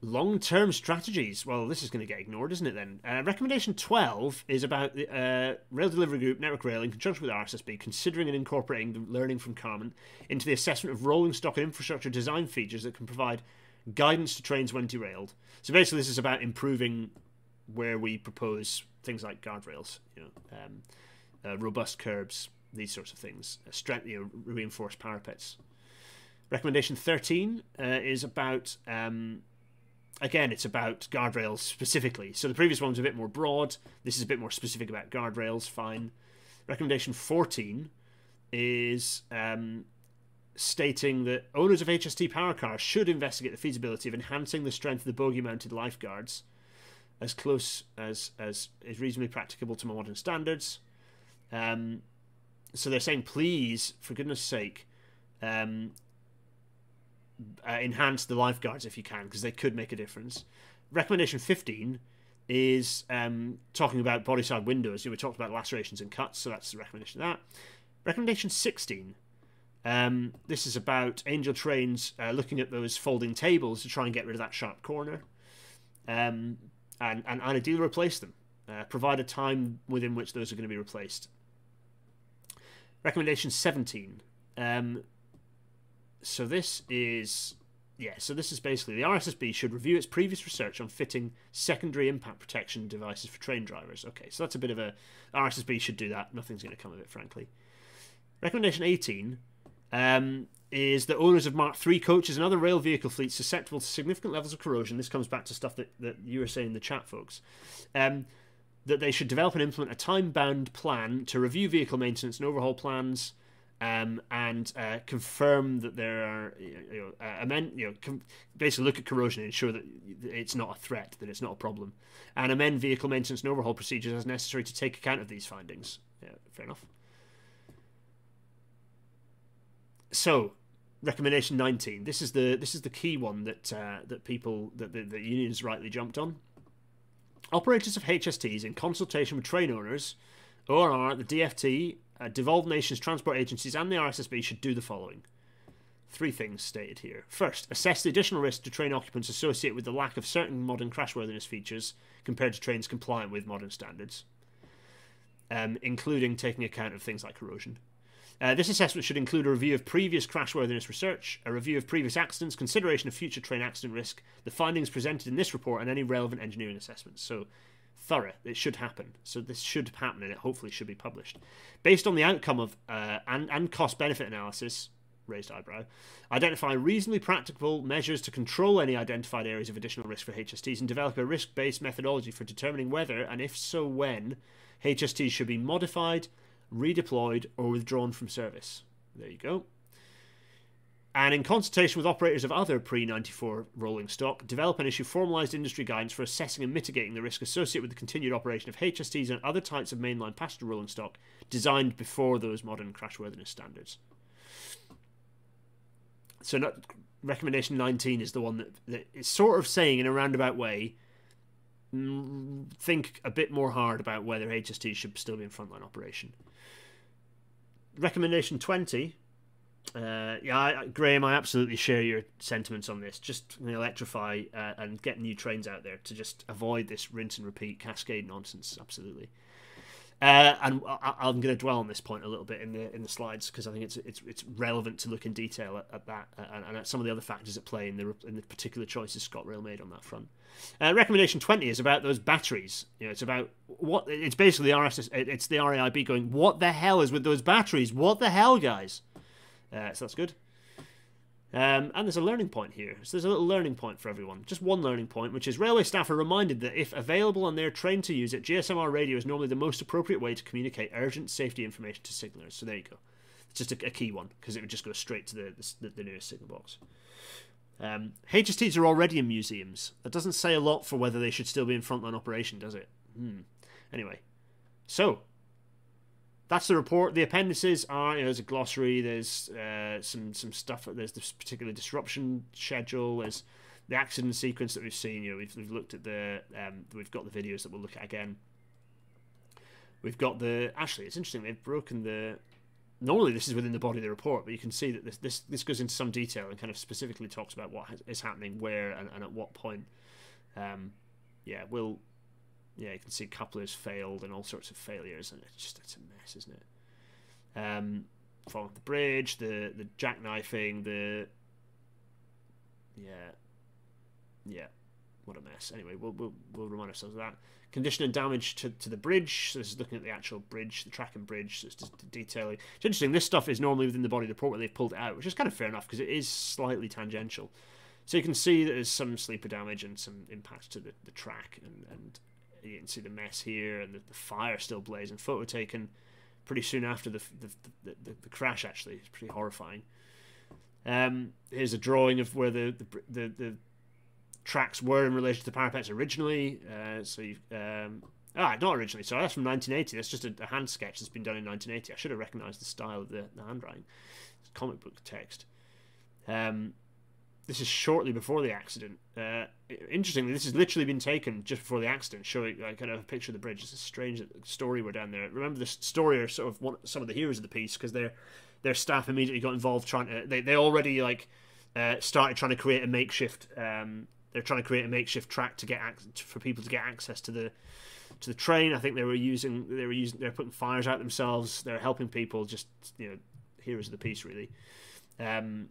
long term strategies. Well, this is going to get ignored, isn't it then? Uh, recommendation 12 is about the uh, Rail Delivery Group, Network Rail, in conjunction with RSSB, considering and incorporating the learning from Carmont into the assessment of rolling stock and infrastructure design features that can provide guidance to trains when derailed. So basically, this is about improving where we propose things like guardrails, you know, um, uh, robust curbs, these sorts of things, uh, strength, you know, reinforced parapets. Recommendation 13 uh, is about um, again, it's about guardrails specifically. So the previous one was a bit more broad. This is a bit more specific about guardrails. Fine. Recommendation 14 is um, stating that owners of HST power cars should investigate the feasibility of enhancing the strength of the bogie mounted lifeguards as close as, as is reasonably practicable to modern standards. Um, so they're saying, please, for goodness sake, um, uh, enhance the lifeguards if you can because they could make a difference. Recommendation 15 is um, talking about body side windows. We talked about lacerations and cuts, so that's the recommendation of that. Recommendation 16. Um, this is about Angel Trains uh, looking at those folding tables to try and get rid of that sharp corner um, and, and, and ideally replace them. Uh, provide a time within which those are going to be replaced. Recommendation 17. Um, so this is yeah, so this is basically the RSSB should review its previous research on fitting secondary impact protection devices for train drivers. Okay, so that's a bit of a RSSB should do that. Nothing's going to come of it, frankly. Recommendation 18 um, is that owners of Mark III coaches and other rail vehicle fleets susceptible to significant levels of corrosion. This comes back to stuff that, that you were saying in the chat, folks. Um, that they should develop and implement a time bound plan to review vehicle maintenance and overhaul plans. Um, and uh, confirm that there are, you know, uh, amend, you know, com- basically look at corrosion and ensure that it's not a threat, that it's not a problem, and amend vehicle maintenance and overhaul procedures as necessary to take account of these findings. Yeah, fair enough. So, recommendation 19. This is the this is the key one that uh, that people that the, the unions rightly jumped on. Operators of HSTs in consultation with train owners, ORR, the DFT, uh, devolved nations, transport agencies, and the RSSB should do the following. Three things stated here. First, assess the additional risk to train occupants associated with the lack of certain modern crashworthiness features compared to trains compliant with modern standards, um, including taking account of things like corrosion. Uh, this assessment should include a review of previous crashworthiness research, a review of previous accidents, consideration of future train accident risk, the findings presented in this report, and any relevant engineering assessments. So, thorough. It should happen. So this should happen, and it hopefully should be published. Based on the outcome of uh, and, and cost benefit analysis, raised eyebrow, identify reasonably practicable measures to control any identified areas of additional risk for HSTs and develop a risk based methodology for determining whether, and if so when, HSTs should be modified, redeployed, or withdrawn from service. There you go. And in consultation with operators of other pre 94 rolling stock, develop and issue formalised industry guidance for assessing and mitigating the risk associated with the continued operation of HSTs and other types of mainline passenger rolling stock designed before those modern crashworthiness standards. So, not, recommendation 19 is the one that, that is sort of saying in a roundabout way think a bit more hard about whether HST should still be in frontline operation recommendation 20 uh, yeah, I, Graham, I absolutely share your sentiments on this. Just electrify uh, and get new trains out there to just avoid this rinse and repeat cascade nonsense. Absolutely. Uh, and I, am going to dwell on this point a little bit in the in the slides because I think it's it's it's relevant to look in detail at, at that and, and, at some of the other factors at play in the in the particular choices ScotRail made on that front. Uh, recommendation 20 is about those batteries. You know, it's about what it's basically the RSS. It's the RAIB going. What the hell is with those batteries? What the hell, guys? Uh, so that's good. Um, and there's a learning point here. So there's a little learning point for everyone. Just one learning point, which is railway staff are reminded that if available and they're trained to use it, GSMR radio is normally the most appropriate way to communicate urgent safety information to signallers. So there you go. It's just a, a key one because it would just go straight to the, the, the nearest signal box. Um, HSTs are already in museums. That doesn't say a lot for whether they should still be in frontline operation, does it? Hmm. Anyway, so that's the report. The appendices are you know, there's a glossary. There's uh, some some stuff. There's this particular disruption schedule. There's the accident sequence that we've seen. You know, we've, we've looked at the um, we've got the videos that we'll look at again. We've got the actually it's interesting they've broken the normally this is within the body of the report, but you can see that this this, this goes into some detail and kind of specifically talks about what is happening where and, and at what point. Um, yeah, we'll yeah, you can see couplers failed and all sorts of failures, and it's just it's a mess, isn't it? Um, falling the bridge, the the jackknifing, the yeah, yeah, what a mess. Anyway, we'll we'll, we'll remind ourselves of that. Condition and damage to, to the bridge. So this is looking at the actual bridge, the track and bridge. So it's just detailing. It's interesting. This stuff is normally within the body of the report where they've pulled it out, which is kind of fair enough because it is slightly tangential. So you can see that there's some sleeper damage and some impacts to the, the track and, and you can see the mess here and the, the fire still blazing. Photo taken pretty soon after the the, the, the, the crash. Actually, it's pretty horrifying. Um, here's a drawing of where the the, the, the tracks were in relation to the parapets originally. Uh, so you um, ah, not originally. Sorry, that's from 1980. That's just a, a, hand sketch that's been done in 1980. I should have recognised the style of the, the handwriting. It's comic book text. Um, this is shortly before the accident. Uh, interestingly, this has literally been taken just before the accident, showing like, kind of a picture of the bridge. It's a strange story we're down there. Remember, the story are sort of one, some of the heroes of the piece because their their staff immediately got involved trying to. They they already like uh, started trying to create a makeshift. Um, they're trying to create a makeshift track to get ac- for people to get access to the to the train. I think they were using they were using they're putting fires out themselves. They're helping people. Just you know, heroes of the piece really. Um,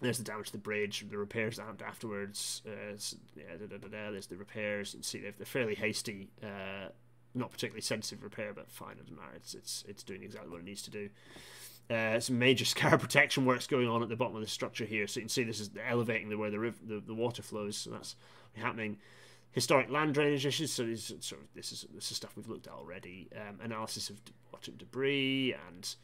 There's the damage to the bridge, the repairs that happened afterwards. Uh, yeah, da, da, da, There's the repairs. And see, they're, they're fairly hasty, uh, not particularly sensitive repair, but fine, it doesn't matter. It's it's it's doing exactly what it needs to do. Uh, some major scour protection works going on at the bottom of the structure here, so you can see this is elevating the where the river, the, the water flows. So that's happening. Historic land drainage issues. So this is sort of this is this is stuff we've looked at already. Um, analysis of water debris and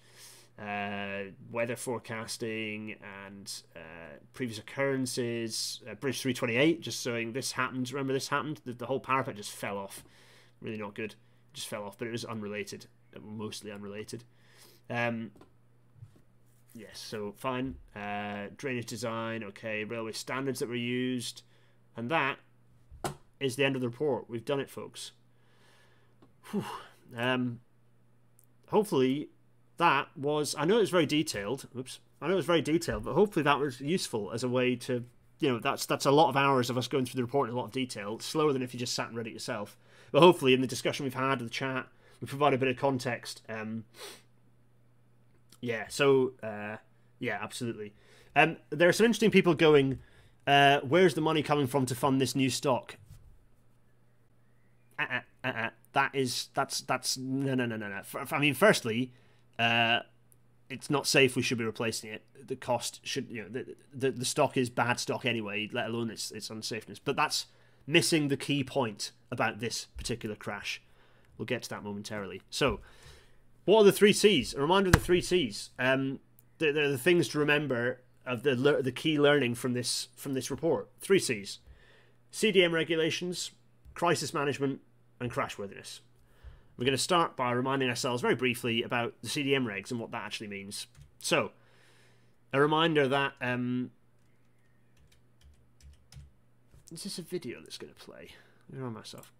uh, weather forecasting and uh, previous occurrences. Uh, Bridge 328, just showing this happened. Remember this happened? The, the, whole parapet just fell off. Really not good. Just fell off, but it was unrelated, mostly unrelated. Um, yes, so fine. Uh, drainage design, okay. Railway standards that were used, and that is the end of the report. We've done it, folks. Um, hopefully that was I know it was very detailed. Oops, I know it was very detailed, but hopefully that was useful as a way to you know that's that's a lot of hours of us going through the report in a lot of detail. It's slower than if you just sat and read it yourself. But hopefully, in the discussion we've had, in the chat, we provide a bit of context. Um, yeah, so uh, yeah, absolutely. Um, there are some interesting people going. Uh, where's the money coming from to fund this new stock? Uh, uh, uh, that is that's that's no no no no no. I mean, firstly, uh, it's not safe. We should be replacing it. The cost should, you know, the, the, the stock is bad stock anyway, let alone its its unsafeness. But that's missing the key point about this particular crash. We'll get to that momentarily. So, what are the three C's? A reminder of the three C's. Um, they're, the things to remember of the the key learning from this from this report. Three C's: CDM regulations, crisis management, and crashworthiness. We're going to start by reminding ourselves very briefly about the CDM regs and what that actually means. So, a reminder that um, is this a video that's going to play? I remind myself.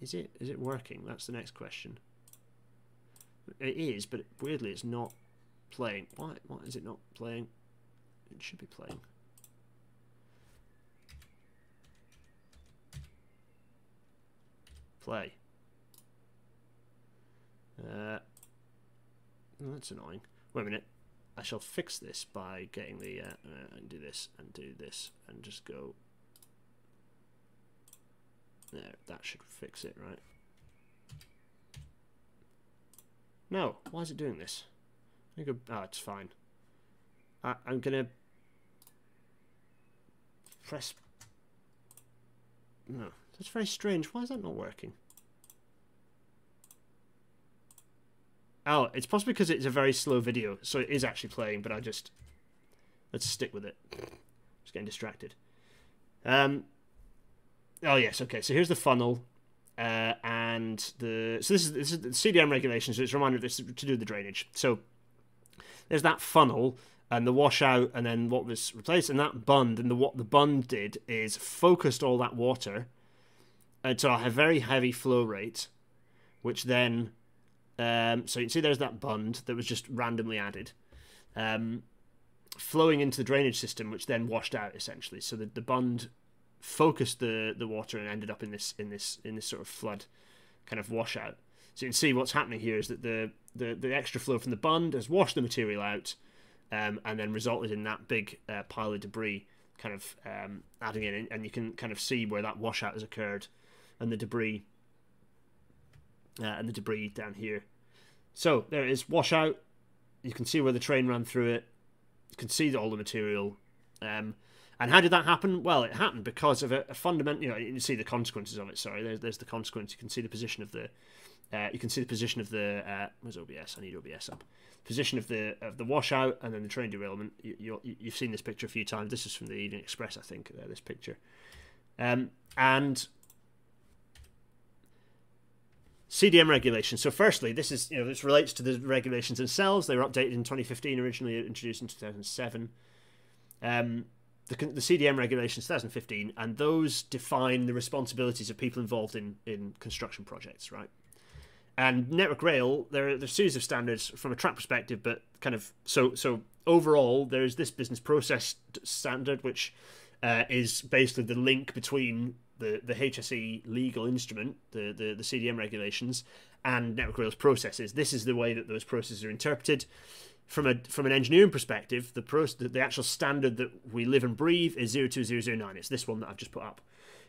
Is it? Is it working? That's the next question. It is, but weirdly, it's not playing. Why? Why is it not playing? It should be playing. Play. Uh, that's annoying. Wait a minute. I shall fix this by getting the uh, uh, and do this and do this and just go there. That should fix it, right? No, why is it doing this? I go. Oh, it's fine. I, I'm gonna press. No, that's very strange. Why is that not working? Oh, it's possibly because it's a very slow video, so it is actually playing, but I just... Let's stick with it. Just getting distracted. Um, oh, yes, okay, so here's the funnel. Uh, and the... So this is, this is the CDM regulations, so it's a reminder of this to do the drainage. So there's that funnel and the washout and then what was replaced and that bund and the what the bund did is focused all that water to a very heavy flow rate which then um, so you can see there's that bund that was just randomly added, um, flowing into the drainage system, which then washed out essentially. So the, the bund focused the, the water and ended up in this in this in this sort of flood kind of washout. So you can see what's happening here is that the the, the extra flow from the bund has washed the material out, um, and then resulted in that big uh, pile of debris kind of um, adding in, and you can kind of see where that washout has occurred, and the debris uh, and the debris down here. So there it is, washout. You can see where the train ran through it. You can see all the material. Um, and how did that happen? Well, it happened because of a, a fundamental. You know, you see the consequences of it. Sorry, there's, there's the consequence. You can see the position of the. Uh, you can see the position of the. Uh, where's OBS? I need OBS up. Position of the of the washout and then the train derailment. You, you have seen this picture a few times. This is from the Evening Express, I think. Uh, this picture. Um, and CDM regulations. So, firstly, this is you know this relates to the regulations themselves. They were updated in 2015, originally introduced in 2007. Um, the, the CDM regulations 2015, and those define the responsibilities of people involved in in construction projects, right? And Network Rail, there are, there are a series of standards from a track perspective, but kind of so so overall, there is this business process standard, which uh, is basically the link between the, the HSE legal instrument, the, the, the CDM regulations, and Network Rail's processes. This is the way that those processes are interpreted. From a from an engineering perspective, the the, the actual standard that we live and breathe is 02009. It's this one that I've just put up.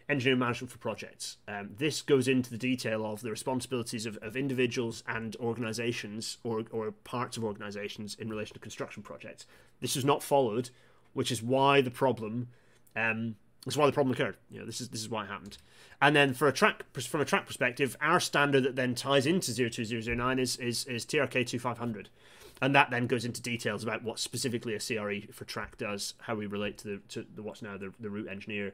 Engineering management for projects. Um, this goes into the detail of the responsibilities of, of individuals and organizations or, or parts of organizations in relation to construction projects. This is not followed, which is why the problem um, that's why the problem occurred. You know, this is this is why it happened. And then for a track from a track perspective, our standard that then ties into 02009 is is, is TRK 2500. And that then goes into details about what specifically a CRE for track does, how we relate to the to the what's now the, the route engineer.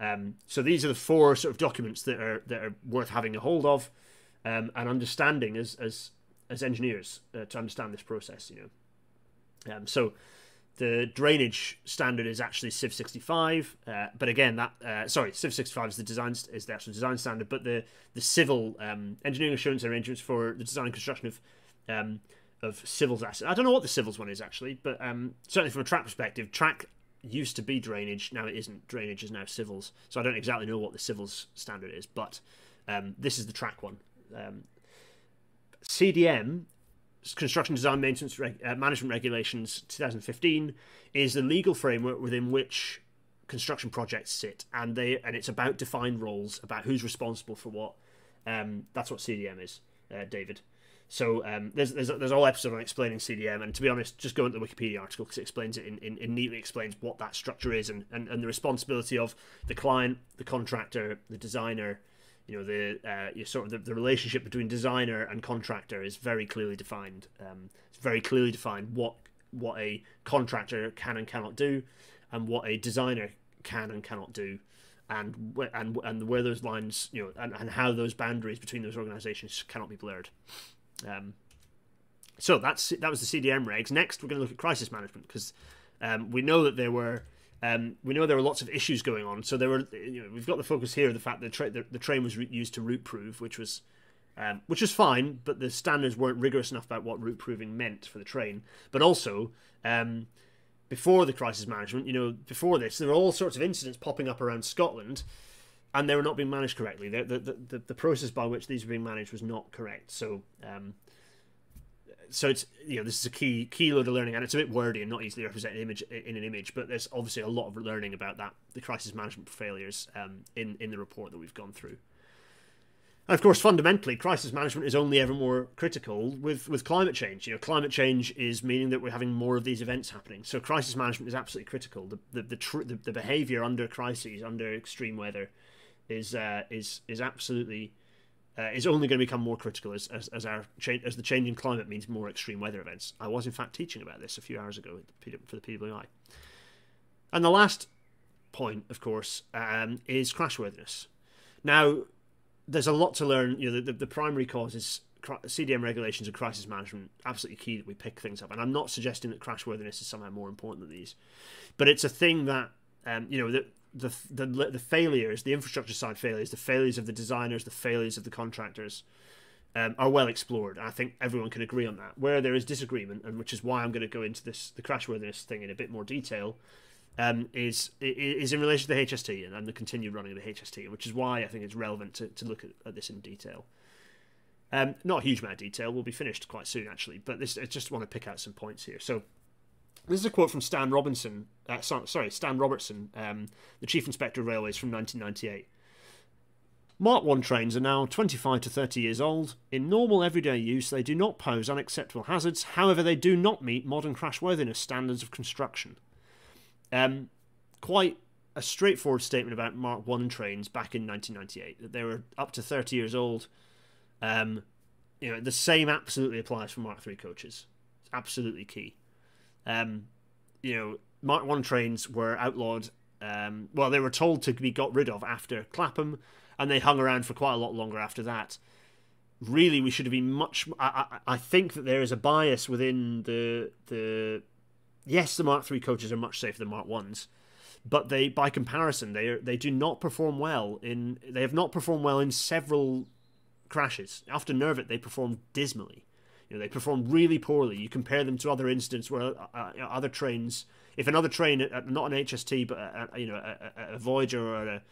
Um, so these are the four sort of documents that are that are worth having a hold of um, and understanding as as as engineers uh, to understand this process. You know, um, so the drainage standard is actually Civ 65, uh, but again, that uh, sorry, Civ 65 is the design is the actual design standard, but the the civil um, engineering assurance arrangements for the design and construction of um, of civils assets. I don't know what the civils one is actually, but um, certainly from a track perspective, track used to be drainage, now it isn't. Drainage is now civils, so I don't exactly know what the civils standard is, but um, this is the track one. Um, CDM Construction Design Maintenance uh, Management Regulations 2015 is the legal framework within which construction projects sit, and they and it's about defined roles, about who's responsible for what. Um, that's what CDM is, uh, David. So um, there's there's there's a whole episode on explaining CDM, and to be honest, just go into the Wikipedia article because it explains it in, in, in, neatly explains what that structure is and, and, and the responsibility of the client, the contractor, the designer, you know the uh, sort of the, the, relationship between designer and contractor is very clearly defined. Um, it's very clearly defined what what a contractor can and cannot do, and what a designer can and cannot do, and and and where those lines you know and, and how those boundaries between those organisations cannot be blurred. Um, so that's that was the CDM regs. Next, we're going to look at crisis management because um, we know that there were um, we know there were lots of issues going on, so there were. You know, we've got the focus here of the fact that tra- the, the, train was re- used to route prove, which was, um, which was fine, but the standards weren't rigorous enough about what route proving meant for the train. But also, um, before the crisis management, you know, before this, there were all sorts of incidents popping up around Scotland, and they were not being managed correctly. The the, the, the process by which these were being managed was not correct. So um, so it's you know this is a key key load of learning and it's a bit wordy and not easily represented image in an image but there's obviously a lot of learning about that the crisis management failures um, in in the report that we've gone through and of course fundamentally crisis management is only ever more critical with with climate change you know climate change is meaning that we're having more of these events happening so crisis management is absolutely critical the the the, the, the behavior under crises under extreme weather is uh, is is absolutely uh, is only going to become more critical as, as, as our cha- as the changing climate means more extreme weather events. I was in fact teaching about this a few hours ago for the PWI. And the last point, of course, um, is crashworthiness. Now, there's a lot to learn. You know, the, the, the primary cause is CDM regulations and crisis management. Absolutely key that we pick things up. And I'm not suggesting that crashworthiness is somehow more important than these, but it's a thing that um, you know that the, the the failures, the infrastructure side failures, the failures of the designers, the failures of the contractors, um, are well explored. I think everyone can agree on that. Where there is disagreement, and which is why I'm going to go into this the crashworthiness thing in a bit more detail, um, is is in relation to the HST and, and, the continued running of the HST, which is why I think it's relevant to, to look at, at this in detail. Um, not a huge amount of detail. We'll be finished quite soon, actually. But this, I just want to pick out some points here. So, this is a quote from Stan Robinson. Uh, sorry, Stan Robertson, um, the Chief Inspector of Railways from 1998. Mark 1 trains are now 25 to 30 years old. In normal everyday use, they do not pose unacceptable hazards. However, they do not meet modern crashworthiness standards of construction. Um, quite a straightforward statement about Mark 1 trains back in 1998 that they were up to 30 years old. Um, you know, the same absolutely applies for Mark 3 coaches. It's absolutely key. Um, you know, Mark One trains were outlawed. Um, well, they were told to be got rid of after Clapham, and they hung around for quite a lot longer after that. Really, we should have been much. I, I, I think that there is a bias within the the. Yes, the Mark Three coaches are much safer than Mark Ones, but they, by comparison, they are, they do not perform well in. They have not performed well in several crashes. After Nervet, they performed dismally. You know, they perform really poorly. You compare them to other incidents where uh, uh, other trains, if another train, uh, not an HST, but a, a you know a, a, Voyager or a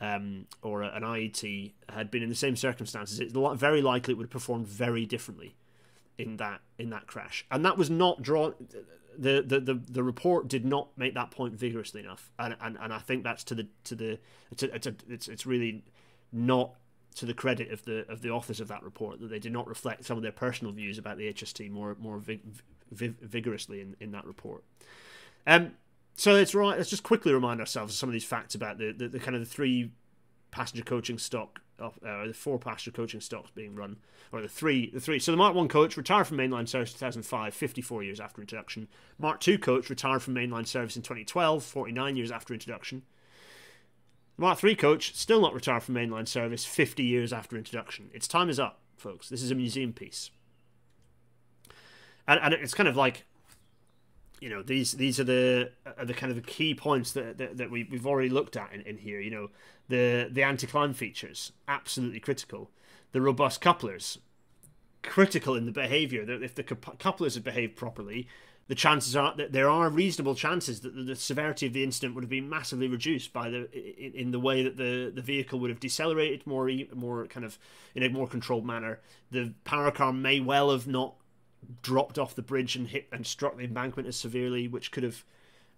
um, or an IET had been in the same circumstances, it's very likely it would have performed very differently. in that in that crash, and that was not drawn. The, the, the, the report did not make that point vigorously enough, and, and, and I think that's to the to the it's a, it's, a, it's it's really not to the credit of the of the authors of that report that they did not reflect some of their personal views about the HST more more vig, vig, vigorously in, in that report. Um, so let's right. Let's just quickly remind ourselves of some of these facts about the, the, the kind of the three passenger coaching stock, uh, the four passenger coaching stocks being run, or the three, the three. So the Mark One coach retired from mainline service in 2005, 54 years after introduction. Mark Two coach retired from mainline service in 2012, 49 years after introduction. Mark III coach, still not retired from mainline service 50 years after introduction. Its time is up, folks. This is a museum piece. And, and it's kind of like, you know, these these are the are the kind of the key points that, that, that we, we've already looked at in, in here. You know, the, the anti-climb features, absolutely critical. The robust couplers, critical in the behavior. If the couplers have behaved properly, the chances are that there are reasonable chances that the, severity of the incident would have been massively reduced by the in, in, the way that the, the vehicle would have decelerated more more kind of in a more controlled manner. The power car may well have not dropped off the bridge and hit and struck the embankment as severely, which could have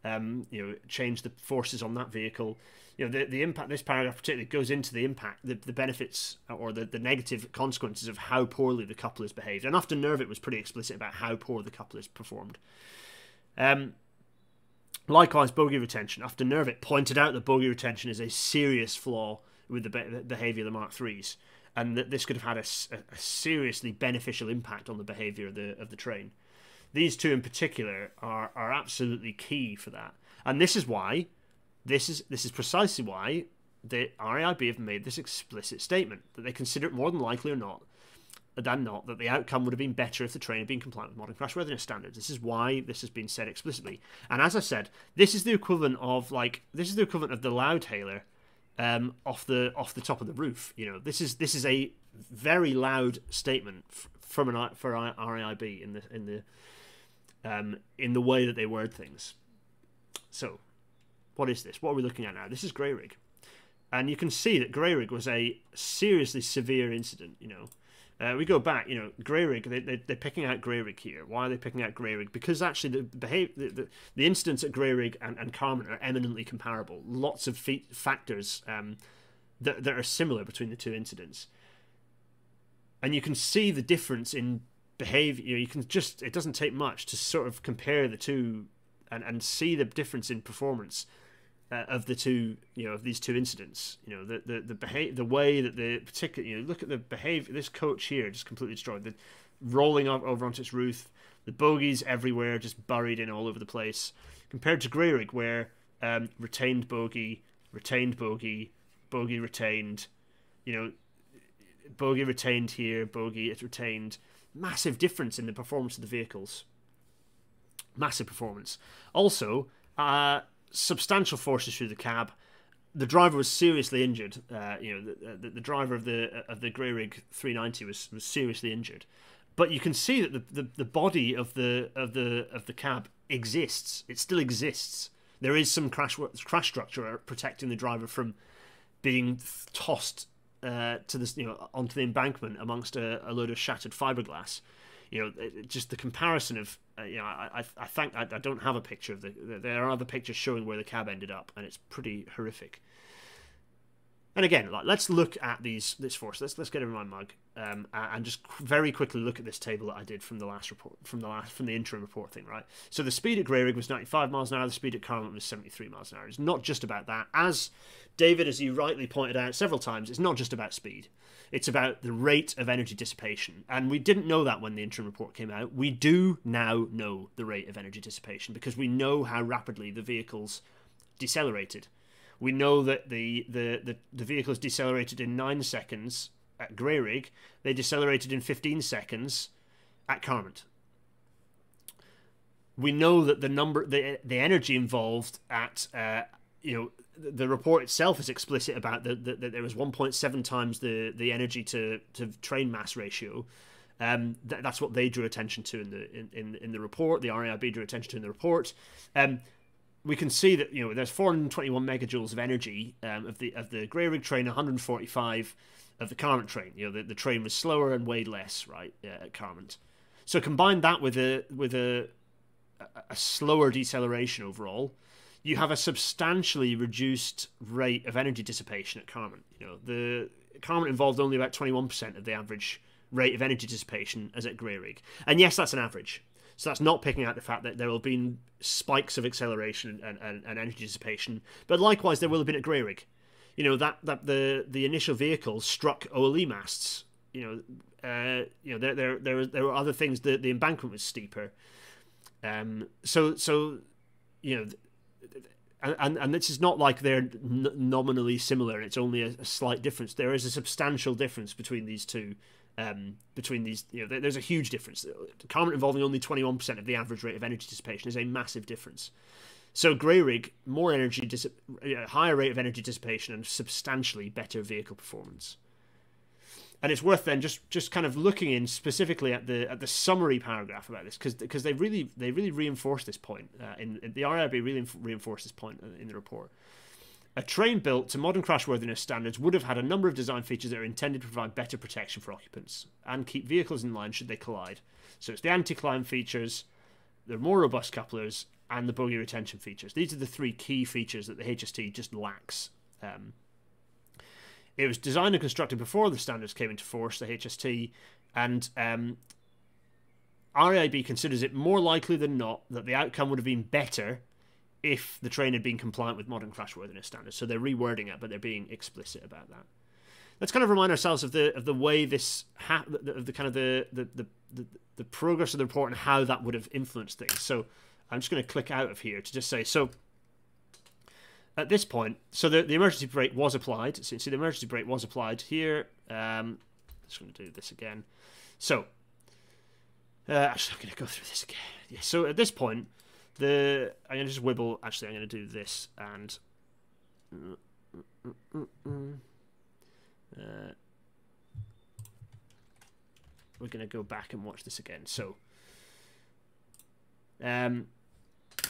um, you know changed the forces on that vehicle you know the, the impact this paragraph particularly goes into the impact the, the benefits or the, the negative consequences of how poorly the couplers behaved. And Ufton Nervet was pretty explicit about how poor the couplers performed. Um, likewise bogey retention. Ufton Nervet pointed out that bogey retention is a serious flaw with the, be- behavior of the mark 3s and that this could have had a, a, seriously beneficial impact on the behavior of the of the train. These two in particular are are absolutely key for that. And this is why this is this is precisely why the RAIB have made this explicit statement that they consider it more than likely or not than not that the outcome would have been better if the train had been compliant with modern crashworthiness standards. This is why this has been said explicitly. And as I said, this is the equivalent of like this is the equivalent of the loudhailer um, off the off the top of the roof. You know, this is this is a very loud statement from an for RAIB in the in the um, in the way that they word things. So what is this? What are we looking at now? This is Grayrigg. And you can see that Grayrigg was a seriously severe incident, you know. Uh, we go back, you know, Grayrigg, they, they, they're picking out Grayrigg here. Why are they picking out Grayrigg? Because actually the behavior, the, the, the incidents at Grayrigg and, and Carmont are eminently comparable. Lots of factors um, that, that are similar between the two incidents. And you can see the difference in behavior. You can just, it doesn't take much to sort of compare the two and, and see the difference in performance uh, of the two, you know, of these two incidents. You know, the the the behavior, the way that the particular, you know, look at the behavior. This coach here just completely destroyed. The rolling up over onto its roof, the bogies everywhere, just buried in all over the place. Compared to Grayrigg, where um, retained bogey, retained bogey, bogey retained, you know, bogey retained here, bogey it's retained. Massive difference in the performance of the vehicles. Massive performance. Also, uh, substantial forces through the cab. The driver was seriously injured. Uh, you know, the, the, the, driver of the of the Grayrigg 390 was, was seriously injured. But you can see that the, the, the body of the of the of the cab exists. It still exists. There is some crash crash structure protecting the driver from being tossed uh, to this you know onto the embankment amongst a, a load of shattered fiberglass you know, just the comparison of, uh, you know, I, I, think I, I, don't have a picture of the, there are other pictures showing where the cab ended up, and it's pretty horrific. And again, like, let's look at these this force. Let's let's get in my mug um, and just very quickly look at this table that I did from the last report, from the last from the interim report thing, right? So the speed at Grayrigg was 95 miles an hour. The speed at Carmont was 73 miles an hour. It's not just about that. As David, as you rightly pointed out several times, it's not just about speed. It's about the rate of energy dissipation, and we didn't know that when the interim report came out. We do now know the rate of energy dissipation because we know how rapidly the vehicles decelerated we know that the, the, the, the vehicles decelerated in 9 seconds at Grayrigg. They decelerated in 15 seconds at Carmont. We know that the number, the, the energy involved at, uh, you know, the report itself is explicit about that the, the, there was 1.7 times the, the energy to, to train mass ratio. Um, th- that's what they drew attention to in the in, in, in the report. The RAIB drew attention to in the report. Um, we can see that you know there's 421 megajoules of energy um, of the of the Grayrigg train, 145 of the Carmont train. You know the, the train was slower and weighed less, right, uh, at Carmont. So combine that with a with a a slower deceleration overall, you have a substantially reduced rate of energy dissipation at Carmont. You know, the Carmont involved only about 21% of the average rate of energy dissipation as at Grey And yes, that's an average. So that's not picking out the fact that there will have been spikes of acceleration and, and, and energy dissipation, but likewise there will have been at Grey You know that that the the initial vehicle struck OLE masts. You know, uh, you know there there there, there were other things. The the embankment was steeper. Um, so so you know and and this is not like they're n- nominally similar. It's only a, a, slight difference. There is a substantial difference between these two. Um, between these, you know, there's a huge difference. Carmont involving only 21% of the average rate of energy dissipation is a massive difference. So Grayrigg, more energy, dis- higher rate of energy dissipation, and substantially better vehicle performance and it's worth then just just kind of looking in specifically at the at the summary paragraph about this because because they really they really reinforce this point uh, in, the RAIB really reinforce this point in the report. A train built to modern crashworthiness standards would have had a number of design features that are intended to provide better protection for occupants and keep vehicles in line should they collide. So it's the anti-climb features, the more robust couplers, and the bogie retention features. These are the three key features that the HST just lacks. Um, it was designed and constructed before the standards came into force, the HST, and um, RAIB considers it more likely than not that the outcome would have been better if the train had been compliant with modern crashworthiness standards. So they're rewording it, but they're being explicit about that. Let's kind of remind ourselves of the of the way this ha- of the kind of the the, the the the progress of the report and how that would have influenced things. So I'm just going to click out of here to just say so at this point, so the, the emergency brake was applied. So you see, the emergency brake was applied here. Um, just going to do this again. So, uh, actually, I'm going to go through this again. Yeah, so at this point, the I'm going to just wibble. Actually, I'm going to do this and. Uh, we're going to go back and watch this again. So, um,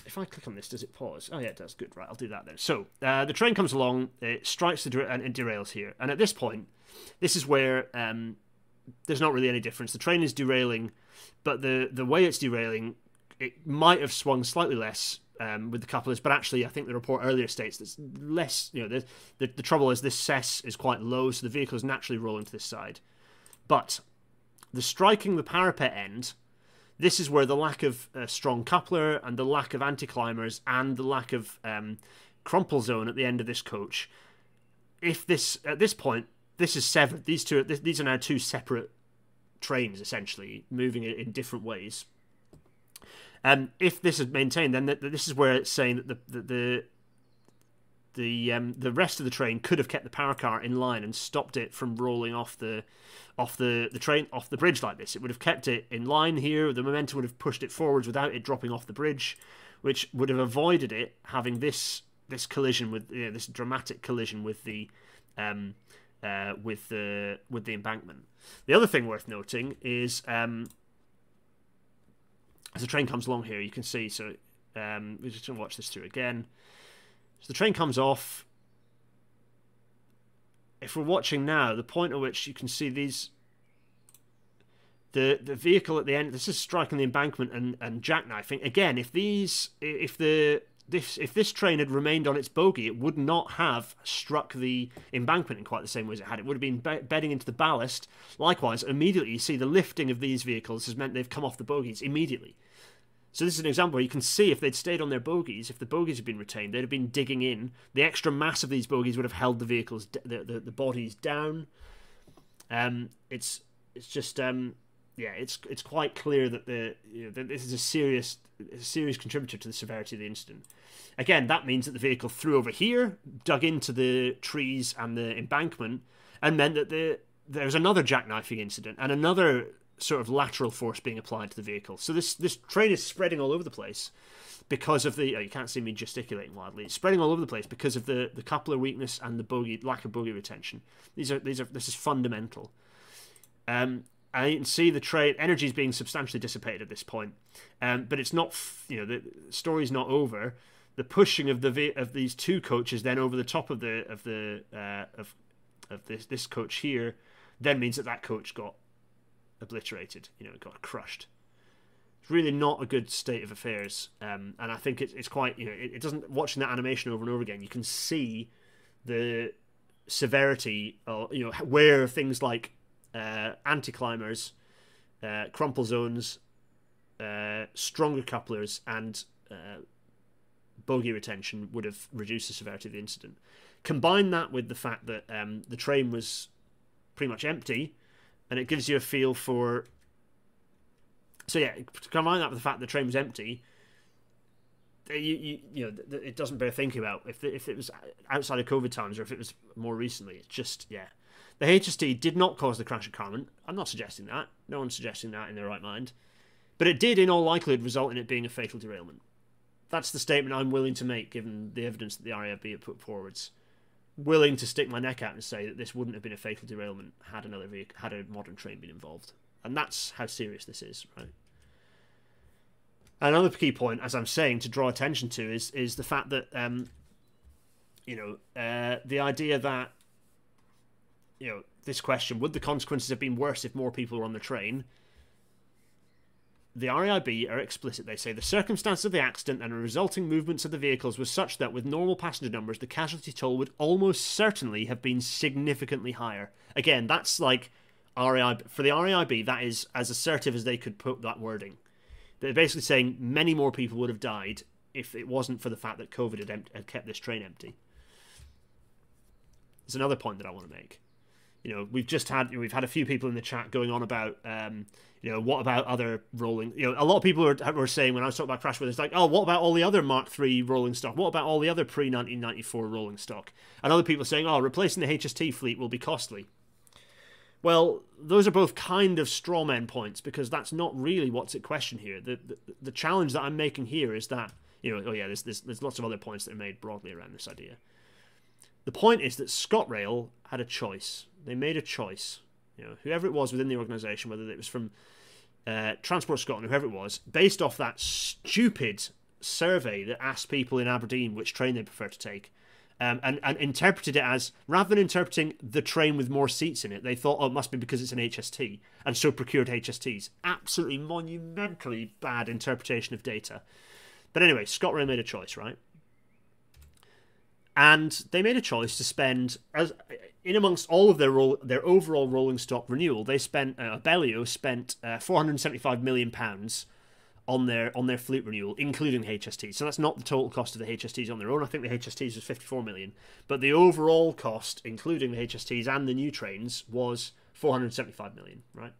if I click on this, does it pause? Oh yeah, it does. Good. Right, I'll do that then. So uh, the train comes along, it strikes the and it derails here. And at this point, this is where um, there's not really any difference. The train is derailing, but the the way it's derailing, it might have swung slightly less um, with the couplers, but actually, I think the report earlier states there's less. You know, the, the the trouble is this cess is quite low, so the vehicle is naturally rolling to this side. But the striking the parapet end this is where the lack of a strong coupler and the lack of anti-climbers and the lack of um, crumple zone at the end of this coach. If this at this point this is severed, these two these are now two separate trains essentially moving in different ways. Um, if this is maintained, then this is where it's saying that the the, the the um, the rest of the train could have kept the power car in line and stopped it from rolling off the off the, the train off the bridge like this. It would have kept it in line here. The momentum would have pushed it forwards without it dropping off the bridge, which would have avoided it having this this collision with you know, this dramatic collision with the um, uh, with the with the embankment. The other thing worth noting is um, as the train comes along here, you can see. So um, we're just to watch this through again. So the train comes off. If we're watching now, the point at which you can see these the the vehicle at the end this is striking the embankment and, and jackknifing. Again, if these if the this if this train had remained on its bogie, it would not have struck the embankment in quite the same way as it had. It would have been be- bedding into the ballast. Likewise, immediately you see the lifting of these vehicles has meant they've come off the bogies immediately. So this is an example where you can see if they'd stayed on their bogies, if the bogies had been retained, they'd have been digging in. The extra mass of these bogies would have held the vehicles, the the, the bodies down. Um, it's it's just um, yeah, it's it's quite clear that the you know, that this is a serious a serious contributor to the severity of the incident. Again, that means that the vehicle threw over here, dug into the trees and the embankment, and meant that the there was another jackknifing incident and another sort of lateral force being applied to the vehicle. So this this train is spreading all over the place because of the oh, you can't see me gesticulating wildly. It's spreading all over the place because of the the coupler weakness and the bogie lack of bogie retention. These are these are this is fundamental. Um, and you can see the train energy is being substantially dissipated at this point, um, but it's not you know the story's not over. The pushing of the of these two coaches then over the top of the of the uh, of of this this coach here then means that that coach got obliterated. You know, got crushed. It's really not a good state of affairs, um, and I think it, it's quite you know it, it doesn't watching that animation over and over again. You can see the severity, or you know where things like uh, anti climbers, uh, crumple zones, uh, stronger couplers, and uh, bogey retention would have reduced the severity of the incident. Combine that with the fact that um, the train was pretty much empty, and it gives you a feel for. So yeah, combine that with the fact the train was empty. Uh, you, you, you know, it doesn't bear thinking about if if it was outside of COVID times or if it was more recently. It's just yeah, the HST did not cause the crash at Carmont. I'm not suggesting that. No one's suggesting that in their right mind, but it did in all likelihood result in it being a fatal derailment. That's the statement I'm willing to make, given the evidence that the RAIB have put forwards willing to stick my neck out and say that this wouldn't have been a fatal derailment had another vehicle, had a modern train been involved, and that's how serious this is, right? Another key point, as I'm saying, to draw attention to is is the fact that um, you know uh, the idea that you know this question would the consequences have been worse if more people were on the train the RAIB are explicit. They say the circumstances of the accident and the resulting movements of the vehicles was such that with normal passenger numbers, the casualty toll would almost certainly have been significantly higher. Again, that's like RAIB for the RAIB. That is as assertive as they could put that wording. They're basically saying many more people would have died if it wasn't for the fact that COVID had, had kept this train empty. There's another point that I want to make. You know, we've just had we've had a few people in the chat going on about. Um, you know, what about other rolling? You know, a lot of people were, were saying when I was talking about Crash it's like, oh, what about all the other Mark III rolling stock? What about all the other pre 1994 rolling stock? And other people saying, oh, replacing the HST fleet will be costly. Well, those are both kind of strawman points because that's not really what's at question here. The, the, the challenge that I'm making here is that you know, oh yeah, there's, there's there's lots of other points that are made broadly around this idea. The point is that ScotRail had a choice. They made a choice you know, whoever it was within the organisation, whether it was from uh, Transport Scotland, whoever it was, based off that stupid survey that asked people in Aberdeen which train they prefer to take, um, and, and interpreted it as rather than interpreting the train with more seats in it, they thought, oh, it must be because it's an HST, and so procured HSTs. Absolutely monumentally bad interpretation of data. But anyway, ScotRail made a choice, right? And they made a choice to spend as in amongst all of their their overall rolling stock renewal, they spent uh, Abellio spent uh, 475 million pounds on their on their fleet renewal, including the HST. So that's not the total cost of the HSTs on their own. I think the HSTs was 54 million, but the overall cost, including the HSTs and the new trains, was 475 million. Right.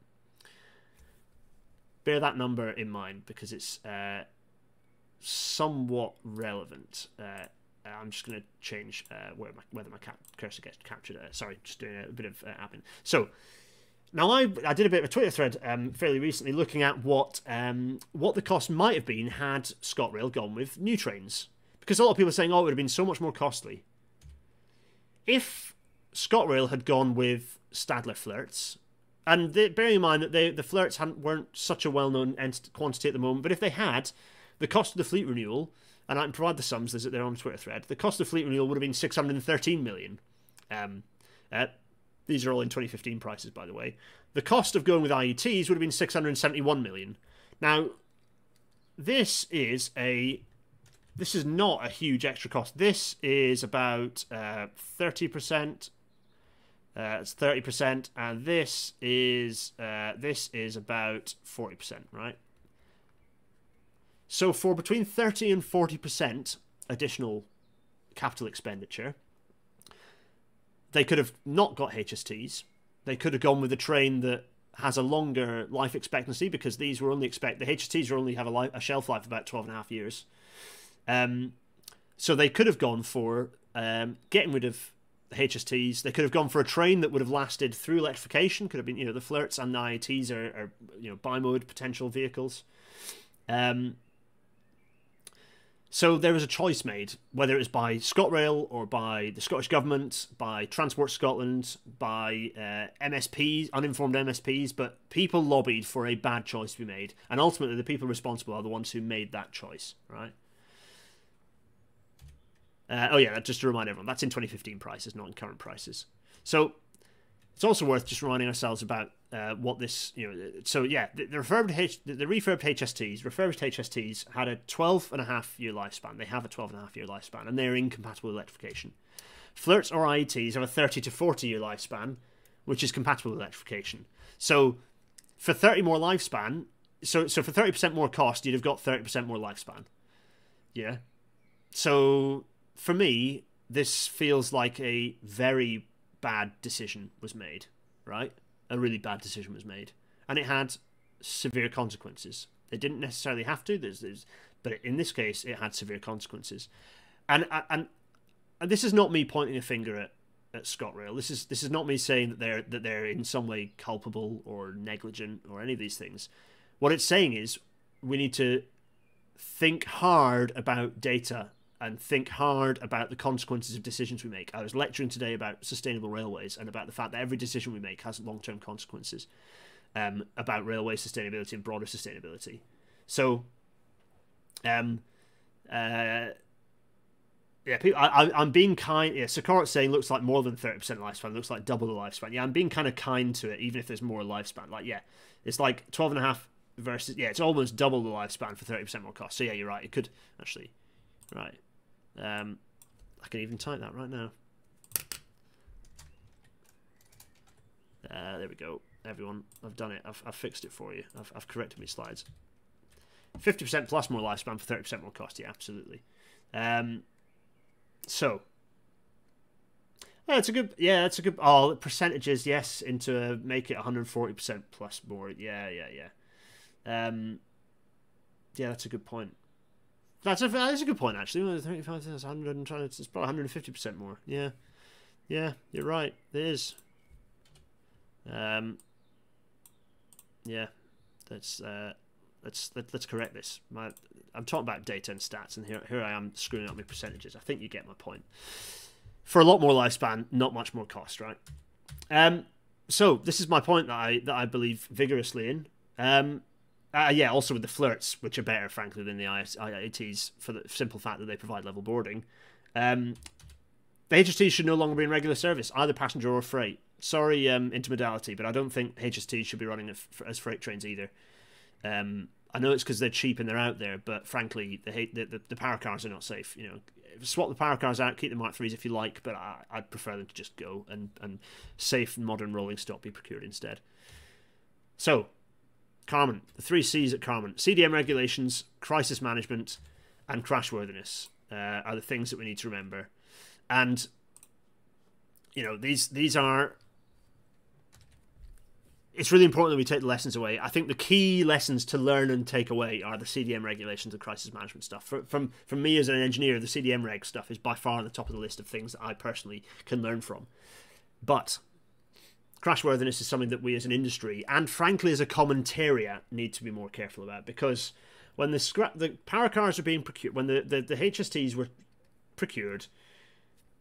Bear that number in mind because it's uh, somewhat relevant. Uh, I'm just going to change uh, where my, whether my cap- cursor gets captured. Uh, sorry, just doing a, bit of uh, admin. So now I, I did a bit of a Twitter thread um, fairly recently looking at what um, what the cost might have been had ScotRail gone with new trains because a lot of people are saying oh it would have been so much more costly. If ScotRail had gone with Stadler flirts, and they, bearing in mind that they, the flirts weren't such a well known quantity at the moment, but if they had, the cost of the fleet renewal and I can provide the sums. There's they're on Twitter thread. The cost of fleet renewal would have been 613 million. Um, uh, these are all in 2015 prices, by the way. The cost of going with IETs would have been 671 million. Now, this is a this is not a huge extra cost. This is about uh, 30%. Uh, it's 30%, and this is uh, this is about 40%, right? So for between 30 and 40% additional capital expenditure, they could have not got HSTs. They could have gone with a train that has a longer life expectancy because these were only expect the HSTs only have a, life, a shelf life of about 12 and a half years. Um, so they could have gone for um, getting rid of HSTs. They could have gone for a train that would have lasted through electrification. Could have been, you know, the flirts and the IETs are, are you know, bimode potential vehicles. Um, so there was a choice made, whether it was by ScotRail or by the Scottish Government, by Transport Scotland, by uh, MSPs, uninformed MSPs, but people lobbied for a bad choice to be made. And ultimately, the people responsible are the ones who made that choice, right? Uh, oh, yeah, just to remind everyone, that's in 2015 prices, not in current prices. So It's also worth just reminding ourselves about uh, what this, you know, so yeah, the, the refurbed H, the, the refurbed HSTs, refurbished HSTs had a 12 and a half year lifespan. They have a 12 and a half year lifespan, and they're incompatible with electrification. Flirts or IETs have a 30 to 40 year lifespan, which is compatible with electrification. So for 30 more lifespan, so so for 30% more cost, you'd have got 30% more lifespan. Yeah. So for me, this feels like a very bad decision was made, right? A really bad decision was made, and it had severe consequences. It didn't necessarily have to, there's, there's, but in this case, it had severe consequences. And and and this is not me pointing a finger at, at ScotRail. This is this is not me saying that they're that they're in some way culpable or negligent or any of these things. What it's saying is we need to think hard about data and think hard about the consequences of decisions we make. I was lecturing today about sustainable railways and about the fact that every decision we make has long term consequences um, about railway sustainability and broader sustainability. So, um, uh, yeah, people, I, I'm being kind. Yeah, Sakar's saying looks like more than 30% lifespan, looks like double the lifespan. Yeah, I'm being kind of kind to it, even if there's more lifespan. Like, yeah, it's like 12 and a half versus, yeah, it's almost double the lifespan for 30% more cost. So, yeah, you're right. It could actually, right. Um, I can even type that right now. Uh, there we go. Everyone, I've done it. I've, I've fixed it for you. I've, I've corrected my slides. 50% plus more lifespan for 30% more cost. Yeah, absolutely. Um, so, yeah, it's a good. Yeah, that's a good. Oh, percentages. Yes, into a, make it 140 percent plus more. Yeah, yeah, yeah. Um, yeah, that's a good point. That's a that's a good point actually. 35 100 and it's probably 150 percent more. Yeah, yeah, you're right. It is. Um. Yeah, that's uh, let's let, us let us correct this. My I'm talking about data and stats, and here here I am screwing up my percentages. I think you get my point. For a lot more lifespan, not much more cost, right? Um, so this is my point that I that I believe vigorously in. Um, uh, yeah, also with the flirts, which are better, frankly, than the IETs for the simple fact that they provide level boarding. Um, the HSTs should no longer be in regular service, either passenger or freight. Sorry, um, intermodality, but I don't think HSTs should be running as freight trains either. Um, I know it's because they're cheap and they're out there, but frankly, the, the, the, power cars are not safe. You know, swap the power cars out, keep the Mark threes if you like, but I, would prefer them to just go and and safe modern rolling stock be procured instead. So, Carmont, the three C's at Carmont: CDM regulations, crisis management, and crashworthiness uh, are the things that we need to remember. And you know, these these are it's really important that we take the lessons away. I think the key lessons to learn and take away are the CDM regulations and crisis management stuff. For, from from me as an engineer, the CDM reg stuff is by far the top of the list of things that I personally can learn from. But crashworthiness is something that we as an industry and frankly as a commentariat need to be more careful about because when the scrap the power cars are being procured when the, the, the HSTs were procured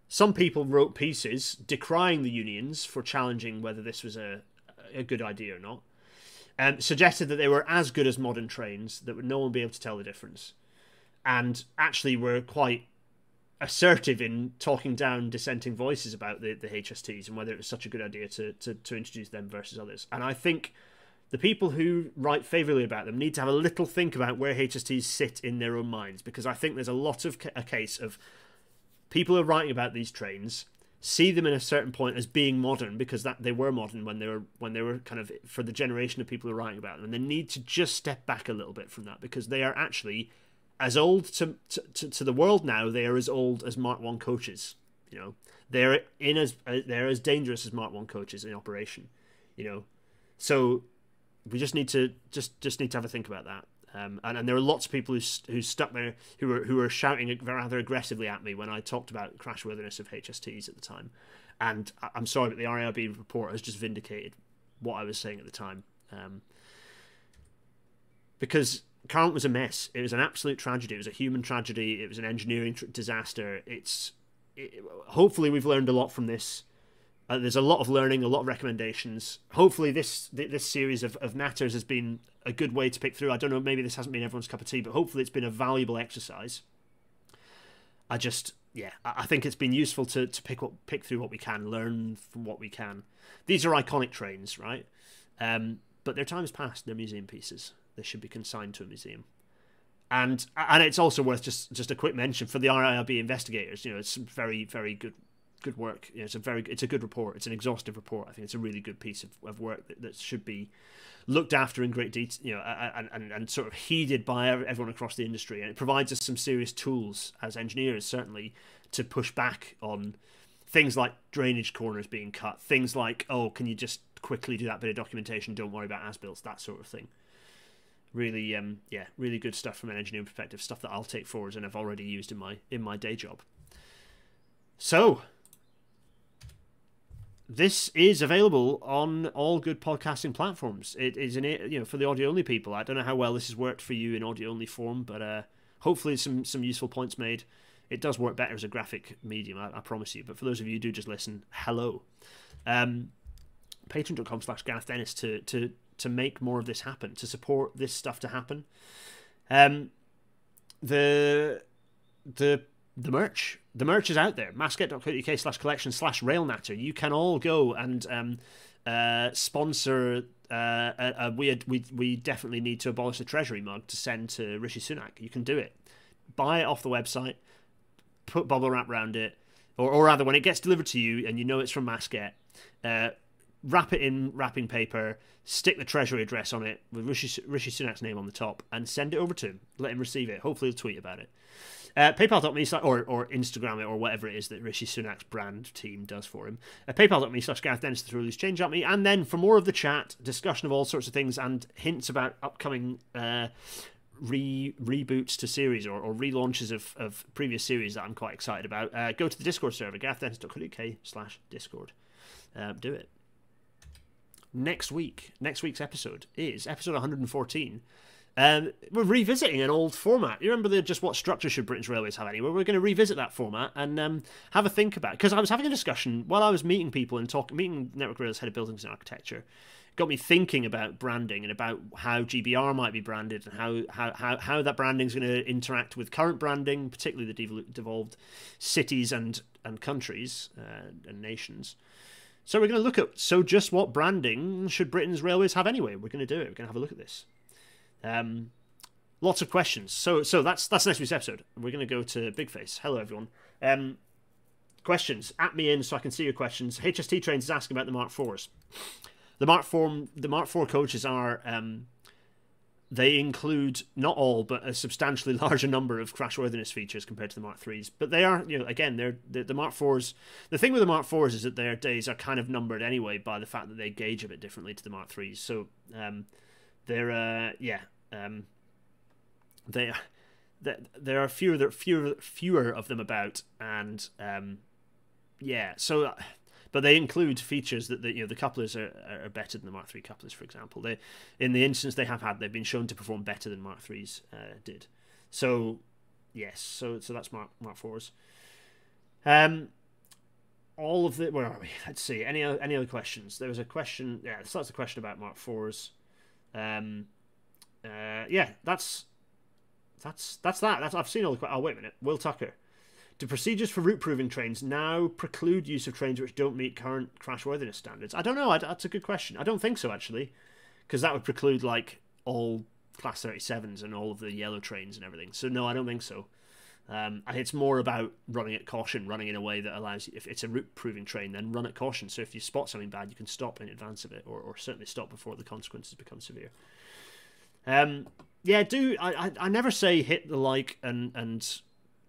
some people wrote pieces decrying the unions for challenging whether this was a, a good idea or not, and suggested that they were as good as modern trains, that would no one would be able to tell the difference, and actually were quite assertive in talking down dissenting voices about the, the HSTs and whether it was such a good idea to, to, to introduce them versus others. And I think the people who write favourably about them need to have a little think about where HSTs sit in their own minds because I think there's a lot of a case of people who are writing about these trains see them in a certain point as being modern because that they were modern when they were when they were kind of for the generation of people who are writing about them and they need to just step back a little bit from that because they are actually as old to to, to the world now they are as old as mark 1 coaches you know they're in as uh, they're as dangerous as mark 1 coaches in operation you know so we just need to just just need to have a think about that um, and, and there are lots of people who, who stuck there who were who were shouting rather aggressively at me when I talked about crashworthiness of HSTs at the time. And I'm sorry, but the RAIB report has just vindicated what I was saying at the time. Um, because Carmont was a mess. It was an absolute tragedy. It was a human tragedy. It was an engineering tr- disaster. It's it, hopefully we've learned a lot from this. Uh, there's a lot of learning, a lot of recommendations. Hopefully, this this series of, of natters has been a good way to pick through. I don't know, maybe this hasn't been everyone's cup of tea, but hopefully it's been a valuable exercise. I just, yeah, I think it's been useful to, to pick up, pick through what we can, learn from what we can. These are iconic trains, right? Um, but their time has passed. They're museum pieces. They should be consigned to a museum. And and it's also worth just just a quick mention for the RAIB investigators. You know, it's very very good good work. You know, it's a very it's a good report. It's an exhaustive report. I think it's a really good piece of, of work that, that should be looked after in great detail. You know, and, and and sort of heeded by everyone across the industry. And it provides us some serious tools as engineers, certainly, to push back on things like drainage corners being cut. Things like oh, can you just quickly do that bit of documentation? Don't worry about as builds. That sort of thing really um yeah really good stuff from an engineering perspective stuff that i'll take forwards and i've already used in my in my day job. So this is available on all good podcasting platforms. It is in it you know for the audio only people. I don't know how well this has worked for you in audio only form but uh hopefully some some useful points made. It does work better as a graphic medium i, I promise you but for those of you who do just listen hello. Um patreon.com slash gareth dennis to to to make more of this happen, to support this stuff to happen. Um, the the the merch the merch is out there. Masket.co.uk slash collection slash railnatter you can all go and um, uh, sponsor uh, a, we we definitely need to abolish the treasury mug to send to rishi sunak. You can do it. Buy it off the website put bubble wrap around it or, or rather when it gets delivered to you and you know it's from masket uh, wrap it in wrapping paper, stick the treasury address on it with Rishi, Rishi Sunak's name on the top, and send it over to him. Let him receive it. Hopefully, he'll tweet about it. Uh, PayPal.me or, or Instagram it or whatever it is that Rishi Sunak's brand team does for him. Uh, PayPal.me slash Gareth Dennis to loose change at me. And then for more of the chat, discussion of all sorts of things, and hints about upcoming uh, re reboots to series or, or relaunches of, of previous series that I'm quite excited about, uh, go to the Discord server, garethdennis.co.uk slash Discord. Uh, do it next week, next week's episode is episode 114. Um, we're revisiting an old format. You remember the just what structure should Britain's railways have anyway? We're going to revisit that format and um, have a think about. Because I was having a discussion while I was meeting people and talking, meeting Network Rail's head of buildings and architecture. It got me thinking about branding and about how GBR might be branded and how how, how, how that branding is going to interact with current branding, particularly the devolved cities and and countries uh, and nations. So we're going to look at so just what branding should Britain's railways have anyway? We're going to do it. We're going to have a look at this. Um, lots of questions. So so that's that's next week's episode. We're going to go to Big Face. Hello everyone. Um, questions at me in so I can see your questions. HST Trains is asking about the Mark Fours. The Mark Four the Mark Four coaches are um, they include not all, but a substantially larger number of crashworthiness features compared to the Mark Threes. But they are, you know, again, they're the, the Mark Fours. The thing with the Mark Fours is that their days are kind of numbered anyway by the fact that they gauge a bit differently to the Mark Threes. So um, they're, uh, yeah, um, they, there, there are fewer, there fewer, fewer of them about, and um, yeah, so but they include features that the, you know the couplers are, are better than the Mark III couplers, for example. They, in the instance they have had, they've been shown to perform better than Mark III's uh, did. So, yes, so so that's Mark Mark IVs. Um, all of the where are we? Let's see. Any other, any other questions? There was a question. Yeah, so that's a question about Mark IVs. Um, uh, yeah, that's that's that's that. That's I've seen all the. Oh wait a minute, Will Tucker. Do procedures for route proving trains now preclude use of trains which don't meet current crashworthiness standards? I don't know. That's a good question. I don't think so, actually, because that would preclude like all class 37s and all of the yellow trains and everything. So no, I don't think so. Um, it's more about running at caution, running in a way that allows you, if it's a route proving train, then run at caution. So if you spot something bad, you can stop in advance of it, or, or certainly stop before the consequences become severe. Um, yeah, do I, I, I never say hit the like and and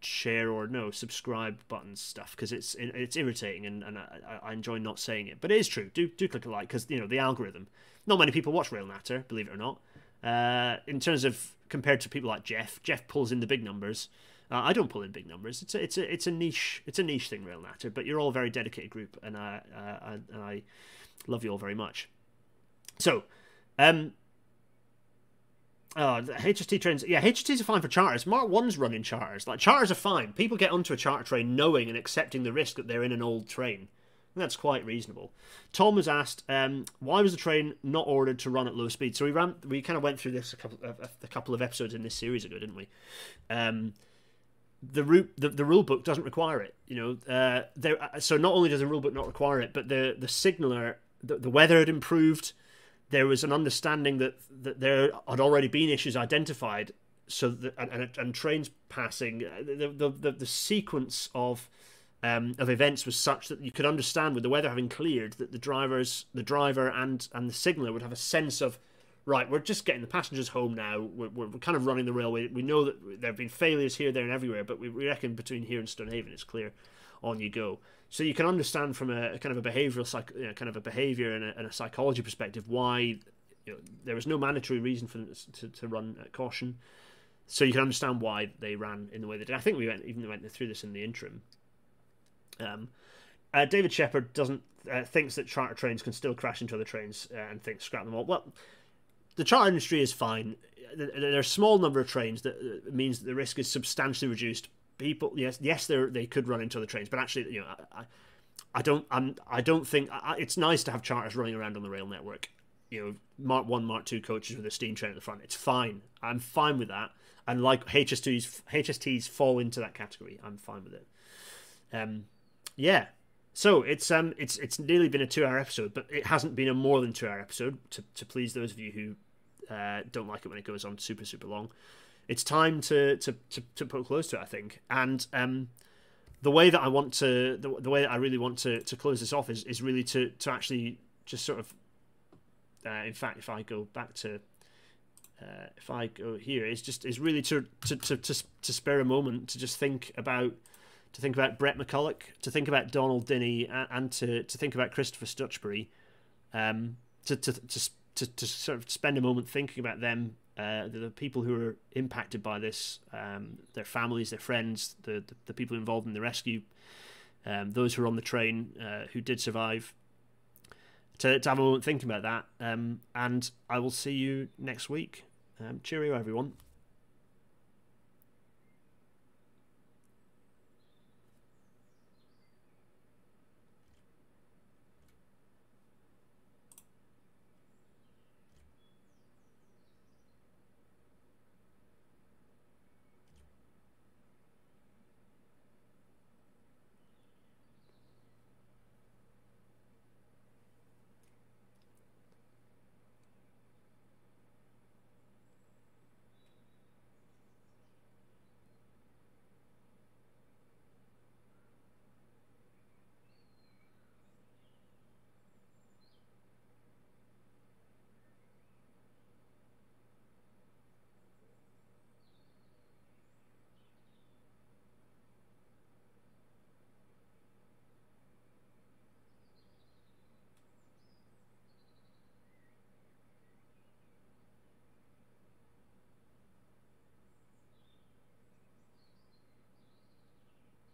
share or no subscribe button stuff because it's it's irritating and, and I, I, enjoy not saying it. But it is true. Do do click a like because you know the algorithm not many people watch Rail Natter believe it or not. Uh, in terms of compared to people like Jeff Jeff pulls in the big numbers. Uh, I don't pull in big numbers. It's a, it's a it's a niche it's a niche thing Rail Natter but you're all a very dedicated group and I, uh, and I love you all very much. So um Oh, HST trains. Yeah, HSTs are fine for charters. Mark One's running charters. Like charters are fine. People get onto a charter train knowing and accepting the risk that they're in an old train. That's quite reasonable. Tom was asked, um, why was the train not ordered to run at low speed? So we ran, we kind of went through this a couple of, a couple of episodes in this series ago, didn't we? Um, the route the, the rule book doesn't require it. You know, uh, there. Uh, so not only does the rule book not require it, but the the signaler, the, the weather had improved. There was an understanding that that there had already been issues identified. So that, and, and, and trains passing, uh, the the, the, the sequence of um, of events was such that you could understand with the weather having cleared that the drivers, the driver and and the signaler would have a sense of right, we're just getting the passengers home now. We're, we're, kind of running the railway. We know that there have been failures here, there, and everywhere, but we, we reckon between here and Stonehaven, it's clear. On you go. So you can understand from a, kind of a behavioural, psych, you know, kind of a behaviour and a, and a, psychology perspective why you know, there was no mandatory reason for them to, to run at caution. So you can understand why they ran in the way they did. I think we went even went through this in the interim. Um, uh, David Shepherd doesn't uh, thinks that charter trains can still crash into other trains uh, and thinks scrap them all. Well, the charter industry is fine. There are a small number of trains that uh, means that the risk is substantially reduced. People, yes, yes, they they could run into other trains, but actually, you know, I, I don't, I'm, I don't think I, it's nice to have charters running around on the rail network. You know, Mark One, Mark Two coaches with a steam train at the front. It's fine. I'm fine with that. And like HSTs, HSTs fall into that category. I'm fine with it. Um, yeah, so it's um it's it's nearly been a two hour episode, but it hasn't been a more than two hour episode to, to please those of you who uh, don't like it when it goes on super super long. It's time to to, to, to put close to it, I think. And um, the way that I want to the, the way that I really want to, to close this off is, is really to to actually just sort of uh, in fact if I go back to uh, if I go here is just is really to to, to to to spare a moment to just think about to think about Brett McCullough, to think about Donald Dinnie, and, and to, to think about Christopher Stuchbury, um, to, to, to to, to sort of spend a moment thinking about them, uh, the, the, people who are impacted by this, um, their families, their friends, the, the, the, people involved in the rescue, um, those who are on the train uh, who did survive. To, to have a moment thinking about that, um, and I will see you next week. Um, cheerio, everyone.